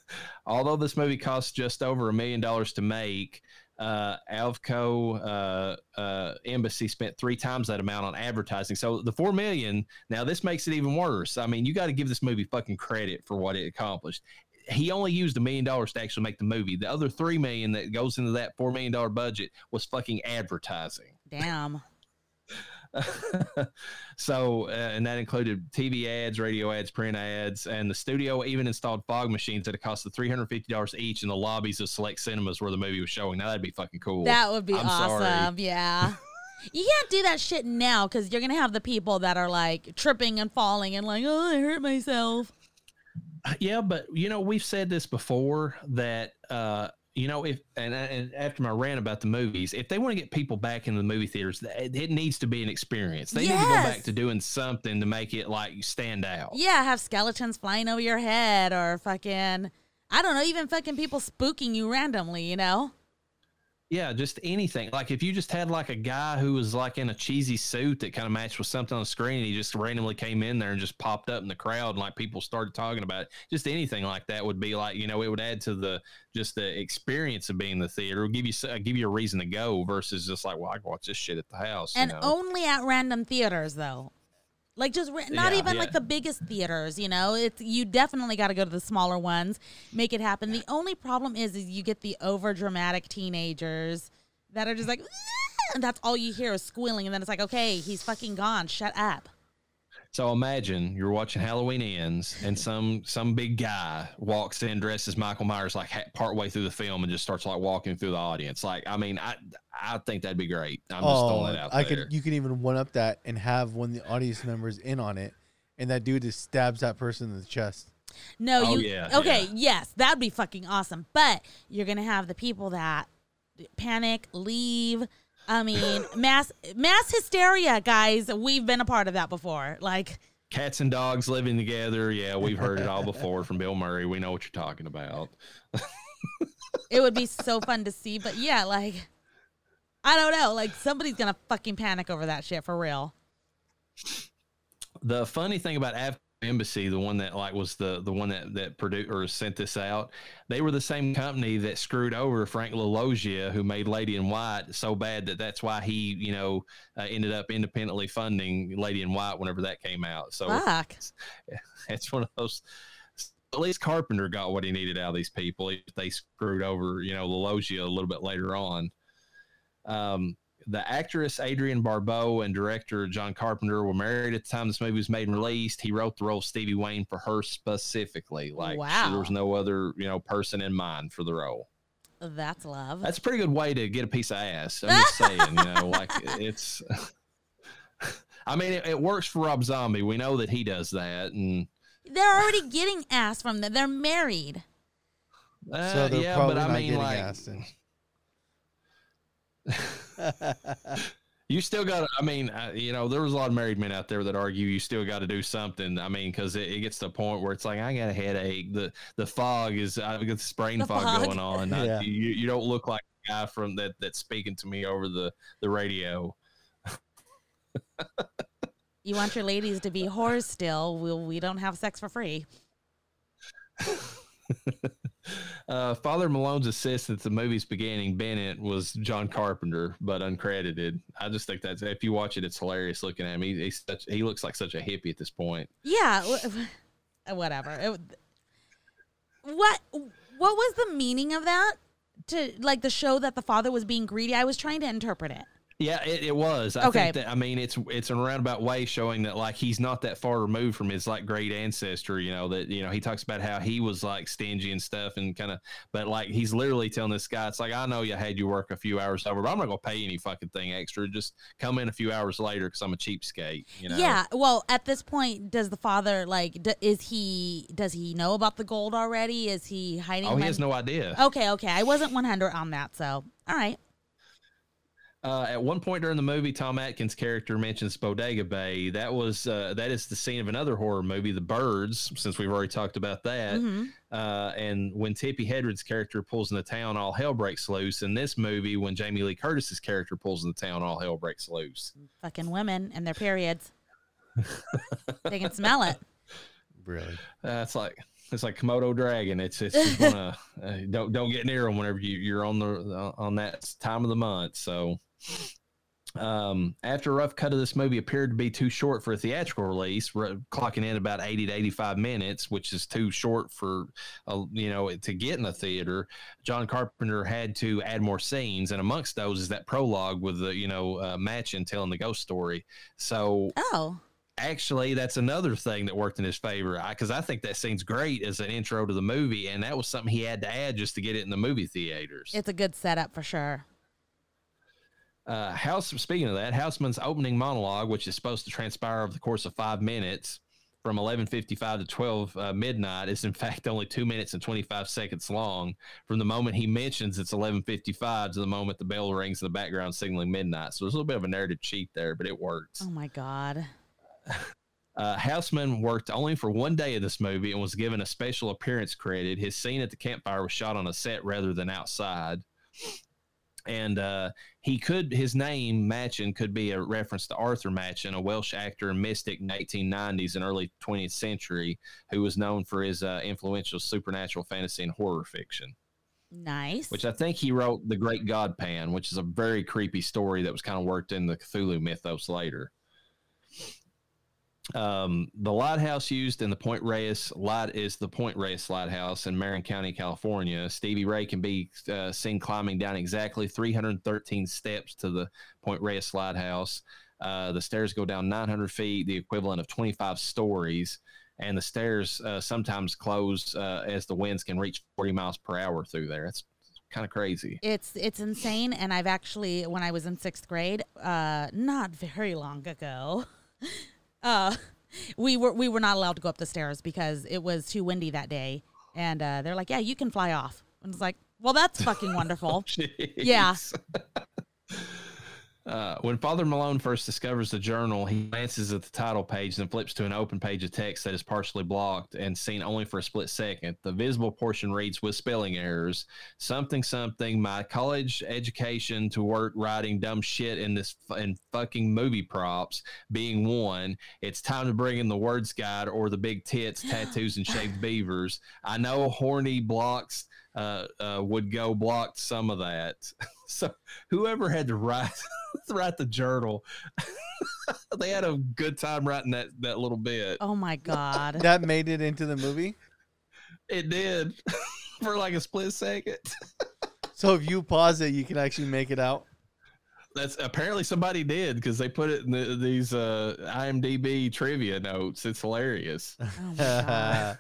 Speaker 2: although this movie cost just over a million dollars to make, uh, Avco uh, uh, Embassy spent three times that amount on advertising. So the four million. Now this makes it even worse. I mean, you got to give this movie fucking credit for what it accomplished. He only used a million dollars to actually make the movie. The other three million that goes into that four million dollar budget was fucking advertising.
Speaker 1: Damn.
Speaker 2: so, uh, and that included TV ads, radio ads, print ads, and the studio even installed fog machines at a cost of three hundred fifty dollars each in the lobbies of select cinemas where the movie was showing. Now that'd be fucking cool.
Speaker 1: That would be
Speaker 2: I'm
Speaker 1: awesome.
Speaker 2: sorry.
Speaker 1: Yeah. You can't do that shit now because you're gonna have the people that are like tripping and falling and like, oh, I hurt myself.
Speaker 2: Yeah, but you know, we've said this before that uh you know, if and, and after my rant about the movies, if they want to get people back into the movie theaters, it, it needs to be an experience. They need to go back to doing something to make it like stand out.
Speaker 1: Yeah, have skeletons flying over your head or fucking, I don't know, even fucking people spooking you randomly. You know?
Speaker 2: Yeah, just anything. Like if you just had like a guy who was like in a cheesy suit that kind of matched with something on the screen, and he just randomly came in there and just popped up in the crowd, and like people started talking about it. Just anything like that would be like you know it would add to the just the experience of being in the theater. It would give you uh, give you a reason to go versus just like well I can watch this shit at the house. you
Speaker 1: and
Speaker 2: know?
Speaker 1: only at random theaters though. Like just ra- not
Speaker 2: Yeah,
Speaker 1: even
Speaker 2: yeah.
Speaker 1: like the biggest theaters, you know. It's you definitely got to go to the smaller ones, make it happen. The only problem is, is you get the over dramatic teenagers that are just like, and that's all you hear is squealing, and then it's like, okay, he's fucking gone. Shut up.
Speaker 2: So imagine you're watching Halloween Ends, and some some big guy walks in dressed as Michael Myers, like ha- partway through the film, and just starts like walking through the audience. Like, I mean, I I think that'd be great. I'm just
Speaker 3: oh,
Speaker 2: throwing that oh, out
Speaker 3: I
Speaker 2: there.
Speaker 3: could. You can even one up that and have one of the audience members in on it, and that dude just stabs that person in the chest.
Speaker 1: No,
Speaker 2: Oh,
Speaker 1: you.
Speaker 2: yeah,
Speaker 1: okay,
Speaker 2: yeah.
Speaker 1: yes, that'd be fucking awesome. But you're gonna have the people that panic, leave. I mean, mass mass hysteria, guys. We've been a part of that before. Like,
Speaker 2: Cats and dogs living together. Yeah, we've heard it all before from Bill Murray. We know what you're talking about.
Speaker 1: it would be so fun to see. But yeah, like, I don't know. Like, somebody's gonna fucking panic over that shit for real.
Speaker 2: The funny thing about Embassy, the one that like was the the one that that produced or sent this out, they were the same company that screwed over Frank LaLoggia, who made Lady in White so bad that that's why he you know uh, ended up independently funding Lady in White whenever that came out. So
Speaker 1: Fuck.
Speaker 2: it's one of those. At least Carpenter got what he needed out of these people. If They screwed over, you know, LaLoggia a little bit later on. Um, the actress Adrienne Barbeau and director John Carpenter were married at the time this movie was made and released. He wrote the role of Stevie Wayne for her specifically. Like,
Speaker 1: Wow.
Speaker 2: there was no other, you know, person in mind for the role.
Speaker 1: That's love.
Speaker 2: That's a pretty good way to get a piece of ass. I'm just saying, you know, like it's. I mean, it, it works for Rob Zombie. We know that he does that, and
Speaker 1: They're already getting ass from them. They're married.
Speaker 2: uh,
Speaker 3: so they're
Speaker 2: yeah,
Speaker 3: probably
Speaker 2: but I
Speaker 3: not
Speaker 2: mean,
Speaker 3: getting
Speaker 2: like,
Speaker 3: asked. And
Speaker 2: you still got. to I mean, uh, you know, there was a lot of married men out there that argue you still got to do something. I mean, because it, it gets to the point where it's like I got a headache. The the fog is I've got this brain
Speaker 1: The
Speaker 2: fog,
Speaker 1: fog.
Speaker 2: going on. I- you you don't look like a guy from that that's speaking to me over the the radio.
Speaker 1: You want your ladies to be whores still. We, we don't have sex for free.
Speaker 2: Uh, Father Malone's assistant at the movie's beginning, Bennett, was John Carpenter, but uncredited. I just think that's if you watch it, it's hilarious looking at him. He, he's such, he looks like such a hippie at this point.
Speaker 1: Yeah, whatever. It, what what was the meaning of that? To like the show that the father was being greedy. I was trying to interpret it.
Speaker 2: Yeah, it, it was. I
Speaker 1: Okay.
Speaker 2: think that I mean it's it's in a roundabout way showing that like he's not that far removed from his like great ancestor, you know, that you know, he talks about how he was like stingy and stuff and kind of but like he's literally telling this guy, it's like I know you had you work a few hours over, but I'm not gonna pay any fucking thing extra. Just come in a few hours later because I'm a cheapskate, you know.
Speaker 1: Yeah. Well, at this point, does the father like? D- is he? Does he know about the gold already? Is he hiding?
Speaker 2: Oh, he has no idea.
Speaker 1: Okay. Okay. I wasn't one hundred on that. So all right.
Speaker 2: Uh, at one point during the movie, Tom Atkins' character mentions Bodega Bay. That was uh, that is the scene of another horror movie, The Birds. Since we've already talked about that,
Speaker 1: hmm
Speaker 2: uh, and when Tippi Hedren's character pulls in the town, all hell breaks loose. In this movie, when Jamie Lee Curtis's character pulls in the town, all hell breaks loose.
Speaker 1: Fucking women and their periods. they can smell it.
Speaker 3: really,
Speaker 2: Uh, it's like it's like Komodo dragon. It's it's just wanna, uh, don't don't get near them whenever you, you're on the on that time of the month. So Um, after a rough cut of this movie appeared to be too short for a theatrical release, r- clocking in about 80 to 85 minutes, which is too short for, uh, you know, to get in the theater, John Carpenter had to add more scenes. And amongst those is that prologue with the, you know, uh, Machen telling the ghost story. So
Speaker 1: Oh,
Speaker 2: actually, that's another thing that worked in his favor because I, think that scene's great as an intro to the movie. And that was something he had to add just to get it in the movie theaters.
Speaker 1: it's a good setup for sure.
Speaker 2: Uh, House. Speaking of that, Houseman's opening monologue, which is supposed to transpire over the course of five minutes, from 11:55 to 12 uh, midnight, is in fact only two minutes and 25 seconds long. From the moment he mentions it's 11:55 to the moment the bell rings in the background signaling midnight. So there's a little bit of a narrative cheat there, but it works.
Speaker 1: Oh my god.
Speaker 2: Uh, Houseman worked only for one day of this movie and was given a special appearance credit. His scene at the campfire was shot on a set rather than outside. And uh, he could, his name Machen could be a reference to Arthur Machen, a Welsh actor and mystic in the 1890s and early 20th century, who was known for his uh, influential supernatural fantasy and horror fiction.
Speaker 1: Nice.
Speaker 2: Which I think he wrote The Great God Pan, which is a very creepy story that was kind of worked in the Cthulhu mythos later. Um, the lighthouse used in the Point Reyes light is the Point Reyes Lighthouse in Marin County, California. Stevie Ray can be uh, seen climbing down exactly 313 steps to the Point Reyes Lighthouse. Uh, the stairs go down 900 feet, the equivalent of 25 stories, and the stairs uh, sometimes close uh, as the winds can reach 40 miles per hour through there. It's kind of crazy.
Speaker 1: it's it's insane and I've actually when I was in 6th grade, uh not very long ago, uh we were we were not allowed to go up the stairs because it was too windy that day and uh they're like, "Yeah, you can fly off." And it's like, "Well, that's fucking wonderful." Yeah.
Speaker 2: Uh, when Father Malone first discovers the journal, he glances at the title page and flips to an open page of text that is partially blocked and seen only for a split second. The visible portion reads with spelling errors something something. My college education to work writing dumb shit in this in fucking movie props being one. It's time to bring in the words guide or the big tits, tattoos, and shaved beavers. I know horny blocks uh, uh, would go blocked some of that. so whoever had to write write the journal, they had a good time writing that that little bit.
Speaker 1: Oh my god.
Speaker 3: That made it into the movie.
Speaker 2: It did for like a split second.
Speaker 3: So if you pause it, you can actually make it out.
Speaker 2: That's apparently somebody did because they put it in the, these uh, IMDb trivia notes. It's hilarious.
Speaker 1: Oh my god.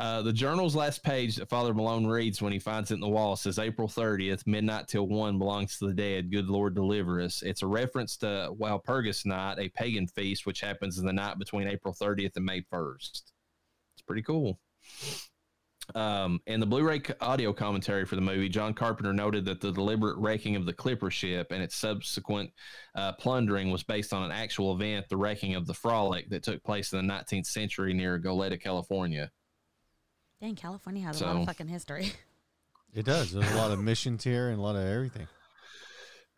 Speaker 2: Uh, the journal's last page that Father Malone reads when he finds it in the wall says April 30th, midnight till 1 belongs to the dead. Good Lord, deliver us. It's a reference to Walpurgis Night, a pagan feast which happens in the night between April 30th and May 1st. It's pretty cool. Um, in the Blu-ray audio commentary for the movie, John Carpenter noted that the deliberate wrecking of the Clipper ship and its subsequent uh, plundering was based on an actual event, the wrecking of the Frolic that took place in the 19th century near Goleta, California.
Speaker 1: Dang, California has a lot of fucking history.
Speaker 3: It does. There's a lot of missions here and a lot of everything.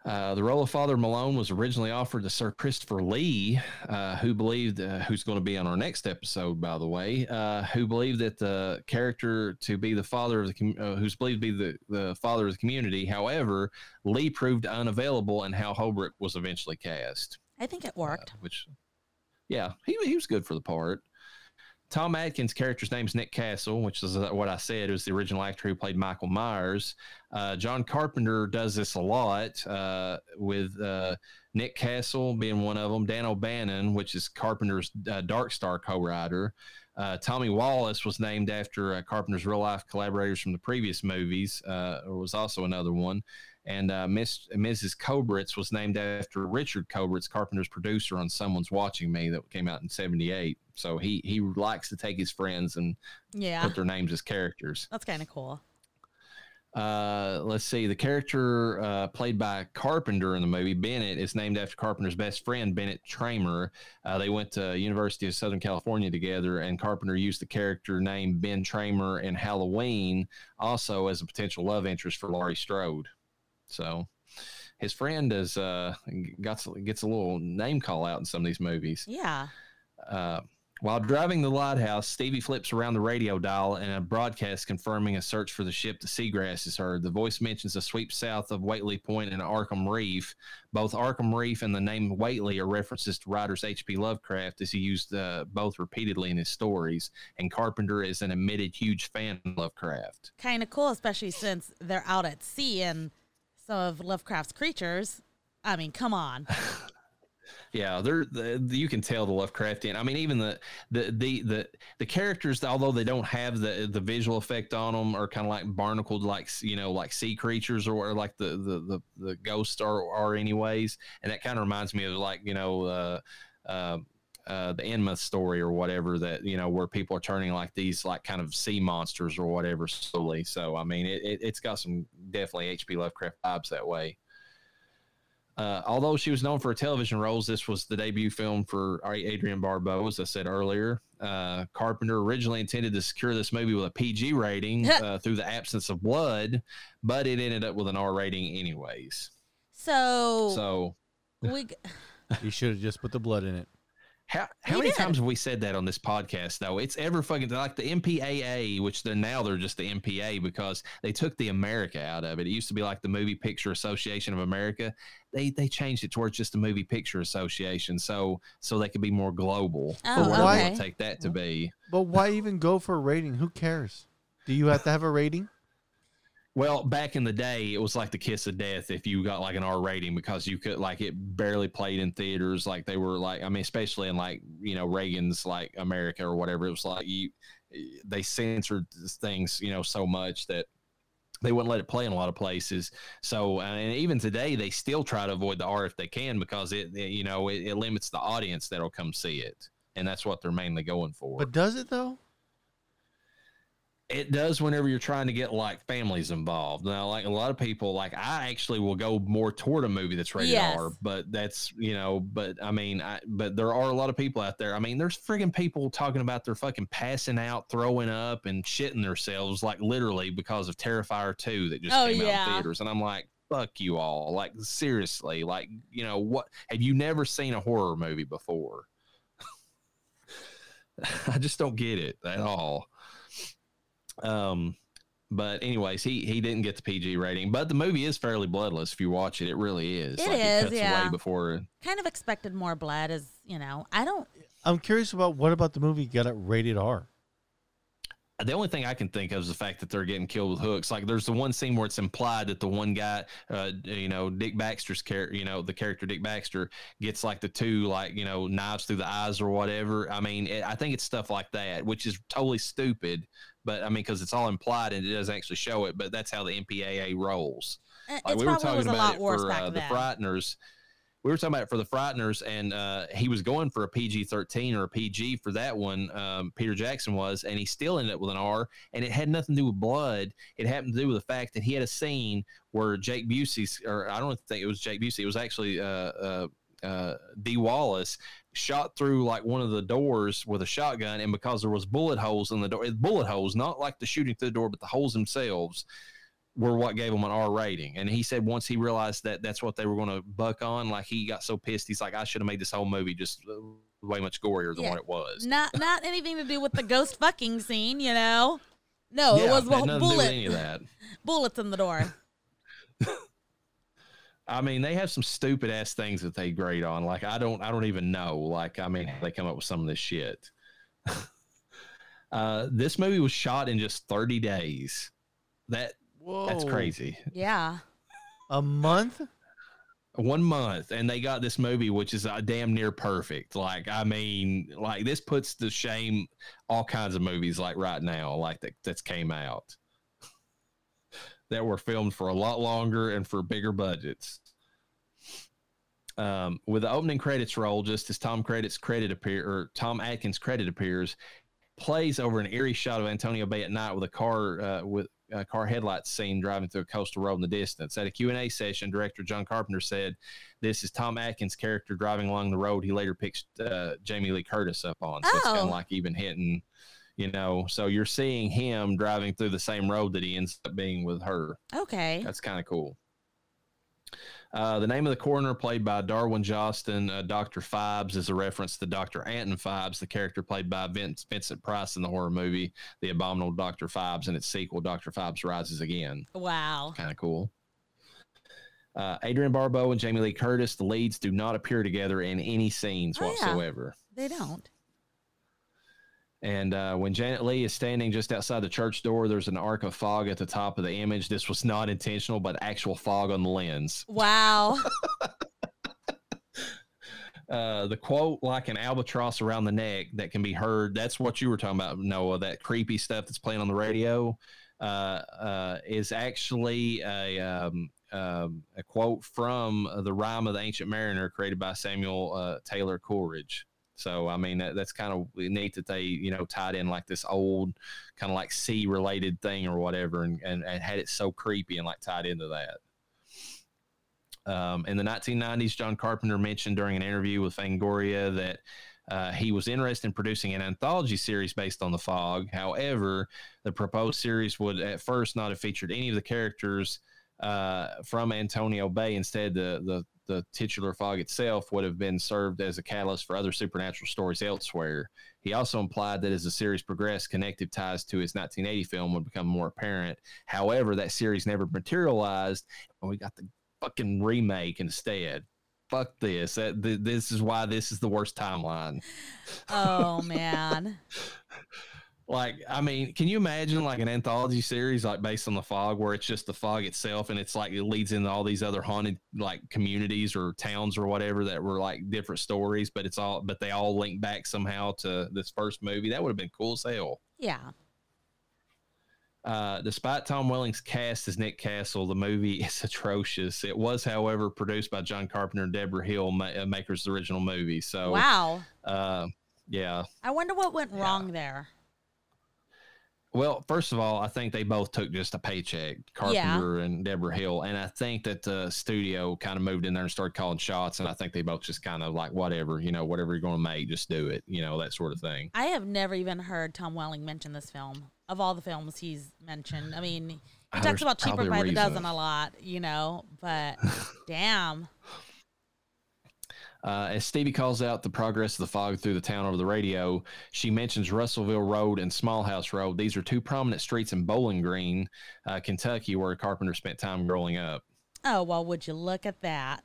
Speaker 2: Uh, the role of Father Malone was originally offered to Sir Christopher Lee, uh, who believed, uh, who's going to be on our next episode, by the way, uh, who believed that the character to be the father of the, com- uh, who's believed to be the, the father of the community. However, Lee proved unavailable, and Hal Holbrook was eventually cast.
Speaker 1: I think it worked.
Speaker 2: Which, yeah, he he was good for the part. Tom Atkins' character's name is Nick Castle, which is what I said. Was the original actor who played Michael Myers. Uh, John Carpenter does this a lot uh, with uh, Nick Castle being one of them. Dan O'Bannon, which is Carpenter's uh, Dark Star co-writer. Uh, Tommy Wallace was named after uh, Carpenter's real life collaborators from the previous movies. Uh, or was also another one. And uh, Miss Mrs. Kobritz was named after Richard Kobritz, Carpenter's producer on Someone's Watching Me, that came out in '78. So he he likes to take his friends and
Speaker 1: Yeah.
Speaker 2: put their names as characters.
Speaker 1: That's kind of cool.
Speaker 2: Uh, let's see. The character uh, played by Carpenter in the movie, Bennett, is named after Carpenter's best friend, Bennett Tramer. Uh, they went to University of Southern California together, and Carpenter used the character name Ben Tramer in Halloween also as a potential love interest for Laurie Strode. So his friend is uh, got gets a little name call out in some of these movies.
Speaker 1: Yeah.
Speaker 2: Uh, While driving the lighthouse, Stevie flips around the radio dial and a broadcast confirming a search for the ship the Seagrass is heard. The voice mentions a sweep south of Whately Point and Arkham Reef. Both Arkham Reef and the name Whately are references to writers H.P. Lovecraft, as he used uh, both repeatedly in his stories. And Carpenter is an admitted huge fan of Lovecraft.
Speaker 1: Kind of cool, especially since they're out at sea and some of Lovecraft's creatures. I mean, come on.
Speaker 2: Yeah, they're the, you can tell the Lovecraftian. I mean, even the the the the, the characters, although they don't have the the visual effect on them, are kind of like barnacled, like you know, like sea creatures, or, or like the the the, the ghosts are are anyways. And that kind of reminds me of like you know. Uh, uh, uh, the Enma story or whatever that you know where people are turning like these like kind of sea monsters or whatever slowly. So I mean, it, it, has got some definitely H.P. Lovecraft vibes that way. Uh, although she was known for her television roles, this was the debut film for Adrienne Barbeau, as I said earlier. Uh, Carpenter originally intended to secure this movie with a PG rating uh, through the absence of blood, but it ended up with an R rating anyways.
Speaker 1: So,
Speaker 2: so
Speaker 1: we
Speaker 3: you should have just put the blood in it.
Speaker 2: How how many did. times have we said that on this podcast though? It's ever fucking like the MPAA, which they're now they're just the MPA because they took the America out of it. It used to be like the Movie Picture Association of America. They they changed it towards just the Movie Picture Association, so so they could be more global.
Speaker 1: Oh,
Speaker 2: whatever
Speaker 1: okay.
Speaker 2: take that to be.
Speaker 3: But why even go for a rating? Who cares? Do you have to have a rating?
Speaker 2: Well, back in the day, it was like the kiss of death if you got like an R rating because you could like it barely played in theaters. Like they were like, I mean, especially in like you know Reagan's like America or whatever. It was like you they censored things you know so much that they wouldn't let it play in a lot of places. So, and even today, they still try to avoid the R if they can because it, you know, it, it, limits the audience that'll come see it, and that's what they're mainly going for.
Speaker 3: But does it though?
Speaker 2: It does whenever you're trying to get like families involved. Now, like a lot of people, like I actually will go more toward a movie that's rated
Speaker 1: yes.
Speaker 2: R, but that's you know, but I mean, I, but there are a lot of people out there. I mean, there's friggin' people talking about their fucking passing out, throwing up, and shitting themselves, like literally because of Terrifier two that just
Speaker 1: oh,
Speaker 2: came
Speaker 1: yeah.
Speaker 2: out in theaters, and I'm like. Fuck you all! Like seriously, like you know what? Have you never seen a horror movie before? I just don't get it at all. Um, but anyways, he he didn't get the PG rating, but the movie is fairly bloodless if you watch it. It really is.
Speaker 1: It
Speaker 2: like,
Speaker 1: is,
Speaker 2: It cuts
Speaker 1: yeah.
Speaker 2: away before.
Speaker 1: kind of expected more blood. As you know, I don't.
Speaker 3: I'm curious about what about the movie got it rated R?
Speaker 2: The only thing I can think of is the fact that they're getting killed with hooks. Like there's the one scene where it's implied that the one guy, uh, you know, Dick Baxter's character, you know, the character Dick Baxter gets like the two like you know knives through the eyes or whatever. I mean, it, I think it's stuff like that, which is totally stupid. But I mean, because it's all implied and it doesn't actually show it. But that's how the MPAA rolls.
Speaker 1: Uh,
Speaker 2: Like
Speaker 1: it's
Speaker 2: we were talking about it for uh, the. Frighteners. We were talking about it for the Frighteners, and uh, he was going for a PG thirteen or a PG for that one. Um, Peter Jackson was, and he still ended up with an R, and it had nothing to do with blood. It happened to do with the fact that he had a scene where Jake Busey's, or I don't think it was Jake Busey, it was actually uh, uh, uh, Dee Wallace shot through like one of the doors with a shotgun, and because there was bullet holes in the door, bullet holes, not like the shooting through the door, but the holes themselves were what gave him an R rating. And he said once he realized that that's what they were going to buck on, like he got so pissed, he's like, I should have made this whole movie just way much gorier than
Speaker 1: Yeah.
Speaker 2: what it was.
Speaker 1: Not not anything to do with the ghost fucking scene, you know. No,
Speaker 2: yeah,
Speaker 1: it was well,
Speaker 2: nothing to do with
Speaker 1: bullet
Speaker 2: any of that.
Speaker 1: bullets in the door.
Speaker 2: I mean, they have some stupid ass things that they grade on. Like I don't, I don't even know. Like I mean, they come up with some of this shit. uh, this movie was shot in just 30 days. That
Speaker 3: Whoa,
Speaker 2: that's crazy.
Speaker 1: Yeah.
Speaker 3: A month?
Speaker 2: one month and they got this movie which is uh, damn near perfect like i mean like this puts to shame all kinds of movies like right now like that that's came out that were filmed for a lot longer and for bigger budgets um, with the opening credits roll just as tom credits credit appear or tom atkins credit appears plays over an eerie shot of antonio bay at night with a car uh, with a car headlights seen driving through a coastal road in the distance. At a Q&A session, director John Carpenter said, "This is Tom Atkins' character driving along the road. He later picks uh, Jamie Lee Curtis up on, so it's kind
Speaker 1: Oh.
Speaker 2: of like even hitting, you know. So you're seeing him driving through the same road that he ends up being with her.
Speaker 1: Okay.
Speaker 2: That's kind of cool. Uh, the name of the coroner, played by Darwin Joston, uh, Dr. Phibes, is a reference to Dr. Anton Phibes, the character played by Vince, Vincent Price in the horror movie The Abominable Dr. Phibes, and its sequel, Dr. Phibes Rises Again.
Speaker 1: Wow.
Speaker 2: Kind of cool. Uh, Adrienne Barbeau and Jamie Lee Curtis, the leads, do not appear together in any scenes
Speaker 1: Oh, yeah.
Speaker 2: whatsoever.
Speaker 1: They don't.
Speaker 2: And uh, when Janet Leigh is standing just outside the church door, there's an arc of fog at the top of the image. This was not intentional, but actual fog on the lens.
Speaker 1: Wow.
Speaker 2: Uh, the quote, like an albatross around the neck that can be heard, that's what you were talking about, Noah, that creepy stuff that's playing on the radio, uh, uh, is actually a, um, um, a quote from the Rhyme of the Ancient Mariner created by Samuel uh, Taylor Coleridge. So, I mean, that, that's kind of neat that they, you know, tied in like this old kind of like sea related thing or whatever and, and, and had it so creepy and like tied into that. Um, in the 1990s, John Carpenter mentioned during an interview with Fangoria that uh, he was interested in producing an anthology series based on the fog. However, the proposed series would at first not have featured any of the characters uh, from Antonio Bay. Instead, the, the the titular fog itself would have been served as a catalyst for other supernatural stories elsewhere. He also implied that as the series progressed, connective ties to his 1980 film would become more apparent. However, that series never materialized, and we got the fucking remake instead. Fuck this. That, th- this is why this is the worst timeline.
Speaker 1: Oh man.
Speaker 2: Like, I mean, can you imagine like an anthology series like based on the fog where it's just the fog itself and it's like it leads into all these other haunted like communities or towns or whatever that were like different stories, but it's all but they all link back somehow to this first movie. That would have been cool as hell.
Speaker 1: Yeah.
Speaker 2: Uh, despite Tom Welling's cast as Nick Castle, the movie is atrocious. It was, however, produced by John Carpenter and Debra Hill, ma- uh, makers of the original movie. So,
Speaker 1: Wow.
Speaker 2: uh, yeah.
Speaker 1: I wonder what went wrong there.
Speaker 2: Well, first of all, I think they both took just a paycheck, Carpenter and Debra Hill, and I think that the studio kind of moved in there and started calling shots, and I think they both just kind of like whatever, you know, whatever you're going to make, just do it, you know, that sort of thing.
Speaker 1: I have never even heard Tom Welling mention this film. Of all the films he's mentioned, I mean, he talks
Speaker 2: there's
Speaker 1: about cheaper by the dozen a lot, you know. But damn,
Speaker 2: Uh, as Stevie calls out the progress of the fog through the town over the radio, she mentions Russellville Road and Smallhouse Road. These are two prominent streets in Bowling Green, uh, Kentucky, where Carpenter spent time growing up.
Speaker 1: oh well, would you look at that?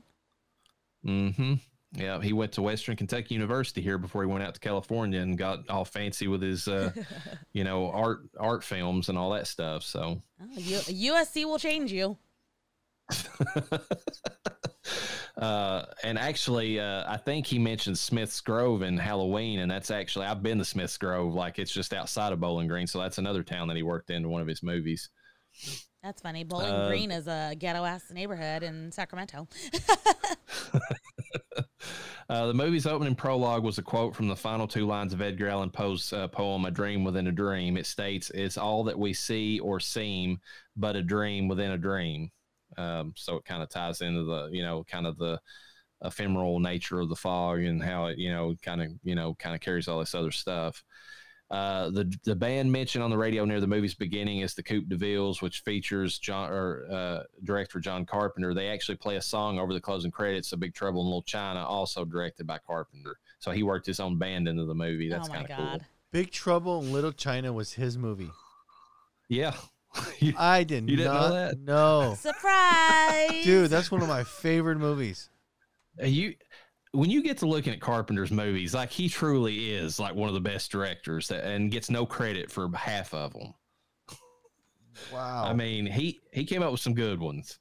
Speaker 2: Mm hmm. Yeah, he went to Western Kentucky University here before he went out to California and got all fancy with his, uh, you know, art art films and all that stuff. So,
Speaker 1: Oh, U- USC will change you.
Speaker 2: uh, and actually, uh, I think he mentioned Smith's Grove in Halloween, and that's actually I've been to Smith's Grove, like it's just outside of Bowling Green, so that's another town that he worked in one of his movies.
Speaker 1: That's funny. Bowling
Speaker 2: Uh,
Speaker 1: Green is a ghetto ass neighborhood in Sacramento.
Speaker 2: Uh, the movie's opening prologue was a quote from the final two lines of Edgar Allan Poe's uh, poem, A Dream Within a Dream. It states, It's all that we see or seem, but a dream within a dream. Um, so it kind of ties into the, you know, kind of the ephemeral nature of the fog and how it, you know, kind of, you know, kind of carries all this other stuff. Uh, the the band mentioned on the radio near the movie's beginning is the Coupe de Villes, which features John or uh, director John Carpenter. They actually play a song over the closing credits of Big Trouble in Little China, also directed by Carpenter. So he worked his own band into the movie. That's
Speaker 1: oh my
Speaker 2: kind of cool.
Speaker 1: god.
Speaker 3: Big Trouble in Little China was his movie.
Speaker 2: Yeah, You-
Speaker 3: I did
Speaker 2: You didn't know that?
Speaker 3: know.
Speaker 1: Surprise,
Speaker 3: Dude, that's one of my favorite movies.
Speaker 2: you when you get to looking at Carpenter's movies, like he truly is like one of the best directors that, and gets no credit for half of them.
Speaker 3: Wow.
Speaker 2: I mean, he he came up with some good ones.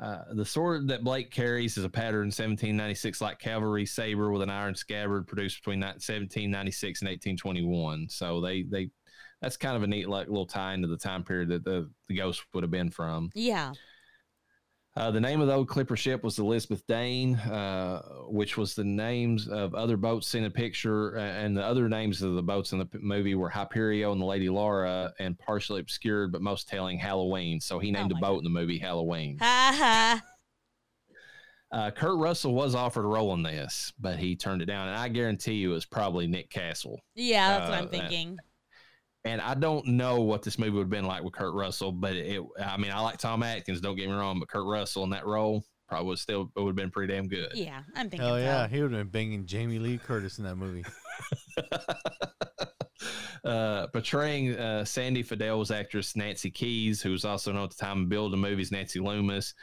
Speaker 2: Uh, the sword that Blake carries is a pattern 1796 like cavalry saber with an iron scabbard produced between 1796 and 1821. So they they that's kind of a neat like little tie into the time period that the, the ghost would have been from.
Speaker 1: Yeah.
Speaker 2: Uh, the name of the old clipper ship was Elizabeth Dane, uh, which was the names of other boats in the picture, uh, and the other names of the boats in the movie were Hyperio and the Lady Laura, and partially obscured but most telling Halloween. So he named
Speaker 1: Oh
Speaker 2: a boat
Speaker 1: God.
Speaker 2: in the movie Halloween.
Speaker 1: Ha ha.
Speaker 2: Uh, Kurt Russell was offered a role in this, but he turned it down, and I guarantee you it was probably Nick Castle.
Speaker 1: Yeah, that's what
Speaker 2: Uh,
Speaker 1: I'm thinking.
Speaker 2: And I don't know what this movie would have been like with Kurt Russell, but it. I mean, I like Tom Atkins. Don't get me wrong, but Kurt Russell in that role, probably would still it would have been pretty damn good.
Speaker 1: Yeah, I'm thinking. Oh
Speaker 3: yeah, he would have been banging Jamie Lee Curtis in that movie.
Speaker 2: uh, portraying uh, Sandy Fadel's actress Nancy Kyes, who was also known at the time of building movies, Nancy Loomis,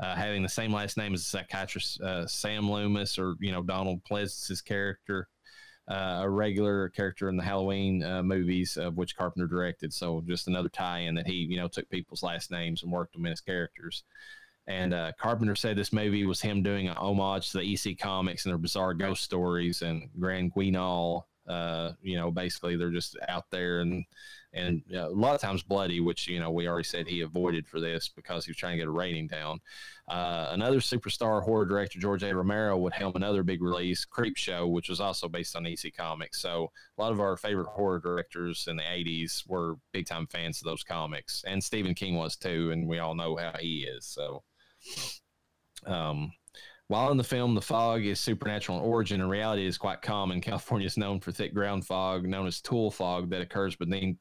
Speaker 2: uh, having the same last name as the psychiatrist uh, Sam Loomis, or you know Donald Pleasence's character, uh, a regular character in the Halloween uh, movies of which Carpenter directed. So just another tie-in that he you know took people's last names and worked them in his characters. And uh, Carpenter said this movie was him doing an homage to the EC comics and their bizarre ghost stories and Grand Guignol. Uh, you know, basically they're just out there and and uh, a lot of times bloody, which you know we already said he avoided for this because he was trying to get a rating down. Uh, another superstar horror director, George A. Romero, would helm another big release, Creepshow, which was also based on EC Comics. So a lot of our favorite horror directors in the '80s were big time fans of those comics, and Stephen King was too, and we all know how he is. So. Um, while in the film, the fog is supernatural in origin. In reality, it is quite common. California is known for thick ground fog, known as tulle fog, that occurs beneath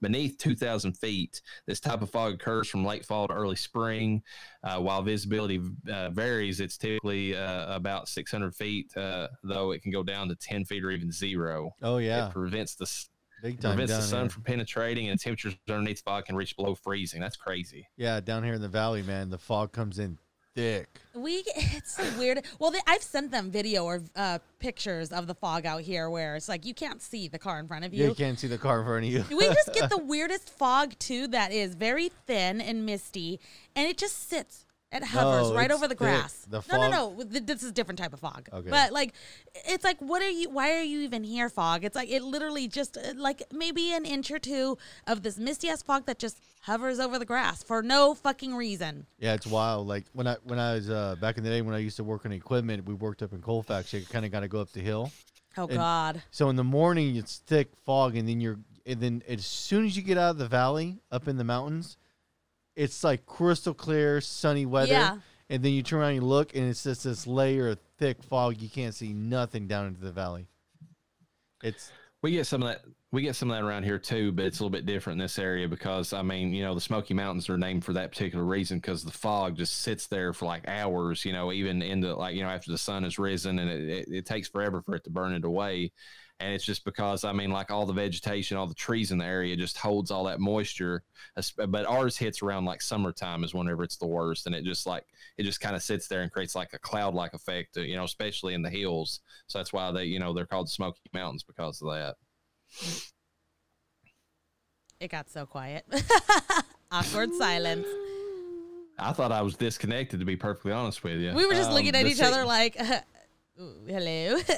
Speaker 2: beneath 2,000 feet. This type of fog occurs from late fall to early spring. Uh, while visibility uh, varies, it's typically uh, about 600 feet, uh, though it can go down to 10 feet or even zero.
Speaker 3: Oh yeah,
Speaker 2: It prevents the
Speaker 3: big time
Speaker 2: prevents the sun
Speaker 3: here.
Speaker 2: from penetrating, and temperatures underneath the fog can reach below freezing. That's crazy.
Speaker 3: Yeah, down here in the valley, man, the fog comes in thick.
Speaker 1: We it's so weird. Well, they, I've sent them video or uh, pictures of the fog out here, where it's like you can't see the car in front of
Speaker 3: Yeah,
Speaker 1: you.
Speaker 3: you can't see the car in front of you.
Speaker 1: we just get the weirdest fog too that is very thin and misty, and it just sits. It hovers
Speaker 3: No,
Speaker 1: right
Speaker 3: it's
Speaker 1: over the
Speaker 3: thick.
Speaker 1: grass.
Speaker 3: The
Speaker 1: no, no, no. th- This is a different type of fog.
Speaker 3: Okay.
Speaker 1: But like, it's like, what are you? Why are you even here, fog? It's like it literally just uh, like maybe an inch or two of this misty ass fog that just hovers over the grass for no fucking reason.
Speaker 3: Yeah, it's wild. Like when I when I was uh, back in the day when I used to work on equipment, we worked up in Colfax. You kind of got to go up the hill.
Speaker 1: Oh
Speaker 3: And-
Speaker 1: God.
Speaker 3: So in the morning it's thick fog, and then you're and then as soon as you get out of the valley up in the mountains, it's like crystal clear, sunny weather.
Speaker 1: Yeah.
Speaker 3: And then you turn around and you look, and it's just this layer of thick fog. You can't see nothing down into the valley. It's
Speaker 2: We get some of that. We get some of that around here too, but it's a little bit different in this area because I mean, you know, the Smoky Mountains are named for that particular reason because the fog just sits there for like hours. You know, even into like you know after the sun has risen, and it, it, it takes forever for it to burn it away. And it's just because I mean, like all the vegetation, all the trees in the area just holds all that moisture. But ours hits around like summertime is whenever it's the worst, and it just like it just kind of sits there and creates like a cloud-like effect. uh, You know, especially in the hills. So that's why they, you know, they're called Smoky Mountains because of that.
Speaker 1: It got so quiet. Awkward silence.
Speaker 2: I thought I was disconnected to be perfectly honest with you.
Speaker 1: We were just
Speaker 2: Um,
Speaker 1: looking at each other like, Ooh, hello.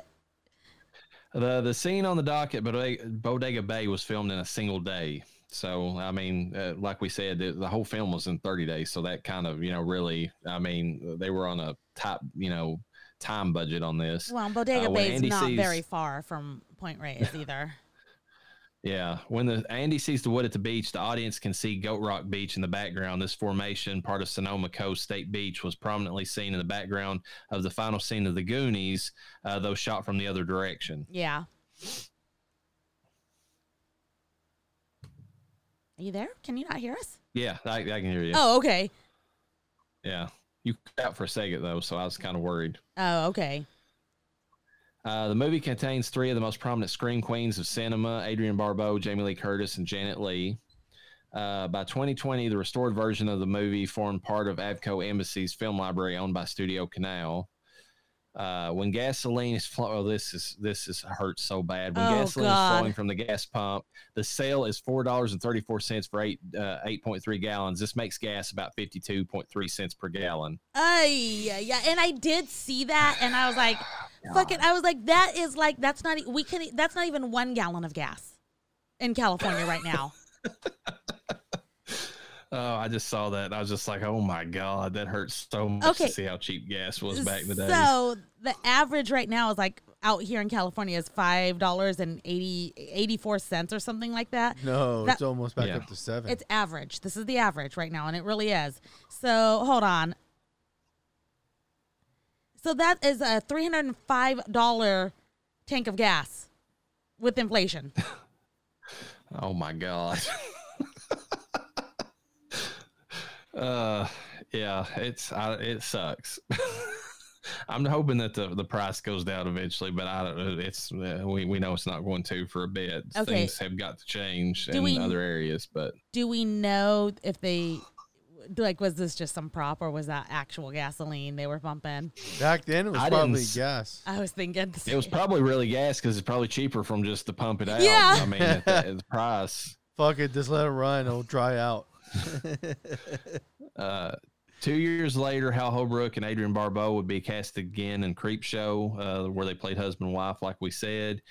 Speaker 2: The the scene on the dock at Bodega, Bodega Bay was filmed in a single day. So I mean, uh, like we said, the, the whole film was in 30 days. So that kind of you know really, I mean, they were on a top you know time budget on this.
Speaker 1: well, Bodega
Speaker 2: Uh,
Speaker 1: Bay's
Speaker 2: Andy
Speaker 1: not
Speaker 2: sees-
Speaker 1: very far from Point Reyes either.
Speaker 2: Yeah, when the Andy sees the wood at the beach, the audience can see Goat Rock Beach in the background. This formation, part of Sonoma Coast State Beach, was prominently seen in the background of the final scene of the Goonies, uh, though shot from the other direction.
Speaker 1: yeah. Are you there? Can you not hear us?
Speaker 2: Yeah, I, I can hear you.
Speaker 1: Oh, okay.
Speaker 2: Yeah, you cut out for a second though, so I was kind of worried.
Speaker 1: Oh, okay.
Speaker 2: Uh, the movie contains three of the most prominent scream queens of cinema: Adrienne Barbeau, Jamie Lee Curtis, and Janet Leigh. Uh, by 2020, the restored version of the movie formed part of Avco Embassy's film library, owned by Studio Canal. Uh, when gasoline is flowing, oh, this is this is hurts so bad. When
Speaker 1: Oh,
Speaker 2: gasoline
Speaker 1: God.
Speaker 2: is flowing from the gas pump, the sale is four dollars and thirty four cents for eight uh, eight point three gallons. This makes gas about fifty two point three cents per gallon.
Speaker 1: Ay, yeah, yeah. And I did see that, and I was like, "Fuck it!" I was like, "That is like that's not we can that's not even one gallon of gas in California right now."
Speaker 2: Oh, I just saw that. I was just like, oh my god, that hurts so much
Speaker 1: Okay.
Speaker 2: to see how cheap gas was back in the day.
Speaker 1: So the average right now is like out here in California is five dollars and 80, 84 cents or something like that.
Speaker 3: no,
Speaker 1: That-
Speaker 3: it's almost back
Speaker 2: Yeah.
Speaker 3: up to seven.
Speaker 1: It's average. This is the average right now, and it really is. So hold on. So that is a three hundred and five dollar tank of gas with inflation.
Speaker 2: Oh my god. uh, yeah, it's I, it sucks. I'm hoping that the, the price goes down eventually, but I don't. It's uh, we we know it's not going to for a bit.
Speaker 1: Okay.
Speaker 2: Things have got to change
Speaker 1: Do
Speaker 2: in
Speaker 1: we-
Speaker 2: other areas, but
Speaker 1: Do we know if they like was this just some prop or was that actual gasoline they were pumping?
Speaker 3: Back then, it was
Speaker 2: I
Speaker 3: probably gas.
Speaker 1: I was thinking
Speaker 2: it was probably really gas because it's probably cheaper from just to pump it out.
Speaker 1: Yeah.
Speaker 2: I mean, at the, at the price.
Speaker 3: Fuck it, just let it run. It'll dry out.
Speaker 2: Uh, two years later, Hal Holbrook and Adrienne Barbeau would be cast again in Creepshow, uh, where they played husband and wife, like we said.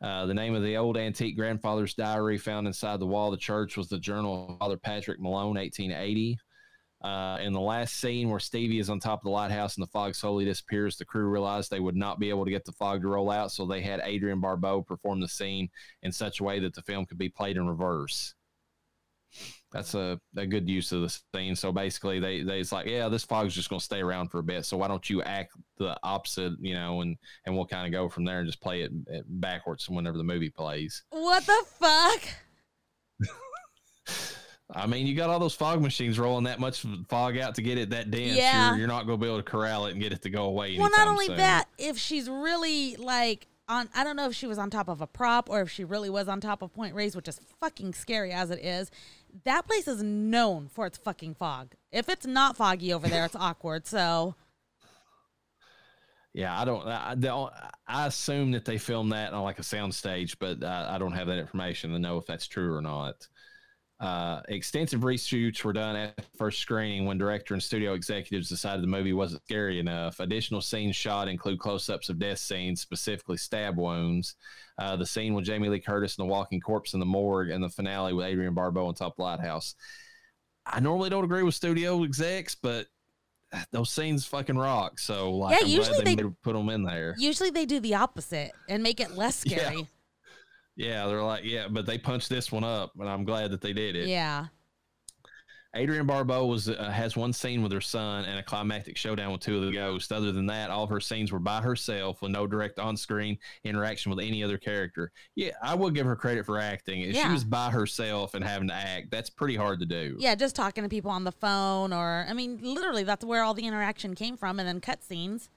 Speaker 2: Uh, the name of the old antique grandfather's diary found inside the wall of the church was the journal of Father Patrick Malone, 1880. Uh, in the last scene where Stevie is on top of the lighthouse and the fog slowly disappears, the crew realized they would not be able to get the fog to roll out, so they had Adrienne Barbeau perform the scene in such a way that the film could be played in reverse that's a, a good use of the scene. So basically, they they it's like, yeah, this fog's just going to stay around for a bit. So why don't you act the opposite, you know, and and we'll kind of go from there and just play it, it backwards whenever the movie plays.
Speaker 1: What the fuck?
Speaker 2: I mean, you got all those fog machines rolling that much fog out to get it that dense.
Speaker 1: Yeah.
Speaker 2: You're, you're not going to be able to corral it and get it to go away.
Speaker 1: Well, not only
Speaker 2: soon.
Speaker 1: that, if she's really like on, I don't know if she was on top of a prop or if she really was on top of Point Reyes, which is fucking scary as it is. That place is known for its fucking fog. If it's not foggy over there, it's awkward. So
Speaker 2: Yeah, I don't. I, don't, I assume that they filmed that on like a sound stage, but I, I don't have that information to know if that's true or not. Uh, extensive reshoots were done at the first screening when director and studio executives decided the movie wasn't scary enough. Additional scenes shot include close-ups of death scenes, specifically stab wounds. Uh, the scene with Jamie Lee Curtis and the walking corpse in the morgue, and the finale with Adrienne Barbeau on top of lighthouse. I normally don't agree with studio execs, but those scenes fucking rock. So like,
Speaker 1: Yeah,
Speaker 2: I'm
Speaker 1: usually
Speaker 2: they,
Speaker 1: they-
Speaker 2: put them in there.
Speaker 1: usually they do the opposite and make it less scary.
Speaker 2: Yeah, they're like, yeah, but they punched this one up, and I'm glad that they did it.
Speaker 1: Yeah.
Speaker 2: Adrienne Barbeau was uh, has one scene with her son and a climactic showdown with two of the ghosts. Other than that, all of her scenes were by herself with no direct on-screen interaction with any other character. Yeah, I will give her credit for acting. If she was by herself and having to act, that's pretty hard to do.
Speaker 1: Yeah, just talking to people on the phone or I mean, literally that's where all the interaction came from and then cutscenes.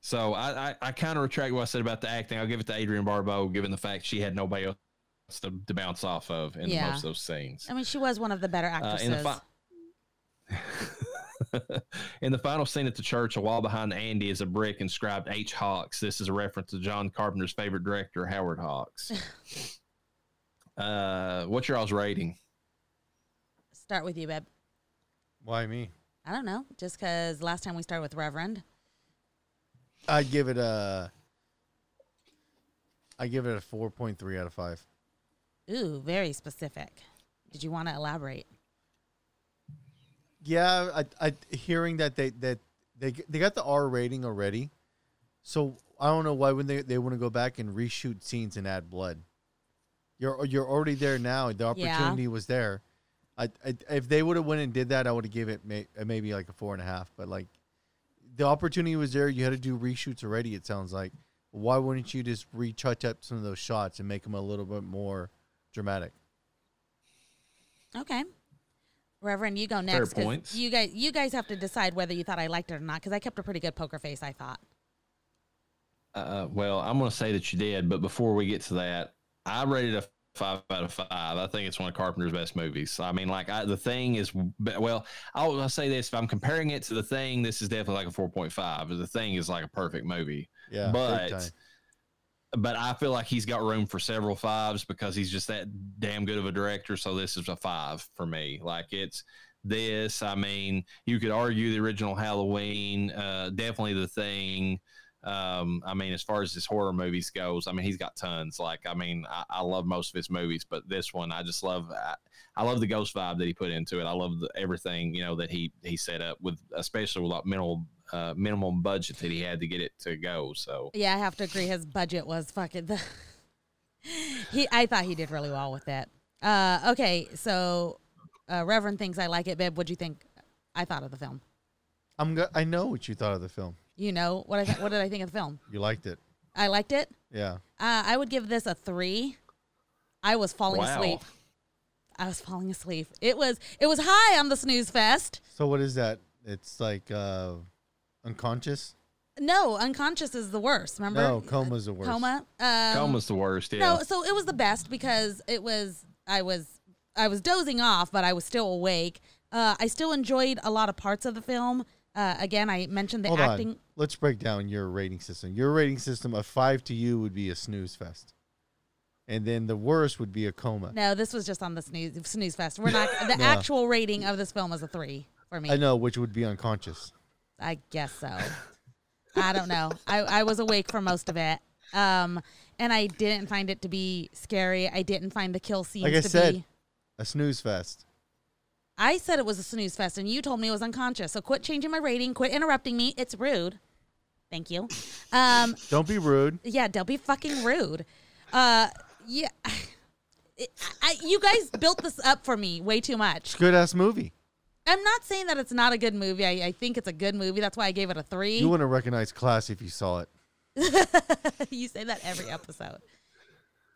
Speaker 2: So I, I, I kind of retract what I said about the acting. I'll give it to Adrienne Barbeau, given the fact she had nobody else to, to bounce off of in
Speaker 1: Yeah.
Speaker 2: most of those scenes.
Speaker 1: I mean, she was one of the better
Speaker 2: Uh,
Speaker 1: actresses.
Speaker 2: in the fi- in the final scene at the church, a wall behind Andy is a brick inscribed H. Hawks. This is a reference to John Carpenter's favorite director, Howard Hawks. uh, what's your all's rating?
Speaker 1: Start with you, babe.
Speaker 3: Why me?
Speaker 1: I don't know. Just because last time we started with Reverend.
Speaker 3: I'd give it a. I give it a four point three out of five.
Speaker 1: Ooh, very specific. Did you want to elaborate?
Speaker 3: Yeah, I, I hearing that they that they they got the R rating already, so I don't know why when they they want to go back and reshoot scenes and add blood. You're you're already there now. The
Speaker 1: Yeah.
Speaker 3: opportunity was there. I, I if they would have went and did that, I would have gave it may, maybe like a four and a half. But like, the opportunity was there. You had to do reshoots already. It sounds like. Why wouldn't you just retouch up some of those shots and make them a little bit more dramatic?
Speaker 1: Okay. Reverend, you go next. 'cause
Speaker 2: points.
Speaker 1: You guys, you guys have to decide whether you thought I liked it or not. Because I kept a pretty good poker face. I thought.
Speaker 2: Uh, well, I'm going to say that you did, but before we get to that, I rated a five out of five. I think it's one of Carpenter's best movies. I mean, like I, the thing is, well, I'll, I'll say this: if I'm comparing it to the thing, this is definitely like a four point five. The thing is like a perfect movie.
Speaker 3: Yeah,
Speaker 2: but but I feel like he's got room for several fives because he's just that damn good of a director. So this is a five for me. Like it's this. I mean, you could argue the original Halloween, uh, definitely the thing. Um, I mean, as far as his horror movies goes, I mean, he's got tons. Like, I mean, I, I love most of his movies, but this one, I just love. I, I love the ghost vibe that he put into it. I love the, everything you know that he he set up with, especially with like minimal uh, minimum budget that he had to get it to go. So
Speaker 1: Yeah, I have to agree. His budget was fucking. The he, I thought he did really well with that. Uh, okay, so uh, Reverend thinks I like it. Babe, what'd you think? I thought of the film.
Speaker 3: I'm go- I know what you thought of the film.
Speaker 1: You know what I th- what did I think of the film?
Speaker 3: You liked it.
Speaker 1: I liked it.
Speaker 3: Yeah.
Speaker 1: Uh, I would give this a three. I was falling
Speaker 2: Wow.
Speaker 1: asleep. I was falling asleep. It was it was high on the snooze fest.
Speaker 3: So what is that? It's like uh, unconscious.
Speaker 1: No, unconscious is the worst. Remember?
Speaker 3: No, coma's the worst.
Speaker 1: Coma. Um,
Speaker 2: Coma's the worst. Yeah.
Speaker 1: No, so it was the best because it was I was I was dozing off, but I was still awake. Uh, I still enjoyed a lot of parts of the film. Uh, again, I mentioned the
Speaker 3: Hold
Speaker 1: acting.
Speaker 3: on. Let's break down your rating system. Your rating system of five to you would be a snooze fest, and then the worst would be a coma.
Speaker 1: No, this was just on the snooze snooze fest. We're not the
Speaker 3: No.
Speaker 1: actual rating of this film is a three for me.
Speaker 3: I know which would be unconscious.
Speaker 1: I guess so. I don't know. I, I was awake for most of it. Um, and I didn't find it to be scary. I didn't find the kill scenes
Speaker 3: Like I
Speaker 1: to
Speaker 3: said,
Speaker 1: be.
Speaker 3: a snooze fest.
Speaker 1: I said it was a snooze fest, and you told me it was unconscious. So quit changing my rating. Quit interrupting me. It's rude. Thank you. Um,
Speaker 3: Don't be rude.
Speaker 1: yeah, don't be fucking rude. Uh, yeah. It, I, you guys built this up for me way too much.
Speaker 3: Good ass movie.
Speaker 1: I'm not saying that it's not a good movie. I, I think it's a good movie. That's why I gave it a three.
Speaker 3: You wouldn't recognize class if you saw it.
Speaker 1: you say that every episode.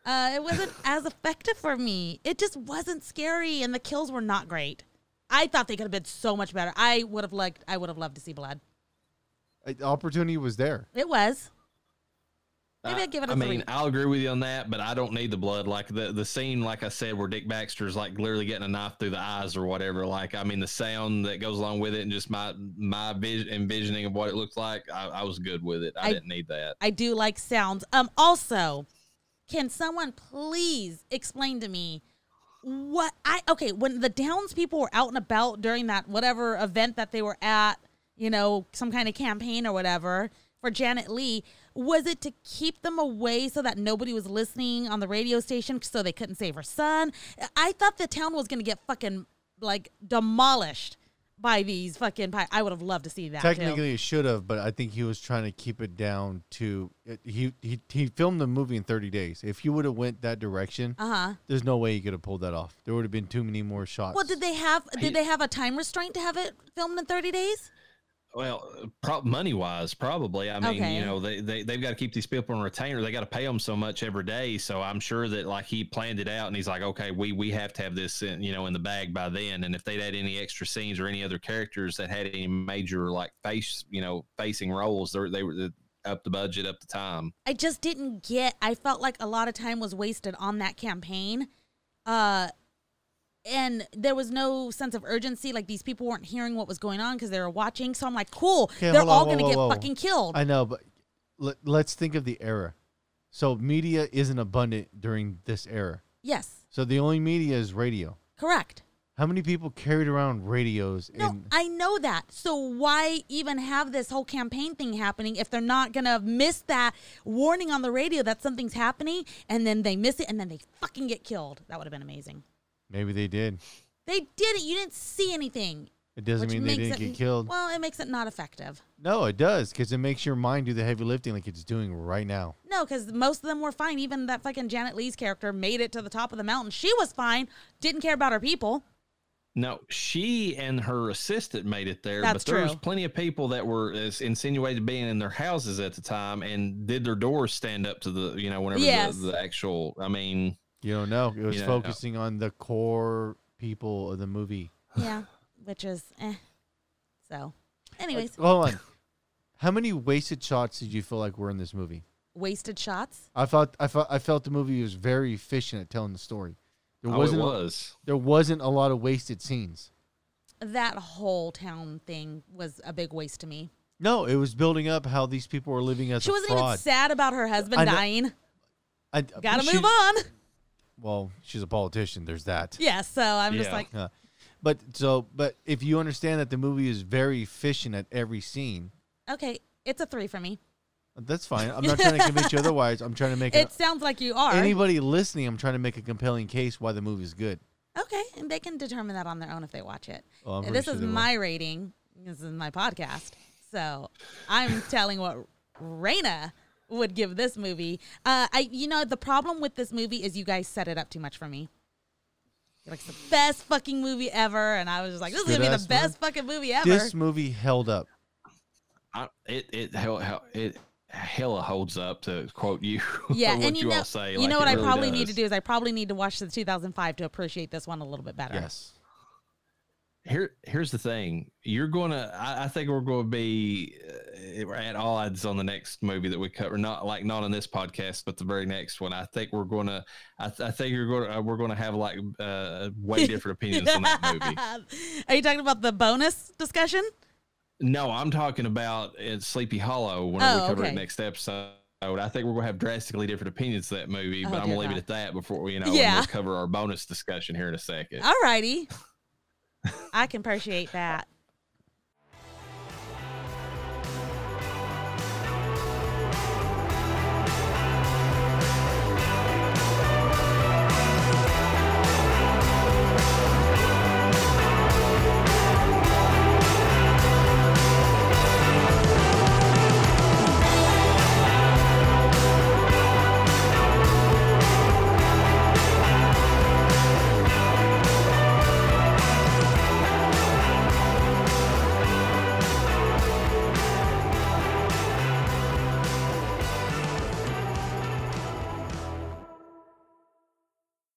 Speaker 1: Uh, it wasn't as effective for me. It just wasn't scary, and the kills were not great. I thought they could have been so much better. I would have liked. I would have loved to see blood.
Speaker 3: The opportunity was there.
Speaker 1: It was. Maybe I'd give it a
Speaker 2: I
Speaker 1: three.
Speaker 2: mean, I'll agree with you on that, but I don't need the blood. Like the the scene, like I said, where Dick Baxter's like literally getting a knife through the eyes or whatever. Like, I mean, the sound that goes along with it, and just my my vis- envisioning of what it looks like, I, I was good with it. I,
Speaker 1: I-
Speaker 2: didn't need that.
Speaker 1: I do like sounds. Um. Also, can someone please explain to me what I okay when the Downs people were out and about during that whatever event that they were at, you know, some kind of campaign or whatever for Janet Leigh. Was it to keep them away so that nobody was listening on the radio station so they couldn't save her son? I thought the town was gonna get fucking like demolished by these fucking. I would have loved to see that. too.
Speaker 3: Technically, it should have, but I think he was trying to keep it down to. it- He he he filmed the movie in 30 days. If you would have went that direction,
Speaker 1: Uh huh.
Speaker 3: there's no way he could have pulled that off. There would have been too many more shots.
Speaker 1: Well, did they have did they have a time restraint to have it filmed in 30 days?
Speaker 2: Well, pro- money wise, probably. I mean,
Speaker 1: Okay.
Speaker 2: you know, they, they, they've got to keep these people on retainer. They got to pay them so much every day. So I'm sure that like he planned it out and he's like, okay, we, we have to have this, in, you know, in the bag by then. And if they'd had any extra scenes or any other characters that had any major like face, you know, facing roles, they, they were up the budget, up the time.
Speaker 1: I just didn't get I felt like a lot of time was wasted on that campaign. Uh and there was no sense of urgency like these people weren't hearing what was going on because they were watching so i'm like cool
Speaker 3: Okay,
Speaker 1: they're
Speaker 3: on,
Speaker 1: all gonna
Speaker 3: whoa,
Speaker 1: get
Speaker 3: whoa.
Speaker 1: fucking killed
Speaker 3: I know, but let, let's think of the era. So media isn't abundant during this era.
Speaker 1: yes
Speaker 3: So the only media is radio.
Speaker 1: correct
Speaker 3: How many people carried around radios?
Speaker 1: no
Speaker 3: and
Speaker 1: i know that so why even have this whole campaign thing happening if they're not gonna miss that warning on the radio that something's happening and then they miss it and then they fucking get killed that would have been amazing
Speaker 3: maybe they did.
Speaker 1: they did it you didn't see anything
Speaker 3: It doesn't
Speaker 1: which
Speaker 3: mean they didn't
Speaker 1: it-
Speaker 3: get killed.
Speaker 1: well it makes it not effective
Speaker 3: no, it does because it makes your mind do the heavy lifting like it's doing right now.
Speaker 1: No, because most of them were fine. Even that fucking Janet Leigh's character made it to the top of the mountain. She was fine. Didn't care about her people.
Speaker 2: No, she and her assistant made it there,
Speaker 1: That's
Speaker 2: but there was
Speaker 1: true.
Speaker 2: plenty of people that were as insinuated being in their houses at the time and did their doors stand up to the, you know, whenever
Speaker 1: Yes.
Speaker 2: the, the actual, I mean,
Speaker 3: You don't know. It was
Speaker 2: Yeah.
Speaker 3: focusing on the core people of the movie.
Speaker 1: Yeah, which is eh. So, anyways,
Speaker 3: Hold on. How many wasted shots did you feel like were in this movie?
Speaker 1: wasted shots.
Speaker 3: I felt I felt I felt the movie was very efficient at telling the story. There
Speaker 2: oh, it
Speaker 3: wasn't a-
Speaker 2: was.
Speaker 3: there wasn't a lot of wasted scenes.
Speaker 1: That whole town thing was a big waste to me.
Speaker 3: No, it was building up how these people were living as
Speaker 1: She
Speaker 3: a
Speaker 1: wasn't
Speaker 3: fraud.
Speaker 1: even sad about her husband
Speaker 3: I know-
Speaker 1: dying.
Speaker 3: I,
Speaker 1: Gotta
Speaker 3: she-
Speaker 1: move on.
Speaker 3: Well, she's a politician. There's that.
Speaker 1: Yeah, so I'm just
Speaker 2: Yeah.
Speaker 1: like,
Speaker 3: Uh, but so, but if you understand that the movie is very efficient at every scene,
Speaker 1: okay, it's a three for me.
Speaker 3: that's fine. I'm not trying to convince you otherwise. I'm trying to make
Speaker 1: It
Speaker 3: it.
Speaker 1: sounds like you are.
Speaker 3: Anybody listening, I'm trying to make a compelling case why the movie is good.
Speaker 1: Okay, and they can determine that on their own if they watch it.
Speaker 3: Oh, I'm pretty
Speaker 1: this
Speaker 3: sure
Speaker 1: is
Speaker 3: they will.
Speaker 1: my rating. This is my podcast. So I'm telling what Raina would give this movie. Uh, I, you know, the problem with this movie is you guys set it up too much for me. You're like it's the best fucking movie ever, and I was just like, this is gonna be
Speaker 3: Good-ass
Speaker 1: the best fucking movie ever.
Speaker 3: This movie held up.
Speaker 2: I, it, it, held, held- it hella holds up to quote you.
Speaker 1: Yeah,
Speaker 2: what
Speaker 1: and you,
Speaker 2: you
Speaker 1: know,
Speaker 2: all say.
Speaker 1: you
Speaker 2: like
Speaker 1: know
Speaker 2: it
Speaker 1: what I
Speaker 2: really
Speaker 1: probably
Speaker 2: does.
Speaker 1: need to do is I probably need to watch the 2005 to appreciate this one a little bit better.
Speaker 3: Yes.
Speaker 2: Here, here's the thing. You're gonna. I, I think we're going to be uh, at odds on the next movie that we cover. Not like not on this podcast, but the very next one. I think we're going to. I, th- I think you're going. to uh, We're going to have like uh, way different opinions on that movie.
Speaker 1: Are you talking about the bonus discussion?
Speaker 2: No, I'm talking about uh, Sleepy Hollow when
Speaker 1: Oh,
Speaker 2: we cover
Speaker 1: okay.
Speaker 2: it next episode. I think we're going to have drastically different opinions of that movie, but
Speaker 1: Oh,
Speaker 2: I'm going to leave
Speaker 1: God.
Speaker 2: it at that before we, you know,
Speaker 1: Yeah.
Speaker 2: we'll cover our bonus discussion here in a second.
Speaker 1: All righty. I can appreciate that.